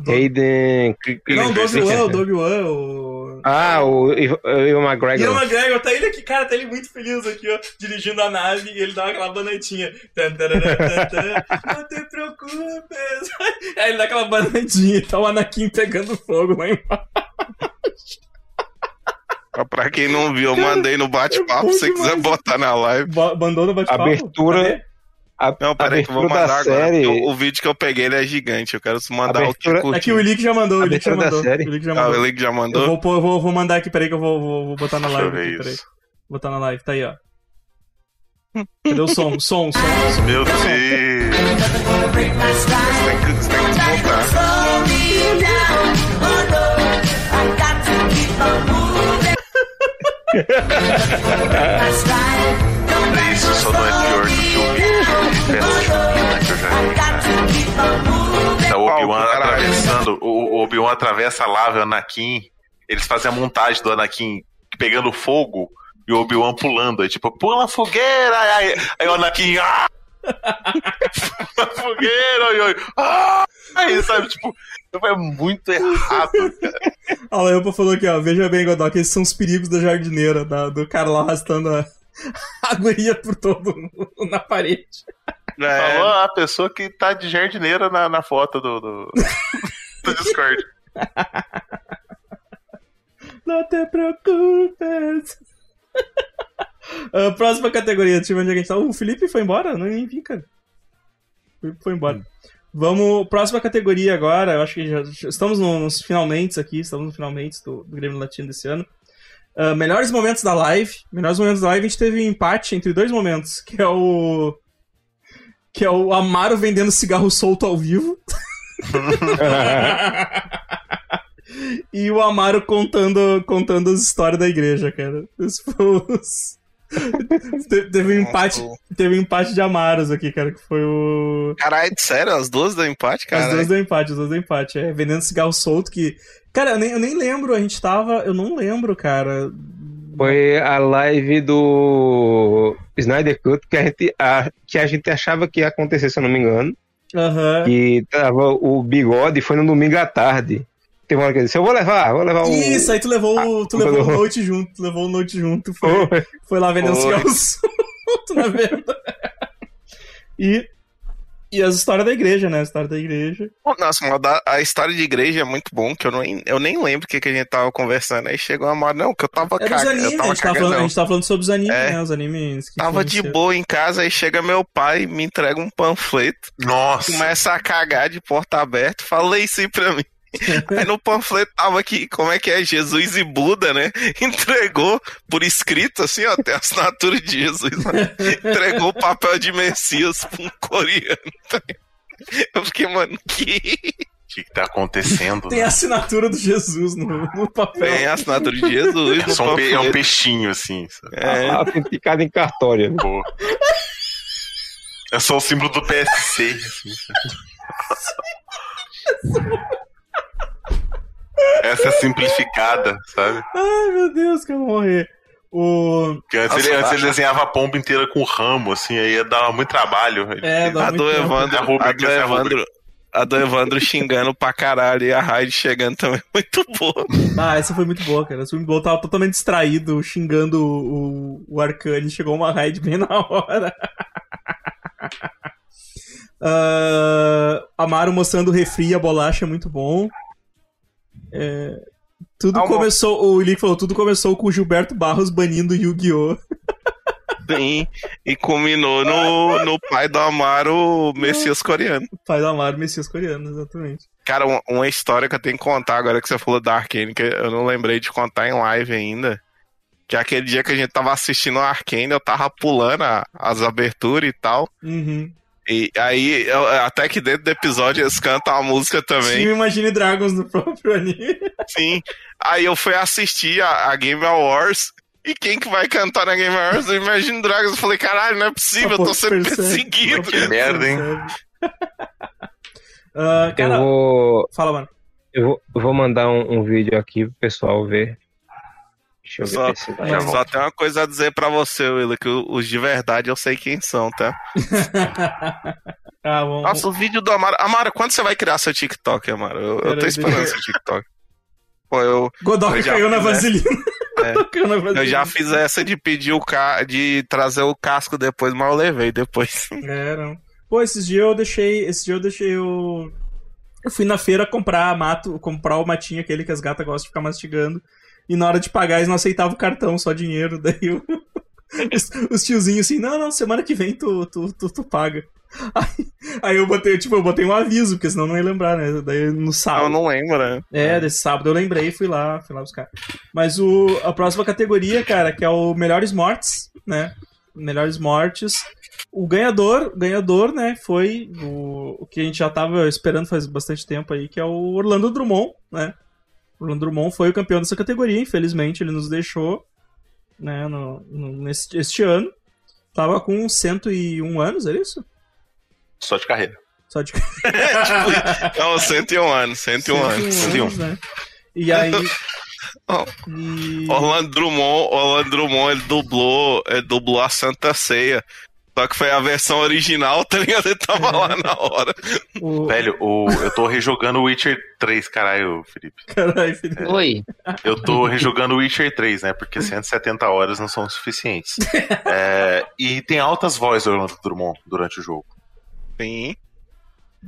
do- Hayden. Não, o do Obi-Wan, o do Obi-Wan, o. Ah, o Ian McGregor. McGregor, tá ele aqui, cara, tá ele muito feliz aqui, ó, dirigindo a nave e ele dá aquela tan, Não te preocupes. Aí ele dá aquela banadinha e tá o Anakin pegando fogo lá embaixo. Pra quem não viu, eu mandei no é bate-papo. bom se você quiser botar na live. Ba- Bandou no bate-papo? Abertura-? A, Não, peraí, que eu vou abertura mandar da agora. série. porque O, o vídeo que eu peguei ele é gigante. Eu quero mandar o que Abertura-. Aqui o Lick já mandou, o Lick já Abertura da mandou. série. O Lick já Ah, mandou. o link já Eu mandou. vou, pôr- vou, vou mandar aqui, peraí que eu vou, vou, vou botar na Deixa eu live. ver Aqui, peraí. isso. Vou botar na live, tá aí, ó. Cadê o som? Som, som, som. Meu Deus. Você tem que, você tem que. Isso só não é pior do que o Tá o Obi-Wan atravessando, o Obi-Wan atravessa a lava e o Anakin. Eles fazem a montagem do Anakin pegando fogo e o Obi-Wan pulando. Aí, tipo, pula a fogueira! Aí, aí o Anakin. Ah! Pula a fogueira! Aí, aí, ah! aí, sabe, tipo, é muito errado, cara. A Leopa falou aqui, ó. Veja bem, Godok, esses são os perigos da jardineira, da- do cara lá arrastando a, a guria por todo mundo na parede. É, Falou a pessoa que tá de jardineira na, na foto do, do, do Discord. Não te preocupes. Ah, próxima categoria, deixa eu ver onde é a gente tá. O Felipe foi embora? Não nem vi, cara. O Felipe foi embora. Vamos, próxima categoria agora. Eu acho que já, já estamos no- nos finalmente aqui, estamos no finalmente do, do Grêmio Latino desse ano. Ah, melhores momentos da live. Melhores momentos da live, a gente teve um empate entre dois momentos, que é o. Que é o Amaro vendendo cigarro solto ao vivo. e o Amaro contando, contando as histórias da igreja, cara. Esse foi os... Te- teve um empate, teve um empate de Amaros aqui, cara, que foi o Caralho, sério, as duas do empate, as cara. duas do empate, as duas do empate, é, vendendo cigarro solto que Cara, eu nem, eu nem lembro, a gente tava, eu não lembro, cara. Foi a live do Snyder Cut que a gente, a, que a gente achava que ia acontecer, se eu não me engano. Aham. Que tava o bigode, foi no domingo à tarde. Teve uma hora que ele disse: Eu vou levar, vou levar o. Isso, aí tu levou, o- tu levou o note junto, tu levou o note junto, foi, foi lá vendendo Foi. cigarro solto na venda. E E as histórias da igreja, né? A história da igreja. Nossa, mas a, a história de igreja é muito bom, que eu, não, eu nem lembro o que, que a gente tava conversando. Aí chegou uma hora, não, que eu tava É cagando. animes, Eu a tava gente, tava cagando. falando, a gente tava falando sobre os animes, É. né? Os animes que Tava de boa em casa, aí chega meu pai, me entrega um panfleto, Nossa. começa a cagar de porta aberta, falei isso aí pra mim. Aí no panfleto tava aqui, como é que é? Jesus e Buda, né? Entregou por escrito, assim, ó, tem a assinatura de Jesus. lá. Entregou o papel de Messias pra um coreano. Eu fiquei, mano, que. O que, que tá acontecendo? Tem né? a assinatura do Jesus no, no papel. Tem a assinatura de Jesus. É um, pe- é um peixinho, assim. sabe? É. Autenticado em cartório. né? Pô. É só o símbolo do PSC. Assim? Essa é simplificada, sabe? Ai, meu Deus, que eu vou morrer. O... Porque antes, Nossa, ele, antes ele desenhava a pomba inteira com ramo, assim, aí ia dar muito trabalho. Ele É, dá A muito do. Evandro, a rubrica, a do é Evandro, a do Evandro xingando pra caralho e a Raid chegando também é muito boa. Ah, essa foi muito boa, cara. Essa foi muito boa. Eu tava totalmente distraído, xingando o, o Arcane. Chegou uma raid bem na hora. Ah, Amaro mostrando o refri e a bolacha, muito bom. É, tudo uma- começou. O Ilick falou: tudo começou com o Gilberto Barros banindo Yu-Gi-Oh! Sim, e culminou no, no pai do Amaro, Messias coreano. Pai do Amaro, Messias coreano, exatamente. Cara, uma, história que eu tenho que contar agora que você falou da Arkane, que eu não lembrei de contar em live ainda. Que é aquele dia que a gente tava assistindo a Arkane, eu tava pulando a- as aberturas e tal. Uhum. E aí, eu- até que dentro do episódio eles cantam a música também. Sim, Imagine Dragons no próprio anime. Sim. Aí eu fui assistir a, a Game Awards. E quem que vai cantar na Game Awards? Eu Imagine Dragons. Eu falei, caralho, não é possível, eu tô sendo perseguido. Que merda, hein? Ah, cara, Eu vou, fala, mano. eu vou, eu vou mandar um, um vídeo aqui pro pessoal ver. Deixa eu ver Só, se vai. Já só tem uma coisa a dizer pra você, Willa, que os de verdade eu sei quem são, tá? ah, bom. Nossa, o vídeo do Amaro. Amaro, quando você vai criar seu TikTok, Amaro? Eu, eu tô esperando deixa seu TikTok. Pô, eu, eu já caiu na né? vaselina. É. caiu na eu vaselina. já fiz essa de pedir o ca... de trazer o casco depois, mas eu levei depois. É, não. Pô, esses dias eu deixei. Esses dias eu deixei o. Eu fui na feira comprar mato, comprar o matinho aquele que as gatas gostam de ficar mastigando. E na hora de pagar, eles não aceitavam cartão, só dinheiro. Daí eu... os, os tiozinhos assim, não, não, semana que vem tu, tu, tu, tu paga. Aí, aí eu botei, tipo, eu botei um aviso, porque senão não ia lembrar, né? Daí no sábado. Eu não lembro, né? É, desse sábado eu lembrei, fui lá, fui lá buscar. Mas o, a próxima categoria, cara, que é o Melhores Mortes, né? Melhores Mortes. O ganhador, ganhador, né, foi o, o que a gente já tava esperando faz bastante tempo aí, que é o Orlando Drummond, né? O Orlando Drummond foi o campeão dessa categoria, infelizmente ele nos deixou, né, no, no- nesse, este ano. Tava com 101 anos, é isso? Só de carreira. Só de... Não, 101 anos, 101 anos. 101. né? E aí... Oh. e- Orlando Drummond, Orlando Drummond, ele dublou, ele dublou a Santa Ceia. Só que foi a versão original, tá ligado? Ele tava lá na hora. o... Velho, o, eu tô rejogando o Witcher 3, caralho, Felipe. Caralho, Felipe. Oi. Eu tô rejogando o Witcher 3, né? Porque 170 horas não são suficientes. É, e tem altas vozes do Orlando Drummond durante o jogo. Sim.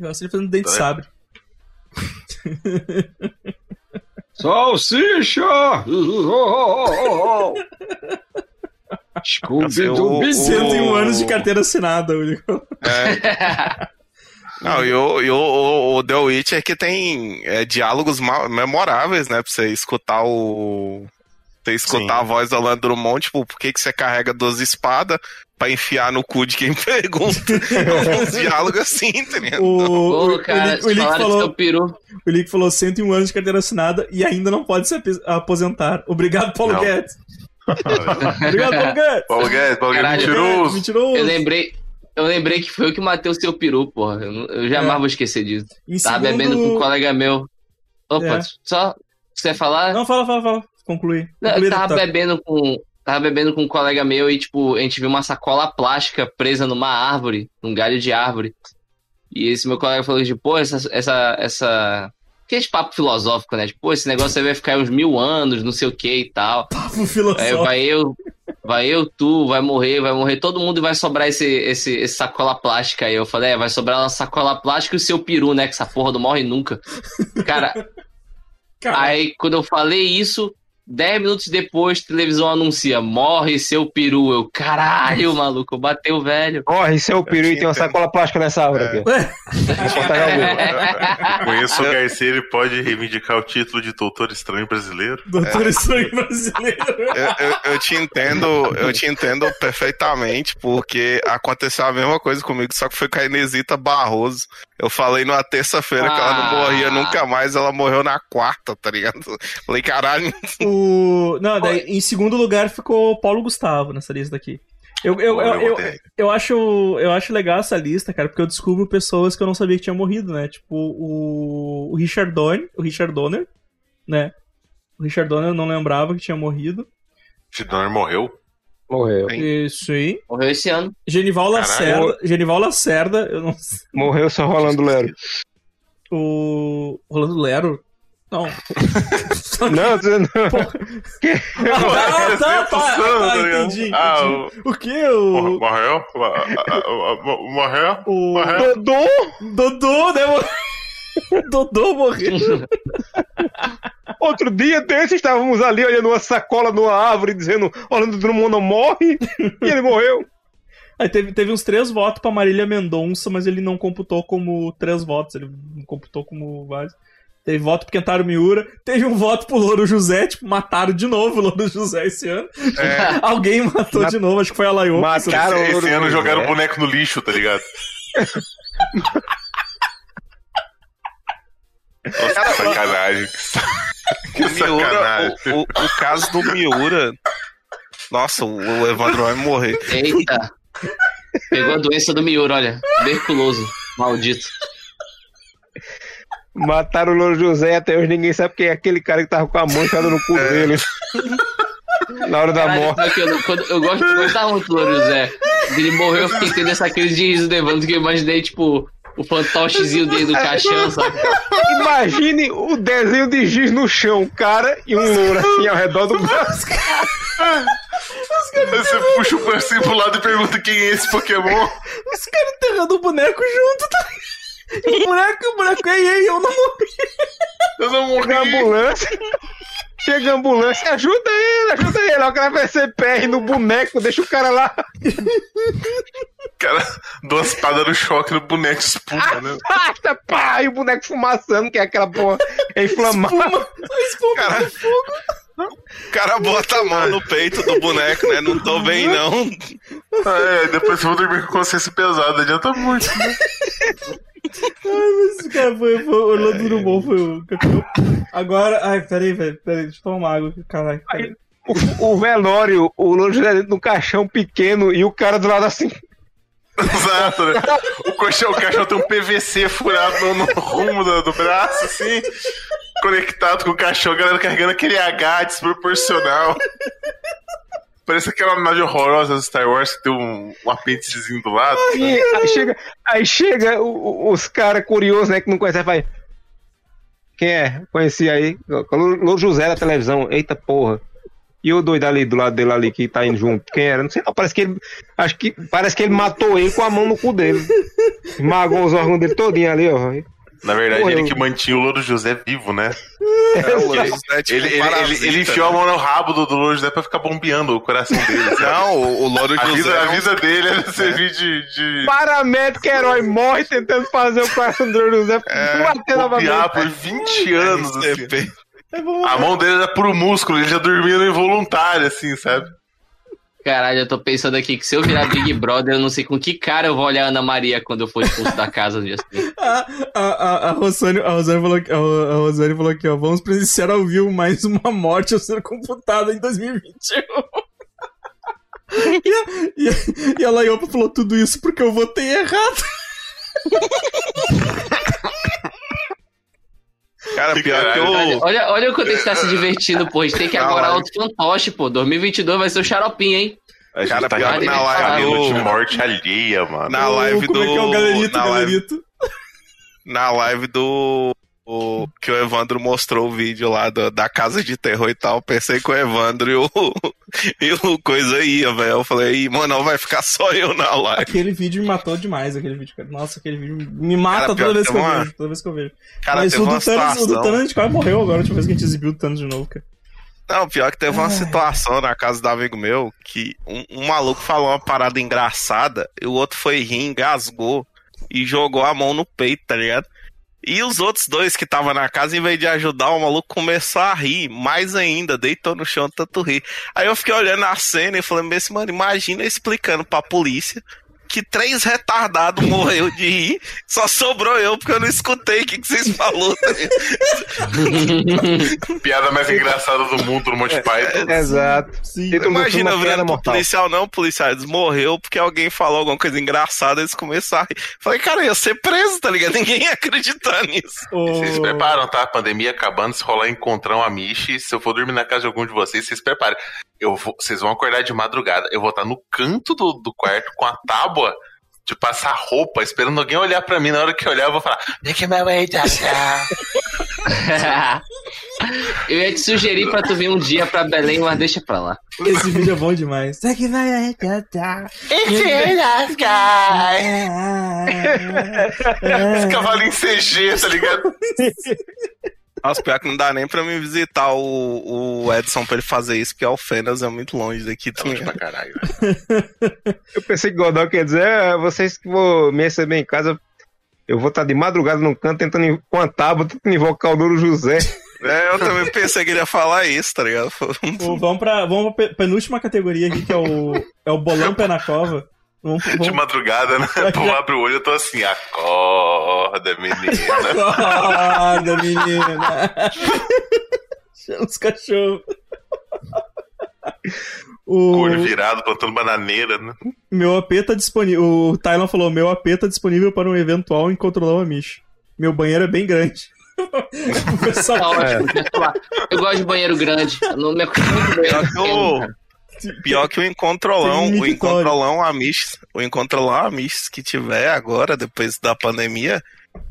Eu acho ele fazendo dente de sabre. Salsicha! Scooby-Doo! O- 101 anos de carteira assinada, único. É. Não, e o, e o, o, o The Witcher que tem é, diálogos memoráveis, né? Pra você escutar o. Você escutar Sim. a voz do Orlando Drummond, tipo, por que, que você carrega duas espadas pra enfiar no cu de quem pergunta? Uns diálogos assim, tá ligado? O, o, cara, o, o, falou, peru. o falou 101 anos de carteira assinada e ainda não pode se aposentar. Obrigado, Paulo Não. Guedes. Obrigado, Paulo Guedes. Paulo Guedes, Paulo Guedes mentiroso. Mentiroso. Eu lembrei. Eu lembrei que foi eu que matei o seu peru, porra. Eu, jamais É. vou esquecer disso. Em Tava segundo- bebendo com um colega meu. Opa, É. só. Você ia falar? Não, fala, fala, fala. Conclui. Conclui, eu tava bebendo com. Tava bebendo com um colega meu e, tipo, a gente viu uma sacola plástica presa numa árvore, num galho de árvore. E esse meu colega falou, tipo, pô, essa. essa, essa... Aquele papo filosófico, né? Tipo, pô, esse negócio aí vai ficar uns mil anos, não sei o que e tal. Papo Aí filosófico. vai eu. vai eu, tu, vai morrer, vai morrer todo mundo e vai sobrar esse, esse, esse sacola plástica aí. Eu falei, é, vai sobrar uma sacola plástica e o seu peru, né? Que essa porra não morre nunca. Cara, Cara, aí quando eu falei isso, 10 minutos depois, televisão anuncia, morre seu peru. Eu, caralho, maluco, bateu velho. Corre, seu peru e tem uma sacola plástica nessa árvore aqui. Vou cortar já o meu. Com isso, o Garcia ele pode reivindicar o título de Doutor Estranho Brasileiro. Doutor Estranho Brasileiro. Eu, eu, eu te entendo, eu te entendo perfeitamente, porque aconteceu a mesma coisa comigo, só que foi com a Inesita Barroso. Eu falei numa terça-feira que ela não Ah. morria nunca mais, ela morreu na quarta, tá ligado? Falei, caralho, O... Não, daí, em segundo lugar ficou o Paulo Gustavo nessa lista aqui. Eu, eu, eu, eu, eu acho, eu acho legal essa lista, cara, porque eu descubro pessoas que eu não sabia que tinham morrido, né? Tipo, o, o Richard Donner, o Richard Donner, né? O Richard Donner eu não lembrava que tinha morrido. Tidonner morreu? Morreu. Isso aí. Morreu esse ano. Genival Caralho. Lacerda, Genival Lacerda, eu não sei. Morreu só rolando Lero. O Rolando Lero? Não. Não, você não. Ah, tá, tá, tá, Santos, tá, tá ligado? entendi, Ah, entendi. O que? O, Morreu? Ah, ah, ah, ah, Morreu? o Morreu? Dodô! Dodô, né? Dodô morreu. Outro dia desse estávamos ali olhando uma sacola numa árvore dizendo Orlando Drummond não morre e ele morreu. Aí teve, teve uns três votos pra Marília Mendonça, mas ele não computou como três votos, ele computou como vários. Teve voto pro Kentaro Miura, teve um voto pro Louro José, tipo, mataram de novo o Louro José esse ano. É. Alguém matou Ma- de novo, acho que foi a Laio. Mataram o Esse Louro ano José. jogaram o boneco no lixo, tá ligado? Nossa, que sacanagem. Que o Miura, sacanagem. o, o, o caso do Miura. Nossa, o o Evandro vai morrer. Eita. Pegou a doença do Miura, olha. Tuberculoso. Maldito. Mataram o Louro José até hoje ninguém sabe quem é aquele cara que tava com a mão enfiada no cu dele. Na hora da Caralho, morte. eu, quando, eu gosto de gostar muito do Louro José. Ele morreu, eu fiquei tendo essa crise de riso do Evandro, que eu imaginei, tipo, o fantochezinho dele do caixão, sabe? Imagine o desenho de giz no chão, um cara e um louro assim ao redor do braço. Aí você puxa o bracinho pro lado e pergunta quem é esse Pokémon. Os caras enterrando o boneco junto, tá? E O boneco, o boneco, ei, ei, eu não morri. Eu não Chega a morri. ambulância. Chega a ambulância, ajuda ele, ajuda ele. Aí O cara vai ser PR no boneco, deixa o cara lá. Cara, duas espadas no choque no boneco espuma, né? Basta, pá! E o boneco fumaçando, que é aquela porra é inflamada. Espuma Cara, do fogo. o cara bota a mão no peito do boneco, né? Não tô bem, não. É, depois eu vou dormir com consciência pesada, adianta muito. Né? Ai, mas, cara, foi, foi, o Orlando Drummond foi o campeão. Agora, ai, peraí, velho, peraí, deixa eu tomar água aqui, caralho. peraí. O, o velório, o de um caixão pequeno e o cara do lado assim. Exato, né? O colchão, o caixão tem um PVC furado no, no rumo do, do braço, assim, conectado com o caixão, a galera carregando aquele H desproporcional. Parece aquela nave horrorosa do Star Wars que tem um, um apêndicezinho do lado. E aí chega, aí chega o- o- os caras curiosos, né, que não conhecem, vai. Quem é? Conheci aí. Louro José da televisão. Eita porra. E o doido ali do lado dele ali que tá indo junto. Quem era? Não sei não. Parece que ele. Acho que. Parece que ele matou ele com a mão no cu dele. Esmagou os órgãos dele todinho ali, ó. Na verdade, Pô, ele eu- que mantinha o Louro José vivo, né? É, o Louro José é tipo Ele, ele, ele, ele enfiou a né? mão no rabo do, do Louro José pra ficar bombeando o coração dele. sabe? Não, o, o Louro A José. vida, é a vida dele era servir de, de Paramédico herói morre tentando fazer o coração do Louro José bater novamente. bombear por 20 anos. Assim. RCP. A mão dele era puro músculo, ele já dormia no involuntário, assim, sabe? Caralho, eu tô pensando aqui que se eu virar Big Brother, eu não sei com que cara eu vou olhar a Ana Maria quando eu for expulso da casa no dia seguinte. A, a, a, a, Rosane, a, Rosane falou, que- a, a Rosane falou aqui, ó. Vamos presenciar ao vivo mais uma morte a ser computada em 2021. e, a, e, a- e a Laiopa falou tudo isso porque eu votei errado. Cara, pior que Caralho. Olha, o. olha, olha o quanto a gente tá se divertindo, pô. A gente tem que agora outro fantoche, pô. 2022 vai ser o xaropinho, hein? A gente Cara, tá pior que na live do- de morte alheia, mano. Na live Como é que é o do- galerito, na live- galerito? Na live do. O- que o Evandro mostrou o vídeo lá do- da casa de terror e tal. Pensei que o Evandro e o, E o coisa ia, velho. Eu falei, "Ih, mano, vai ficar só eu na live. Aquele vídeo me matou demais, aquele vídeo. Nossa, aquele vídeo me mata Cara, toda vez que eu uma- vejo. Toda vez que eu vejo. Cara, Mas o do, Thanos, o do. Thanos a gente quase morreu agora, a última vez que a gente exibiu o Thanos de novo, cara. Não, pior que teve uma Ai. situação na casa do amigo meu que um, um maluco falou uma parada engraçada e o outro foi rir, engasgou e jogou a mão no peito, tá ligado? E os outros dois que estavam na casa, em vez de ajudar, o maluco começou a rir, mais ainda, deitou no chão, tanto rir. Aí eu fiquei olhando a cena e falei, mas, mano, imagina explicando pra polícia que três retardados morreu de rir, só sobrou eu, porque eu não escutei o que, que vocês falaram. Piada mais engraçada do mundo no Monty Python. Exato. Sim. Imagina, é eu virando pro policial, não, policial, eles morreu porque alguém falou alguma coisa engraçada, eles começaram a rir. Falei, cara, eu ia ser preso, tá ligado? Ninguém ia acreditar nisso. O- Vocês se preparam, tá? Pandemia acabando, se rolar encontrão a Michi, se eu for dormir na casa de algum de vocês, vocês se preparem. Eu vou, vocês vão acordar de madrugada. Eu vou estar no canto do, do quarto com a tábua de passar roupa, esperando alguém olhar pra mim. Na hora que olhar, eu vou falar: Make my way down. Eu ia te sugerir pra tu vir um dia pra Belém, mas deixa pra lá. Esse vídeo é bom demais. Isso aqui vai arrebentar. Esse cavalo em CG, tá ligado? Nossa, pior que não dá nem pra mim visitar o, o Edson pra ele fazer isso, porque Alfenas é muito longe daqui Tá longe também. pra caralho. Eu pensei que Godal quer dizer, "Ah, vocês que vão me receber em casa, eu vou estar de madrugada no canto tentando com a tábua, tentando invocar o Douro José. É, eu também pensei que ele ia falar isso, tá ligado? Vamos pra, vamos pra pe- penúltima categoria aqui, que é o, é o bolão pé na cova. Vamos, De madrugada, né? Pô, abre o olho, eu tô assim, acorda, menina. Acorda, menina! Chama os cachorros. O Olho virado, plantando bananeira, né? meu AP tá disponível. O Tylon falou: meu AP tá disponível para um eventual encontrolão amish. Meu banheiro é bem grande. pessoal deixa eu falar. Eu gosto de banheiro grande. Eu não me acostumo muito bem. Pior que o, Encontrolão, o. Encontrolão Amish, o Encontrolão Amish que tiver agora, depois da pandemia,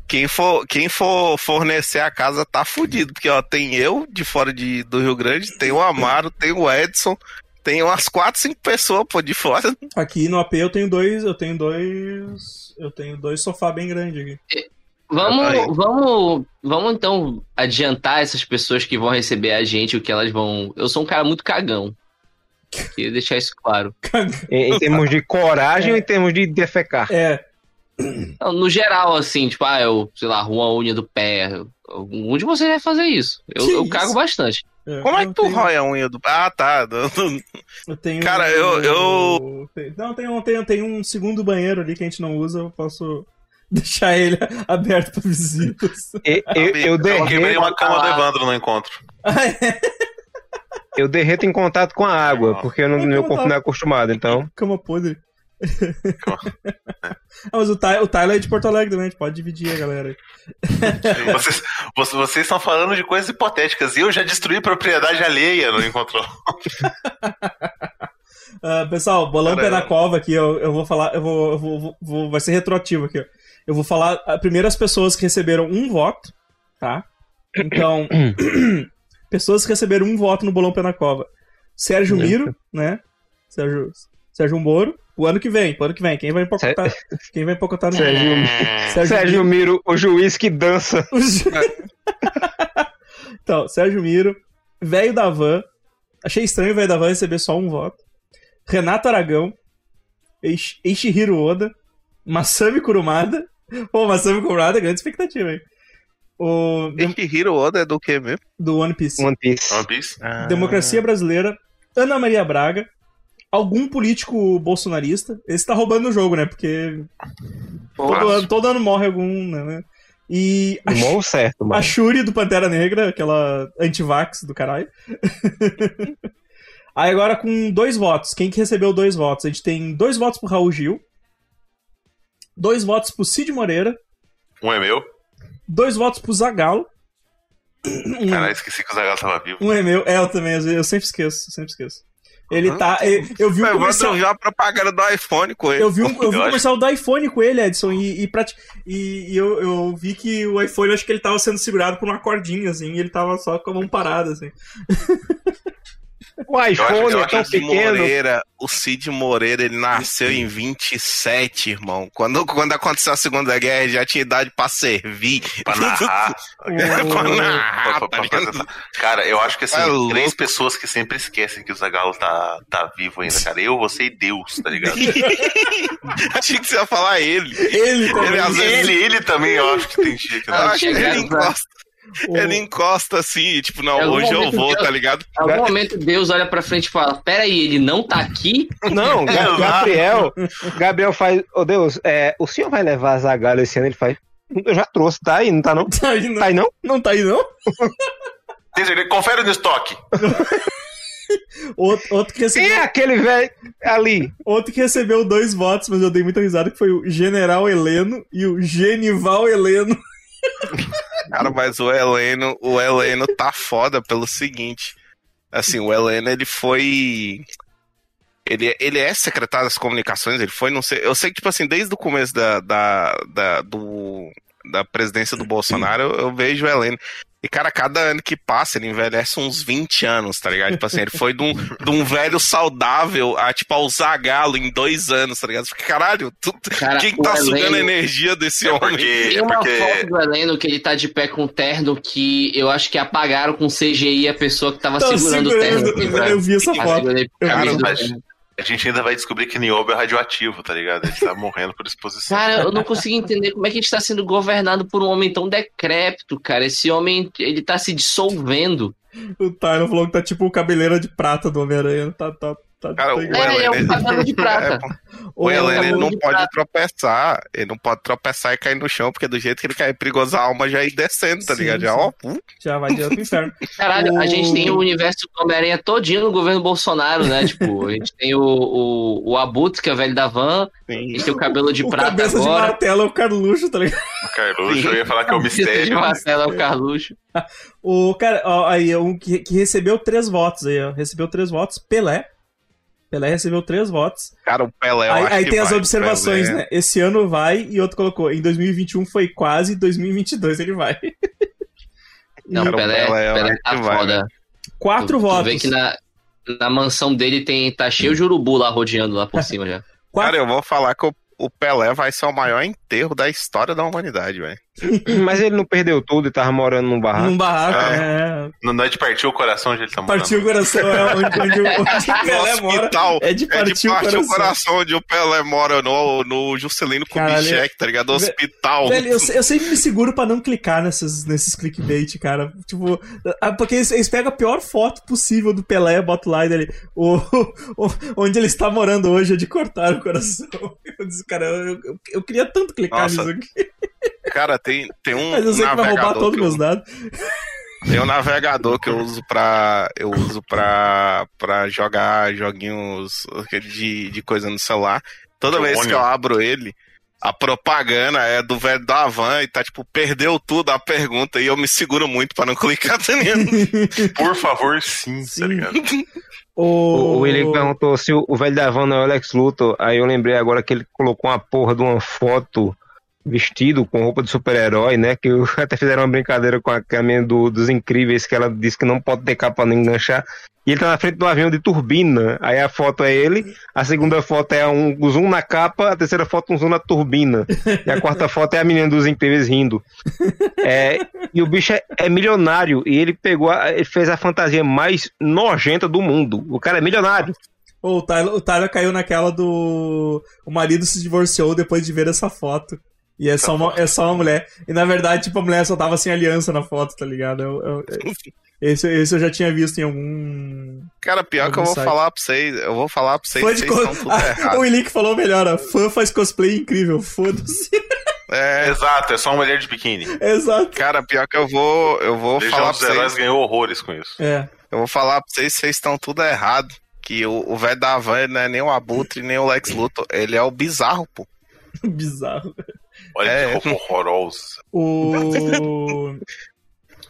quem for, quem for fornecer a casa tá fudido, porque ó, tem eu de fora de, do Rio Grande, tem o Amaro, tem o Edson, tem umas 4, 5 pessoas pô, de fora. Aqui no AP eu tenho dois. Eu tenho dois. Eu tenho dois sofá bem grandes aqui. Vamos, vamos, vamos então adiantar essas pessoas que vão receber a gente o que elas vão. Eu sou um cara muito cagão. Queria deixar isso claro. Em, em termos de coragem ou em termos de defecar? É, Não, No geral, assim, tipo, ah, eu, sei lá, arrumo a unha do pé. Um de vocês vai fazer isso. Eu, eu isso? cago bastante. é. Como é que tu tenho- rói a unha do. Ah, tá. Eu tenho. Cara, eu- eu- Não, tem, um- tem, tem um segundo banheiro ali que a gente não usa, eu posso deixar ele aberto pra visitas. Eu, eu, eu, Eu quebrei uma cama do Evandro no encontro. Ah, é? Eu derreto em contato com a água, porque eu não, meu corpo não é acostumado, então. Cama podre. ah, mas o, Ty, o Tyler é de Porto Alegre também, a gente pode dividir a galera. aí. Vocês, vocês, vocês estão falando de coisas hipotéticas. E eu já destruí propriedade alheia no encontro. Ah, pessoal, bolão pé na cova aqui, eu, eu vou falar, eu vou, eu vou, vou- vou- vai ser retroativo aqui. ó. Eu vou falar ah, primeiro as pessoas que receberam um voto, tá? Então, pessoas que receberam um voto no bolão pé na cova. Sérgio Miro, né? Sérgio, Sérgio Moro, o ano que vem, pro ano que vem, quem vai empacotar, quem vai empacotar no Sérgio, Sérgio Miro, o juiz que dança. então, Sérgio Miro, velho da van. Achei estranho o velho da van receber só um voto. Renato Aragão, Eish- Oda, Masami Kurumada. Pô, Masami Kurumada, grande expectativa, hein? O Hiro Oda é do que mesmo? do One Piece. One Piece. One Piece. Ah. Democracia Brasileira, Ana Maria Braga, algum político bolsonarista. Esse tá roubando o jogo, né? Porque todo ano, todo ano morre algum, né? E a, bom certo, a mano. Shuri do Pantera Negra, aquela antivax do caralho. Aí agora com dois votos. Quem que recebeu dois votos? A gente tem dois votos pro Raul Gil, dois votos pro Cid Moreira, Um é meu. Dois votos pro Zagalo. Um, Caralho, esqueci que o Zagal tava vivo. um é meu. É, eu também, eu sempre esqueço, sempre esqueço. Ele Uhum. tá. Eu, eu vi um comercial. já a propaganda do iPhone com ele. Eu vi um, eu vi um comercial do iPhone com ele, Edson, e, e, prati- e- e eu, eu vi que o iPhone, acho que ele tava sendo segurado por uma cordinha, assim, e ele tava só com a mão parada, assim. O iPhone eu é acho tão O Cid pequeno. Moreira, o Cid Moreira, ele nasceu em 27, irmão. Quando, quando aconteceu a Segunda Guerra, ele já tinha idade pra servir. Pra narrar. pra narrar, Pra- pra- tá pra apresentar. Cara, eu acho que assim, É três pessoas que sempre esquecem que o Zagalo tá, tá vivo ainda, cara. Eu, você e Deus, tá ligado? Achei que você ia falar ele. Ele também. Ele, ele, ele também, eu acho que tem dia que eu acho que ele pra- encosta, O- ele encosta assim, tipo, não, algum hoje eu vou, Deus- tá ligado? Em algum momento Deus olha pra frente e fala: Peraí, ele não tá aqui? Não, Ga- Exato. Gabriel. Gabriel faz. Ô Deus, é, o senhor vai levar Zagallo esse ano? Ele faz. Eu já trouxe, tá aí, não tá não? Tá aí, não. Tá aí não? Não tá aí, não? Confere no estoque. Outro, outro, que Quem recebeu, é aquele velho ali? outro que recebeu dois votos, mas eu dei muita risada, que foi o General Heleno e o Genival Heleno. Cara, mas o Heleno, o Heleno tá foda pelo seguinte. Assim, o Heleno, ele foi. Ele, ele é secretário das comunicações, ele foi, não sei. Eu sei que, tipo assim, desde o começo da, da, da, do, da presidência do Bolsonaro, eu, eu vejo o Heleno. E, cara, cada ano que passa, ele envelhece uns 20 anos, tá ligado? Tipo assim, ele foi de um, de um velho saudável a, tipo, ao Zagalo em dois anos, tá ligado? Porque, caralho, tu- Cara, quem que o tá sugando a Heleno- energia desse É homem? porque. Tem É uma porque... foto do Heleno que ele tá de pé com terno que eu acho que apagaram com CGI a pessoa que tava Tava segurando, segurando, o terno. eu vi essa foto. do Mas- terno. A gente ainda vai descobrir que Niobe é radioativo, tá ligado? Ele tá morrendo por exposição. Cara, eu não consigo entender como é que a gente tá sendo governado por um homem tão decrépito, cara. Esse homem, ele tá se dissolvendo. O Tyler falou que tá tipo o cabeleira de prata do Homem-Aranha. Tá, tá, tá, Cara, tá o igual. É, é um cabelo de prata. É. O ele não de pode prata. tropeçar. Ele não pode tropeçar e cair no chão, porque do jeito que ele cai é perigoso, a alma já ir descendo, tá Sim, ligado? Já, sim. ó, pu- Já vai direto pro inferno. Caralho, a O- gente tem o universo do Homem-Aranha todinho no governo Bolsonaro, né? Tipo, a gente tem o, o, o Abutre, que é o velho da van, a sim. gente tem o cabelo de o prata cabeça de agora. martelo é o Carluxo, tá ligado? O Carluxo, eu ia falar que é o De mistério. Marcelo é o Carluxo. O cara, ó, aí, um que, que recebeu três votos aí, ó. Recebeu três votos, Pelé. Pelé recebeu três votos. Cara, o Pelé, eu aí acho aí que tem as vai. observações, Pelé. né? Esse ano vai e outro colocou. Em 2021 foi quase, em 2022 ele vai. Não, Cara, o Pelé, Pelé, Pelé tá vai, foda. Quatro Tu- tu votos. vê que na, na mansão dele tem, tá cheio de urubu lá rodeando lá por cima já. Quatro- Cara, eu vou falar que o, o Pelé vai ser o maior enterro da história da humanidade, velho. Mas ele não perdeu tudo e tava morando num barraco. Num barraco, É. é. Não não é de partir o coração onde ele tá morando. Partiu o coração, é onde, onde, o- onde o Pelé no mora. hospital. É de É partir, de partir o o coração. coração onde o Pelé mora no, no Juscelino. Kubitschek, tá ligado? Hospital. Velho, eu, eu sempre me seguro pra não clicar nesses, nesses clickbait, cara. Tipo, ah, porque eles, eles pegam a pior foto possível do Pelé, botam lá e dele. O, o- onde ele está morando hoje é de cortar o coração. Eu cara, eu, eu, eu queria tanto clicar Nossa, nisso aqui. Cara, tem, tem um Mas eu sei que vai roubar navegador todos que os meus eu, dados. tem um navegador que eu uso pra eu uso pra, pra jogar joguinhos de, de coisa no celular. Toda vez que eu abro ele, a propaganda é do velho da van e tá tipo, perdeu tudo a pergunta e eu me seguro muito pra não clicar tá ligado? Por favor, sim, Sim. tá ligado? O, o William perguntou se o, velho da van é o Alex Luthor. Aí eu lembrei agora que ele colocou uma porra de uma foto vestido com roupa de super-herói, né? Que até fizeram uma brincadeira com a caminha do, dos incríveis, que ela disse que não pode ter capa não enganchar. E ele tá na frente do avião de turbina. Aí a foto é ele, a segunda foto é um zoom na capa, a terceira foto um zoom na turbina. E a quarta foto é a menina dos incríveis rindo. É, e o bicho é, é milionário e ele pegou, a- ele fez a fantasia mais nojenta do mundo. O cara é milionário. O, Tyler, o Tyler caiu naquela do. O marido se divorciou depois de ver essa foto. E é só, uma, é só uma mulher. E na verdade, tipo, a mulher só tava sem aliança na foto, tá ligado? Eu- eu- esse, esse eu já tinha visto em algum. Cara, pior que eu Algum vou site. falar pra vocês, eu vou falar pra vocês, Fã vocês de estão cos... tudo Ah, errado. o Ilick falou melhor, ó. Fã faz cosplay incrível, foda-se. É, Exato, é só uma mulher de biquíni. Exato. cara, pior que eu vou, eu vou Legião falar dos pra Heróis vocês, ganhou horrores com isso. É. eu vou falar pra vocês, vocês estão tudo errado. Que o o velho da van não é nem o Abutre, nem o Lex Luthor, ele é o bizarro, pô. Bizarro. Olha É. que roupa horrorosa. O.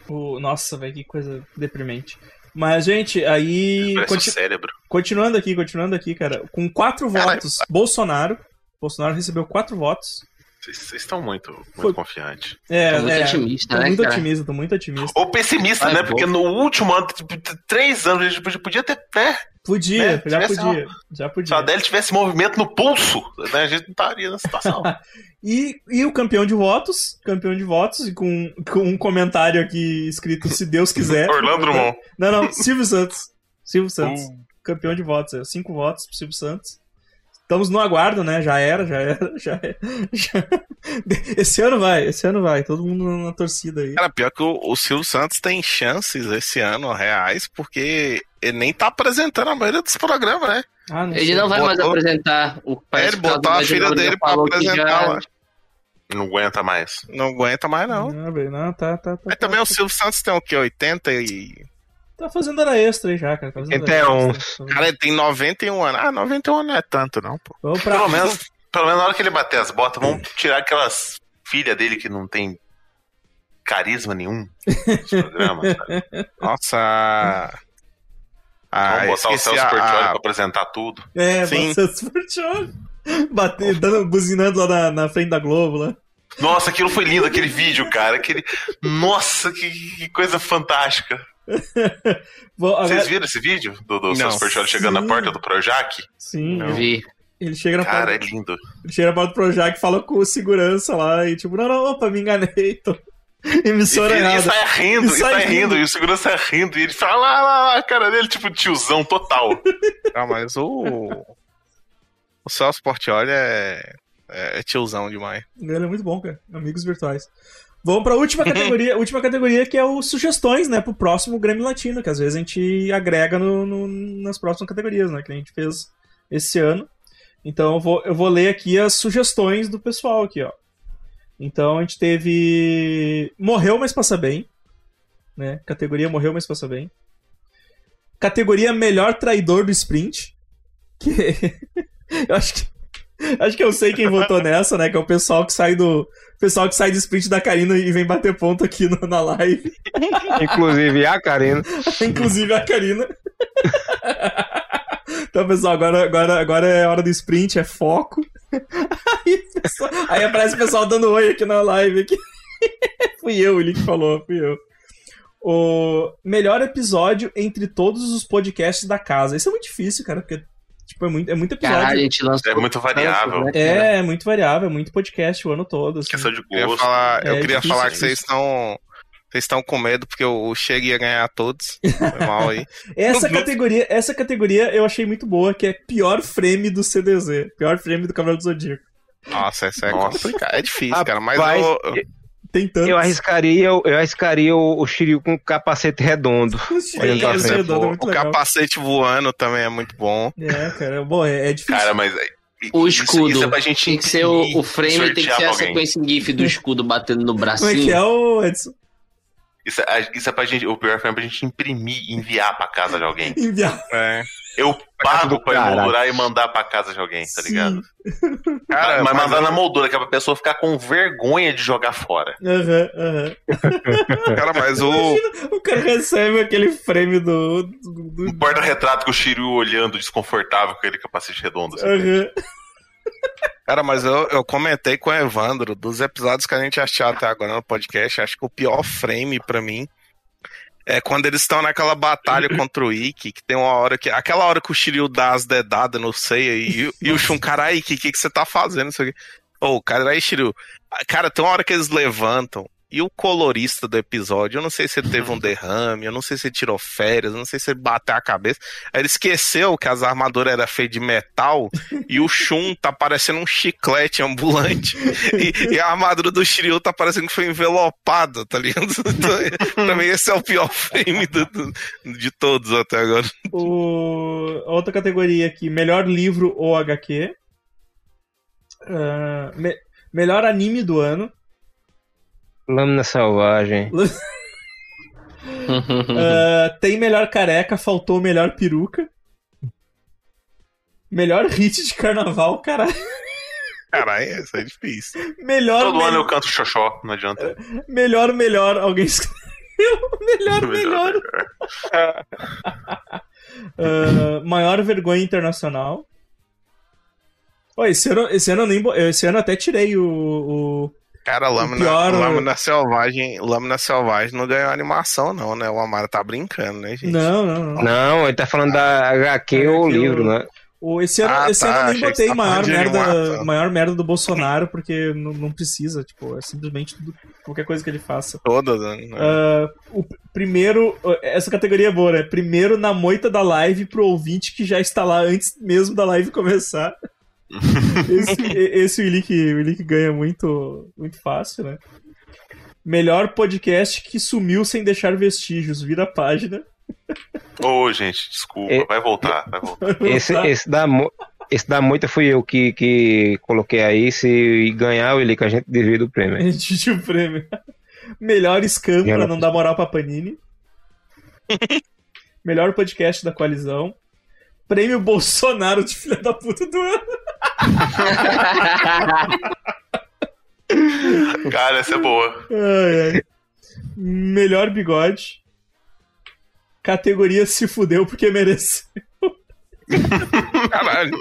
o... Nossa, velho, que coisa deprimente. Mas, gente, aí. Conti- cérebro. Continuando aqui, continuando aqui, cara. Com quatro Caralho. votos, Bolsonaro. Bolsonaro recebeu quatro votos. Vocês estão muito, muito Foi- confiantes. É, Tô muito é, otimista, tô né, muito cara? otimista, tô muito otimista. Ou pessimista, Vai, né? pô. Porque no último ano, tipo, três anos, a gente podia ter. Né? Podia, né, já tivesse podia, já Se a podia. Adele tivesse movimento no pulso, né, a gente não estaria na situação. E, e o campeão de votos, campeão de votos, com, com um comentário aqui escrito se Deus quiser. Orlando Drummond. Não, não, Silvio Santos. Silvio Santos, campeão de votos. é, Cinco votos pro Silvio Santos. Estamos no aguardo, né? Já era, já era, já era. já- Esse ano vai, esse ano vai. Todo mundo na torcida aí. Cara, pior que o, o Silvio Santos tem chances esse ano reais, porque ele nem tá apresentando a maioria dos programas, né? Ah, não Ele sei. não vai mais Botou- apresentar. O É, ele botou a filha dele pra apresentar já- lá. Não aguenta mais. Não aguenta mais, não. Não, não, tá, tá, tá. Mas tá, também o Silvio Santos tem o quê? 80 e. Tá fazendo hora extra aí já, cara. Tá fazendo hora 81. extra. Cara, ele tem 91 anos. Ah, 91 não é tanto, não, pô. Pelo menos, pelo menos na hora que ele bater as botas, vamos tirar aquelas filhas dele que não tem carisma nenhum programa. Nossa. Ah, vamos botar o Celso a- Portioli a- pra apresentar tudo. É, Sim. você Sportioli. Bater, dando, buzinando lá na, na frente da Globo lá. Nossa, aquilo foi lindo, aquele vídeo, cara. Aquele... Nossa, que, que coisa fantástica. Bom, agora- Vocês viram esse vídeo do, do. Celso Portioli chegando Sim. na porta do Projac? Sim, Não. Vi. ele chega na Cara, é porta, lindo. ele chega na porta do Projac, fala com o segurança lá e tipo, não, não, opa, me enganei. Tô... Emissora e, e errada. sai rindo, E e sai sai rindo. rindo, e o segurança sai rindo, e ele fala lá, lá, lá, a cara dele, tipo, tiozão total. Ah, mas o. O Celso Portioli é. É tiozão demais. Ele é muito bom, cara. Amigos virtuais. Vamos pra última categoria, última categoria que é o sugestões, né, pro próximo Grêmio Latino, que às vezes a gente agrega no, no- nas próximas categorias, né, que a gente fez esse ano. Então eu vou, eu vou ler aqui as sugestões do pessoal aqui, ó. Então a gente teve Morreu, mas passa bem, né? Categoria Morreu, mas passa bem. Categoria Melhor Traidor do Sprint, que eu acho que acho que eu sei quem votou nessa, né, que é o pessoal que sai do pessoal que sai do sprint da Karina e vem bater ponto aqui no- na live. Inclusive a Karina. Inclusive a Karina. Então, pessoal, agora, agora, agora é hora do sprint, é foco. Aí, pessoal- aí aparece o pessoal dando oi aqui na live. Aqui. fui eu, ele que falou, fui eu. O melhor episódio entre todos os podcasts da casa. Isso é muito difícil, cara, porque tipo, é, muito, é muito episódio. Caralho, a gente lançou. É muito variável. né, é, é muito variável, é muito podcast o ano todo. assim. Questão de Eu queria gosto. falar, eu É queria difícil, falar é que vocês estão. Vocês estão com medo porque o Chega ia ganhar todos. Foi mal aí. Essa categoria, essa categoria eu achei muito boa, que é pior frame do CDZ, pior frame do Cavaleiro do Zodíaco. Nossa, essa é Nossa. complicado. É difícil, cara. Mas Rapaz, eu, Tem tantos. Eu arriscaria, eu arriscaria o, o Shiryu com capacete redondo. Esse frente. redondo é o, muito o legal. capacete voando também é muito bom. É, cara, bom, é, é difícil. Cara, mas. O isso- escudo. Isso, é pra gente Tem que ser o, o frame, tem que ser a alguém. sequência em GIF do escudo batendo no Como é que bracinho. é o Edson? Isso é, isso é pra gente. O pior foi pra gente imprimir e enviar pra casa de alguém. Enviar. É. Eu pago pra caralho. emoldurar e mandar pra casa de alguém, tá ligado? Cara, mas mas mandar na moldura, que é pra pessoa ficar com vergonha de jogar fora. Aham, aham. Cara, mas o. O cara recebe aquele frame do. do, do- Um porta-retrato com o Shiryu olhando desconfortável com aquele capacete redondo. assim. Aham. Cara, mas eu, eu comentei com o Evandro, dos episódios que a gente achou até agora no podcast, acho que o pior frame pra mim é quando eles estão naquela batalha contra o Ikki, que tem uma hora que. Aquela hora que o Shiryu dá as dedadas no Seiya e, e o Shun, cara, aí, o que, que, que você tá fazendo? Isso aqui? Ô, cara, aí, Shiryu. Cara, tem uma hora que eles levantam. E o colorista do episódio, eu não sei se ele teve um derrame, eu não sei se ele tirou férias, eu não sei se ele bateu a cabeça. Ele esqueceu que as armaduras eram feitas de metal e o Shun tá parecendo um chiclete ambulante. E, e a armadura do Shiryu tá parecendo que foi envelopada, tá ligado? Então, pra mim esse é o pior frame do- do- de todos até agora. O... Outra categoria aqui: melhor livro ou HQ. Ah, me- Melhor anime do ano. Lâmina selvagem. Ah, tem melhor careca, faltou melhor peruca. Melhor hit de carnaval, caralho. Caralho, isso é difícil. Melhor, Todo me- ano eu canto xoxó, não adianta. melhor, melhor. Alguém escreveu. melhor, melhor. Ah, maior vergonha internacional. Ó, esse ano, esse ano eu nem. Esse ano eu até tirei o. o- Cara, Lâmina, pior- Lâmina Selvagem, Lâmina Selvagem não ganhou animação, não, né? O Amaro tá brincando, né, gente? Não, não, não. Não, ele tá falando da HQ ou HQ, livro, o- né? O, esse ano, Ah, esse tá, ano eu nem botei tá maior merda, maior merda do Bolsonaro, porque não, não precisa, tipo, é simplesmente tudo- qualquer coisa que ele faça. Todas, né? Ah, o pr- primeiro, essa categoria é boa, né? Primeiro na moita da live pro ouvinte que já está lá antes mesmo da live começar. Esse, esse Ilick ganha muito, muito fácil, né? Melhor podcast que sumiu sem deixar vestígios. Vira a página. Ô, gente, desculpa. É- Vai voltar, vai voltar. Esse, esse, da, mo- esse da moita fui eu que, que coloquei aí. Se ganhar que a gente divide o A prêmio. gente tinha o prêmio. Melhor scam pra não não dar moral pra Panini. Melhor podcast da coalizão. Prêmio Bolsonaro de filha da puta do ano. Cara, essa é boa. Ai, ai. Melhor bigode. Categoria se fudeu porque merece. Caralho.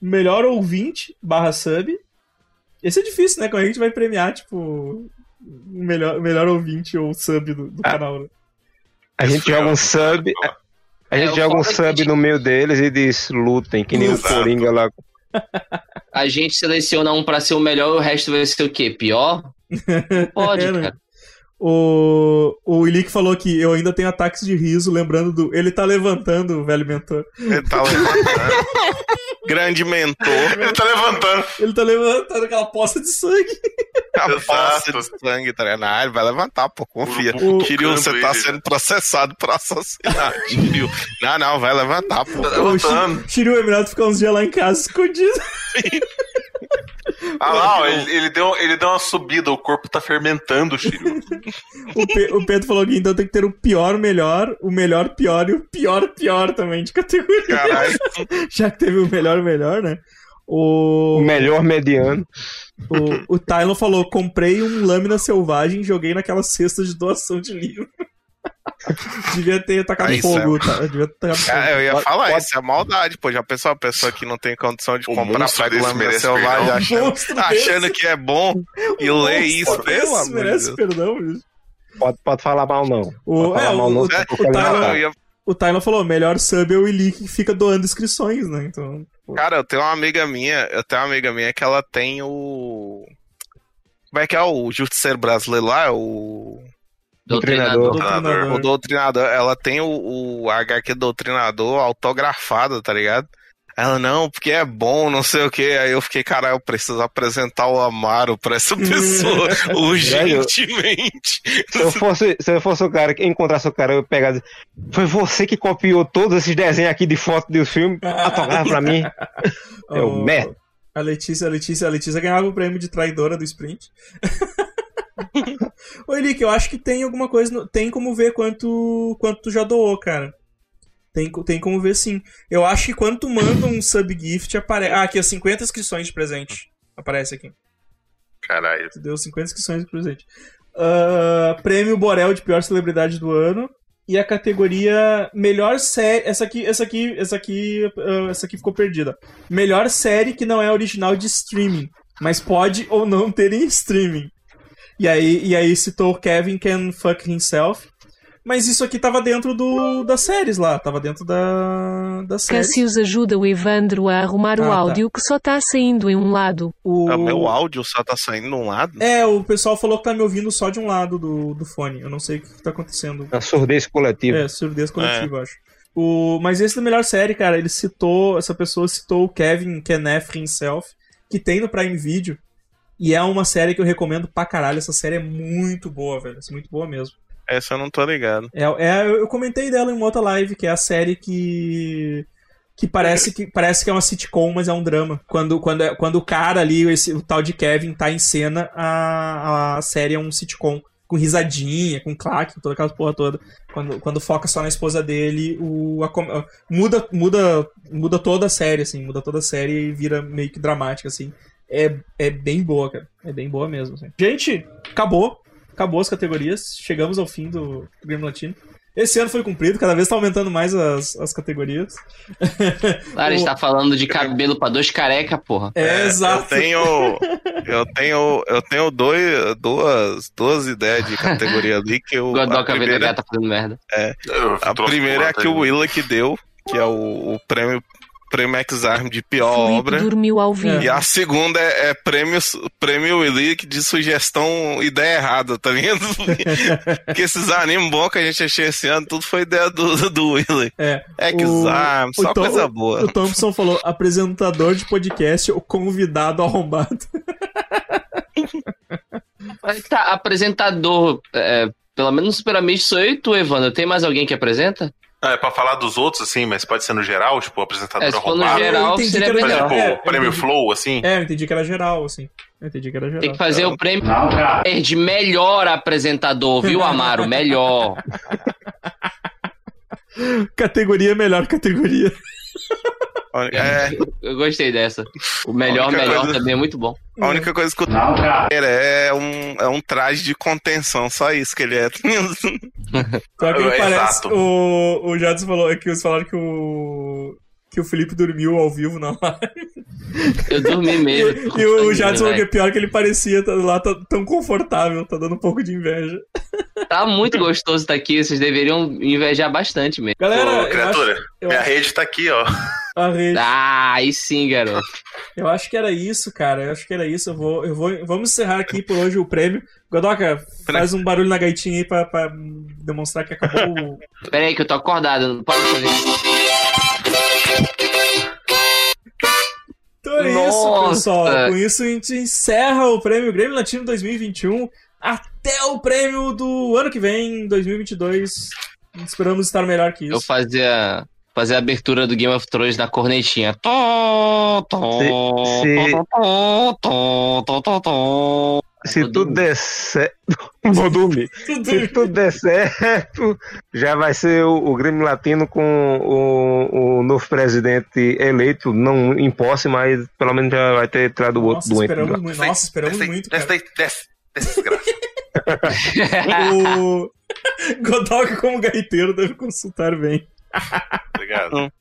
Melhor ouvinte barra sub. Esse é difícil, né? Como é que a gente vai premiar, tipo, o melhor, melhor ouvinte ou sub do, do Ah. canal, né? A gente joga um sub. A gente É, o joga um sub gente- no meio deles e diz lutem, que nem o Exato. Coringa lá. A gente seleciona um pra ser o melhor e o resto vai ser o quê? Pior? Pode, É, né? cara. O, o Ilick falou que eu ainda tenho ataques de riso, lembrando do. Ele tá levantando o velho mentor. Ele tá levantando. Grande mentor. Ele tá levantando. Ele tá levantando aquela poça de sangue. A posse de sangue, tá ligado? Ah, ele vai levantar, pô, confia. O- o- Kiryu, você tá ele. sendo processado por assassinato, Kiryu. Não, não, vai levantar, pô. Tá O levantando. Shiryu é melhor tu ficar uns dias lá em casa escondido. Ah lá, ó, ele, ele deu, ele deu uma subida, o corpo tá fermentando, Shiryu. O, Pe- o Pedro falou que então tem que ter o pior melhor, o melhor pior e o pior pior também de categoria. Caralho. Já que teve o melhor melhor, né? O, O melhor mediano. o, o Tylon falou: comprei um lâmina selvagem e joguei naquela cesta de doação de livro. Devia ter tacado Aí, fogo, tá? Devia ter tacado fogo. É, eu ia falar, pode- isso é maldade, pô. Já pensou a pessoa que não tem condição de O comprar merece selvagem perdão. achando, achando que é bom e lê isso, pelo amor de merece Deus. perdão, bicho. Pode, pode falar mal, não. O, é, mal, o, não. o, eu o. Eu ia- o Tylon falou: melhor sub é o Ilick que fica doando inscrições, né? Então. pô. Cara, eu tenho uma amiga minha, eu tenho uma amiga minha que ela tem o. Como é que é o justiceiro brasileiro lá? É O, Doutrinador. Doutrinador. o doutrinador. Ela tem o, o HQ doutrinador autografado, tá ligado? Ela, não, porque é bom, não sei o que. Aí eu fiquei, cara, eu preciso apresentar o Amaro pra essa pessoa urgentemente. Se eu fosse, se eu fosse o cara que encontrasse o cara, eu pegasse. Foi você que copiou todos esses desenhos aqui de foto dos filmes? Autografa pra mim. É o O- merda. A Letícia, a Letícia, a Letícia ganhava o prêmio de traidora do sprint. Ô, Elick, eu acho que tem alguma coisa. no- Tem como ver quanto, quanto tu já doou, cara. Tem, tem como ver sim. Eu acho que quando tu manda um subgift, aparece. Ah, aqui, ó, 50 inscrições de presente. Aparece aqui. Caralho. Tu deu 50 inscrições de presente. Ah, prêmio Borel de pior celebridade do ano. E a categoria melhor série. Essa aqui, essa aqui, essa aqui, ah, essa aqui ficou perdida. Melhor série que não é original de streaming, mas pode ou não ter em streaming. E aí, e aí citou Kevin Can Fuck Himself. Mas isso aqui tava dentro do, das séries lá, tava dentro da, das séries. Cassius ajuda o Evandro a arrumar Ah, o tá. áudio que só tá saindo em um lado. O... O meu áudio só tá saindo de um lado. É, o pessoal falou que tá me ouvindo só de um lado do, do fone. Eu não sei o que, que tá acontecendo. A surdez coletiva. É, surdez coletiva, eu acho. O, mas esse da melhor série, cara, ele citou, essa pessoa citou o Kevin Kenneth himself, que tem no Prime Video. E é uma série que eu recomendo pra caralho. Essa série é muito boa, velho. É muito boa mesmo. Essa eu não tô ligado. É, é, eu comentei dela em uma outra live, que é a série que. Que parece que, parece que é uma sitcom, mas é um drama. Quando, quando, é- quando o cara ali, esse, o tal de Kevin, tá em cena, a, a série é um sitcom. Com risadinha, com claque, com toda aquela porra toda. Quando, quando foca só na esposa dele, o, a- muda, muda, muda toda a série, assim. Muda toda a série e vira meio que dramática, assim. É, é bem boa, cara. É bem boa mesmo. assim. Gente, acabou. Acabou as categorias. Chegamos ao fim do Game Latino. Esse ano foi cumprido, cada vez tá aumentando mais as, as categorias. A gente O- tá falando de cabelo pra dois careca, porra. É, exato. Eu tenho, eu tenho, eu tenho dois, duas, duas ideias de categoria ali que eu. a Godoka primeira, VDH tá fazendo merda. Eu a primeira é a que o. Willa que deu, que é o, o prêmio, prêmio X-Arm de pior Felipe obra. dormiu ao vivo. E a segunda é, é prêmio, prêmio Willick de sugestão ideia errada, tá vendo? Porque esses animes bons que a gente achou esse ano, tudo foi ideia do, do Willick. É. X-Arm, só Tom- coisa boa. O Thompson falou: apresentador de podcast, o convidado arrombado. Mas Tá, apresentador. é, pelo menos no Super Amish sou eu e tu, Evandro. Tem mais alguém que apresenta? Ah, é pra falar dos outros, assim, mas pode ser no geral, tipo, o apresentador É, se for no geral, Eu entendi seria que era Por melhor. exemplo, É, o prêmio entendi. Flow, assim. É, eu entendi que era geral, assim. Eu entendi que era geral. Tem que fazer o prêmio de melhor apresentador, viu, Amaro? Melhor. Categoria melhor categoria. É, Eu gostei dessa. O melhor, melhor coisa- também é muito bom. a única coisa que eu quero é um, é um traje de contenção, só isso que ele é. Só que ele É, parece. exato. O, o Jadson falou é que eles falaram que o. Que o Felipe dormiu ao vivo na live. Eu dormi mesmo. e o Jadson falou que é pior que ele parecia tá- lá tá- tão confortável, tá dando um pouco de inveja. Tá muito gostoso estar aqui. Vocês deveriam invejar bastante mesmo. Galera, Ô, criatura, acho, minha acho, rede tá aqui, ó. A rede- Ah, aí sim, garoto. eu acho que era isso, cara. Eu acho que era isso. Eu vou, eu vou, vamos encerrar aqui por hoje o prêmio. Godoka, faz um barulho na gaitinha aí pra, pra demonstrar que acabou o. Pera aí que eu tô acordado. Não pode fazer isso. Então é isso, Nossa. pessoal. Com isso a gente encerra o prêmio Grêmio Latino 2021 até o prêmio do ano que vem, 2022. Esperamos estar melhor que Eu isso. fazia, fazia a abertura do Game of Thrones na cornetinha. Tom, tom, Se- tom, tom, tom, tom, tom, tom. Se Vou tudo der certo. Vou dormir. Se tudo der certo, já vai ser o, o Grêmio Latino com o, o novo presidente eleito, não em posse, mas pelo menos já vai ter entrado o outro Nossa, doente. esperamos lá. muito. Nossa, esperamos muito, Desce cara. daí, desce. Desce, desgraça. O Godoka como gaiteiro deve consultar bem. Obrigado.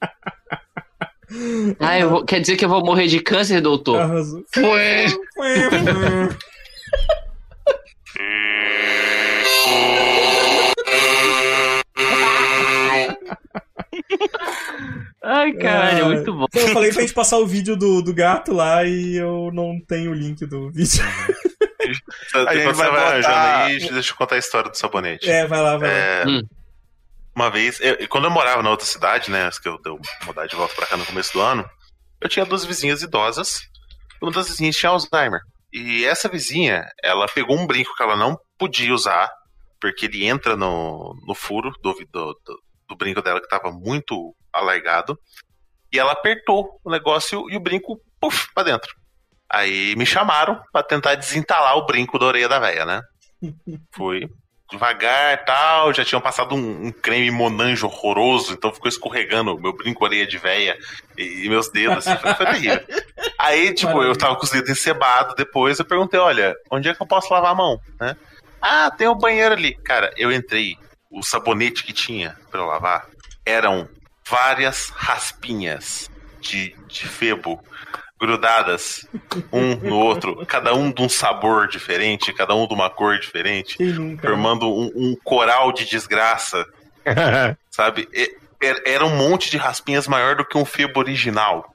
Ah, eu vou- quer dizer que eu vou morrer de câncer, doutor? Arrasou. Foi. Ai, caralho, Ai. muito bom. Então, eu falei pra gente passar o vídeo do, do gato lá e eu não tenho o link do vídeo. A gente Depois você vai vai botar- deixa eu contar a história do sabonete. É, vai lá, vai lá. É, Hum. Uma vez, eu- quando eu morava na outra cidade, né, que eu deu mudar de volta pra cá no começo do ano, eu tinha duas vizinhas idosas, e uma das vizinhas tinha Alzheimer. E essa vizinha, ela pegou um brinco que ela não podia usar, porque ele entra no, no furo do, do, do, do brinco dela, que tava muito alargado, e ela apertou o negócio e o brinco, puf, pra dentro. Aí me chamaram pra tentar desentalar o brinco da orelha da velha, né? Fui devagar tal, já tinham passado um, um creme monanjo horroroso, então ficou escorregando meu brinco orelha de véia e, e meus dedos, assim, foi, foi terrível. Aí, tipo, eu Maravilha. tava com os dedos encebados, depois eu perguntei, olha, onde é que eu posso lavar a mão, né? Ah, tem um banheiro ali. Cara, eu entrei, o sabonete que tinha pra eu lavar eram várias raspinhas de, de febo grudadas um no outro, cada um de um sabor diferente, cada um de uma cor diferente nunca? formando um, um coral de desgraça, sabe? E- er- Era um monte de raspinhas maior do que um febo original.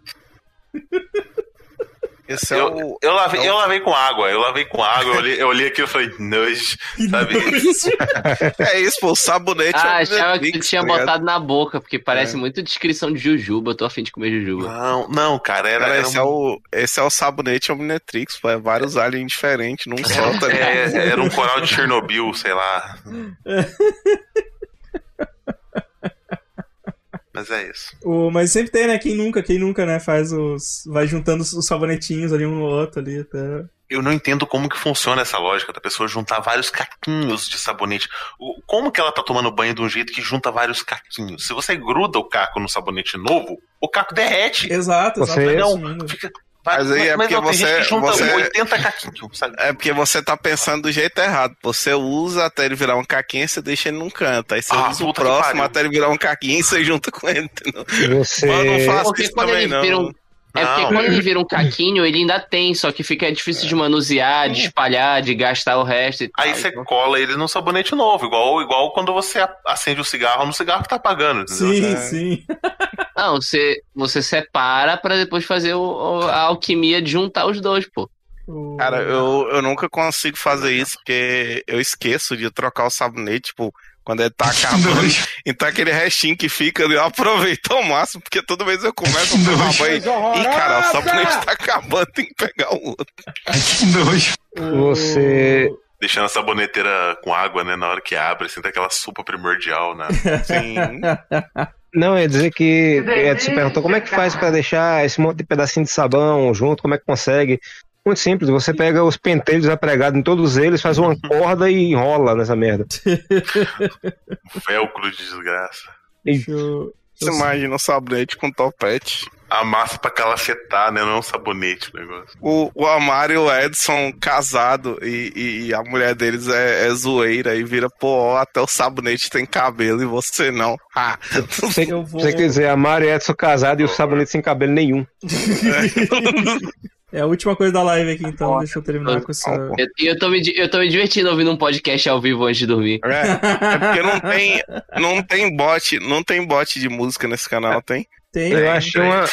Esse é Eu, o. eu, lavei, é o- eu lavei com água, eu lavei com água, eu olhei, eu olhei aquilo e falei, nojo, sabe? É isso, pô, o sabonete Ah, é o achava que tu tinha tá ligado? botado na boca, porque parece É. muito descrição de jujuba. Eu tô afim de comer jujuba. Não, não, cara, era, Cara, era esse, um- é o, esse é o sabonete Omnitrix, pô, é vários aliens diferentes num só, tá ligado? é, era um coral de Chernobyl, sei lá. Mas é isso. O, mas sempre tem, né? Quem nunca, quem nunca, né? Faz os. Vai juntando os, os sabonetinhos ali um no outro ali. Até... Eu não entendo como que funciona essa lógica da pessoa juntar vários caquinhos de sabonete. O- Como que ela tá tomando banho de um jeito que junta vários caquinhos? Se você gruda o caco no sabonete novo, o caco derrete. Exato, Você- exato. é Não, fica, Mas aí é mas porque não, você- você- 80 caquinhos, sabe? É porque você tá pensando do jeito errado. Você usa até ele virar um caquinho e você deixa ele num canto. Aí você Ah, usa o próximo até ele virar um caquinho e você junta com ele, entendeu? Você. Mas não faço Porque isso também, não. um- É porque Não. quando ele vira um caquinho, ele ainda tem, só que fica difícil de manusear, de espalhar, de gastar o resto e tal. Aí você Então, cola ele num sabonete novo, igual, igual quando você acende o cigarro no cigarro que tá apagando. Sim, É. sim. Não, você, você separa pra depois fazer o- o- a alquimia de juntar os dois, pô. Cara, eu, eu nunca consigo fazer isso porque eu esqueço de trocar o sabonete, tipo, quando ele tá acabando. então aquele restinho que fica ali, eu aproveito ao máximo, porque toda vez eu começo a tomar banho. Ih, cara, o sabonete tá acabando, tem que pegar o outro. o- Você- Deixando a saboneteira com água, né? Na hora que abre, assim, tá aquela sopa primordial, né? Sim. Não, eu ia dizer que Edson perguntou como é que faz pra deixar esse monte de pedacinho de sabão junto, como é que consegue? Muito simples, você pega os pentelhos apregados em todos eles, faz uma corda e enrola nessa merda. Velcro de desgraça. Eu- Você imagina um sabonete com topete. A massa pra calafetar, né? Não é um sabonete o negócio. O, o Amaro e o Edson casado e, e- e a mulher deles é, é zoeira e vira pô, até o sabonete tem cabelo e você não. Ah, Você, vou- você quer dizer, a Mário e Edson casados e o sabonete sem cabelo nenhum. É a última coisa da live aqui, então. Deixa eu terminar com essa. Eu, eu, tô me, eu tô me divertindo ouvindo um podcast ao vivo antes de dormir. é, é porque não tem, não tem bot, não tem bot de música nesse canal, tem? Tem. Eu achei uma.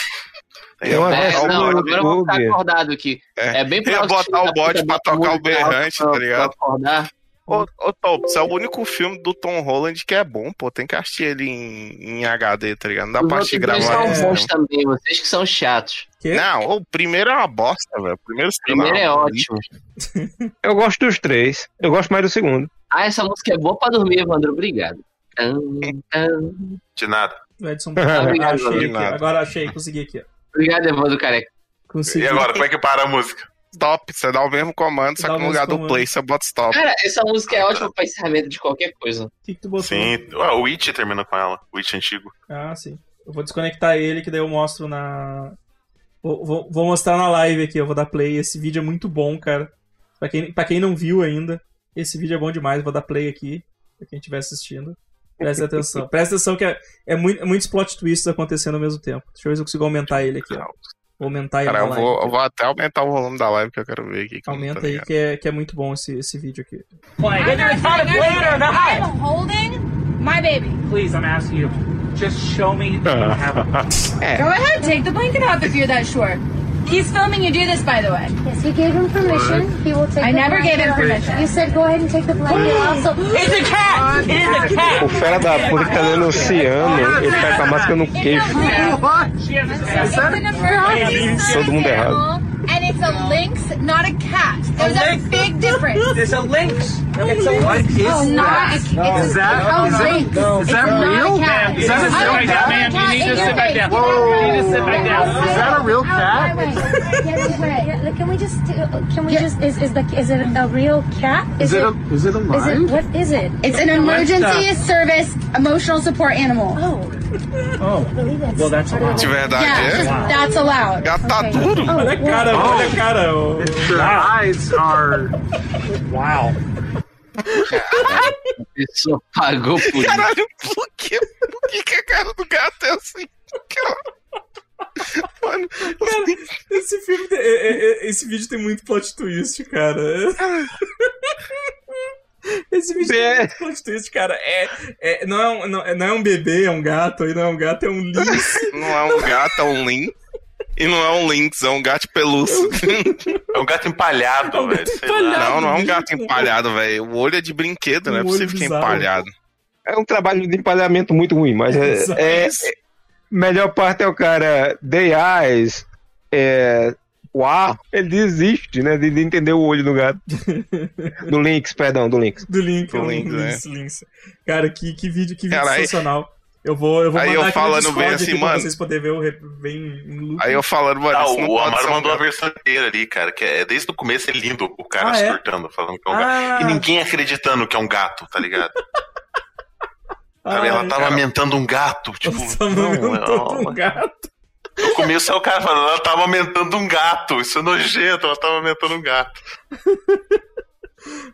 Tem uma É, versão não, no agora eu vou ficar YouTube. acordado aqui. É. É bem Eu ia provável que botar o filho da bot puta pra tocar o berrante, pra- tá ligado? pra acordar. Ô, ô Tom, isso é o único filme do Tom Holland que é bom, pô. Tem que assistir ele em, em HD, tá ligado? Não dá Os pra assistir dois gravado. são bons também, vocês que são chatos. Quê? Não, o primeiro é uma bosta, velho. O primeiro, O primeiro é ótimo. Eu gosto dos três. Eu gosto mais do segundo. Ah, essa música é boa pra dormir, Evandro. Obrigado. De nada. O Edson. Obrigado, achei aqui. Agora achei, consegui aqui. ó. Obrigado, Evandro Careca. Consegui. E agora, como é que para a música? Stop, você dá o mesmo comando, só Dá que no lugar mesmo do comando. play você bota stop. Cara, essa música é ótima pra encerramento de qualquer coisa. O que, que tu botou? Sim. O Witch termina com ela. O Witch antigo. Ah, sim. Eu vou desconectar ele, que daí eu mostro na. Vou, vou- vou mostrar na live aqui, eu vou dar play. Esse vídeo é muito bom, cara. Pra quem, pra quem não viu ainda, esse vídeo é bom demais. Vou dar play aqui, pra quem estiver assistindo. Presta atenção. Presta atenção que é, é, muito, é muitos plot twists acontecendo ao mesmo tempo. Deixa eu ver se eu consigo aumentar ele aqui, ó. Vou aumentar ele Cara, eu live. vou, eu vou até aumentar o volume da live que eu quero ver aqui. que Aumenta aí, que é, que é muito bom esse, esse vídeo aqui. I'm holding my baby. Please, I'm asking you. Just show me that you have a Go ahead, take the blanket off if you're that sure. He's filming you do this, by the way. Yes, we gave him permission. He will take. I the never gave him permission. You said go ahead and take the blanket off. So It's a cat! It is a cat! O fera da puta que tá denunciando, ele tá com a máscara no queixo. Todo mundo errado. Animal, and it's a lynx, not a cat. There's a, lynx? big difference. It's a lynx! It's a lynx! It's not a, it's Is that- a is that- lynx. is that real? A cat. Is that a I don't real cat, know ma'am? a You need to sit back down. Get You need to sit back down. Is that a real cat? my way. Get out of my way. Yeah, can we just? Uh, can we Yeah. just? Is is the is it a real cat? Is it, a, is it Is alive? it what is it? It's an emergency service emotional support animal. Oh, Oh, well, that's a lot. De verdade, Yeah, é? that's allowed. Gato tá Okay. duro. Olha a cara, olha a cara. ô. The eyes are. Wow. A pessoa pagou por isso. Caralho, por que, por que, que a cara do gato é assim? Mano, Esse filme, tem- é- é- é- esse vídeo tem muito plot twist, cara. Esse tem É. muito twist, cara. É, é- não, é um, não, é- não é um bebê, é um gato. Aí não é um gato, é um lynx. não é um gato, é um lin. E não é um lynx, é um gato pelúcio. É um gato empalhado, É um velho. Não, não é um bicho. gato empalhado, velho. O olho é de brinquedo, é Um possível olho que é bizarro. empalhado. É um trabalho de empalhamento muito ruim, mas é, é- é- melhor parte é o cara Day Eyes, é, uau, ele desiste, né, de, de entender o olho do gato. do Lynx, perdão, do Lynx. Do Link, Do é um Lynx, lynx, lynx. Cara, que, que vídeo, que vídeo Cara, aí- sensacional. Eu vou, eu vou aí mandar eu aqui no falando Discord bem assim, aqui pra mano. vocês poderem ver o bem. Aí eu falando, mano, Ah, isso não o Amaro um mandou a versão inteira ali, cara, que é desde o começo é lindo o cara Ah, se é? surtando, falando que é um Ah. gato. E ninguém acreditando que é um gato, tá ligado? Ela Ai, tava cara. aumentando um gato, tipo, Nossa, não, é uma- um gato. No começo é o cara falando, ela tava aumentando um gato. Isso é nojento, ela tava aumentando um gato.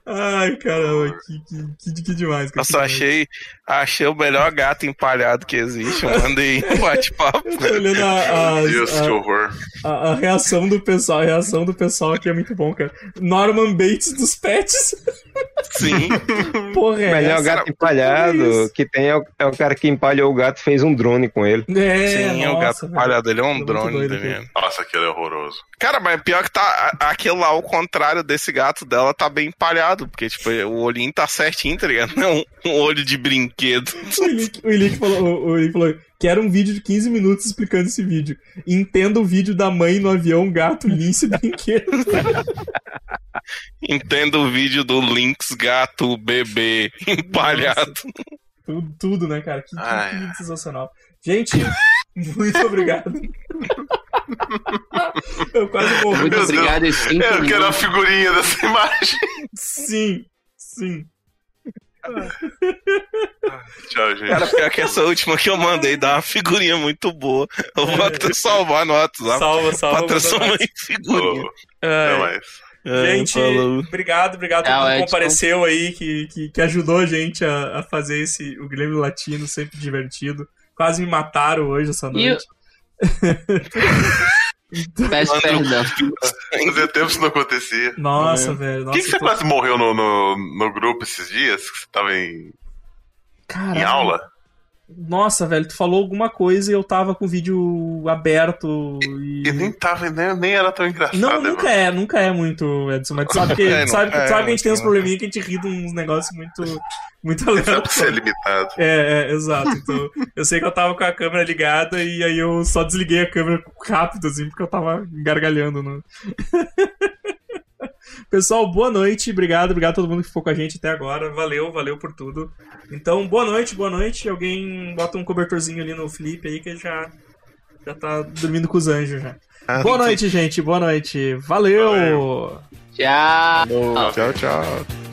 Ai, caramba, que, que, que, que demais. cara, Eu só que demais. achei, achei o melhor gato empalhado que existe. Mandei um bate-papo. Tô olhando a, as- Deus, a- que horror. a- a reação do pessoal, a reação do pessoal aqui é muito bom, cara. Norman Bates dos pets. Sim. Porra, é Melhor essa? gato é empalhado isso? que tem é o, é o cara que empalhou o gato e fez um drone com ele. É, Sim, o nossa, gato velho. empalhado. Ele é um Muito drone, tá vendo? Nossa, aquilo é horroroso. Cara, mas pior que tá. a- Aquele lá, ao contrário desse gato dela, tá bem empalhado. Porque, tipo, o olhinho tá certinho, tá ligado? Não um, olho de brinquedo. O Ilick, o Ilick falou, o, Ilick falou, quero um vídeo de 15 minutos explicando esse vídeo. Entenda o vídeo da mãe no avião, gato, lince, brinquedo. Entenda o vídeo do Lynx gato bebê empalhado. Tudo, tudo, né, cara? Que, que- que sensacional. Gente, muito obrigado. Eu quase morri. Muito Meu obrigado cinco Eu quero a minutos. figurinha dessa imagem. Sim, sim. Tchau, gente. Cara, pior que essa última que eu mandei dá uma figurinha muito boa. Eu vou até salvar no WhatsApp. Salva, salva. Pra transformar em figurinha. Falou. Até Ai, mais. É, Gente, falou. obrigado, obrigado por Edson. compareceu aí, que, que, que ajudou a gente a, a fazer esse, o Guilherme Latino, sempre divertido. Quase me mataram hoje essa E noite. Peço perdão. Fazia tempo isso não acontecia. Nossa, velho. Por que, que você tô- quase morreu no, no, no grupo esses dias? Que você tava em, Caralho. em aula? Nossa, velho, tu falou alguma coisa e eu tava com o vídeo aberto e. E nem tava, nem, nem era tão engraçado. Não, né, nunca é, nunca é muito, Edson, mas tu sabe que, É, sabe, é, sabe que a gente tem uns não- probleminha que a gente ri de uns negócios muito, muito Só pra ser aleatórios. limitado. É, é, exato. Então, eu sei que eu tava com a câmera ligada e aí eu só desliguei a câmera rápido, assim, porque eu tava gargalhando, né? Pessoal, boa noite, obrigado, obrigado a todo mundo que ficou com a gente até agora. Valeu, valeu por tudo. Então, boa noite, boa noite. Alguém bota um cobertorzinho ali no Felipe aí que ele já, já tá dormindo com os anjos já. Ah, Boa noite, gente, boa noite. Valeu. Valeu. Tchau. Tchau, tchau.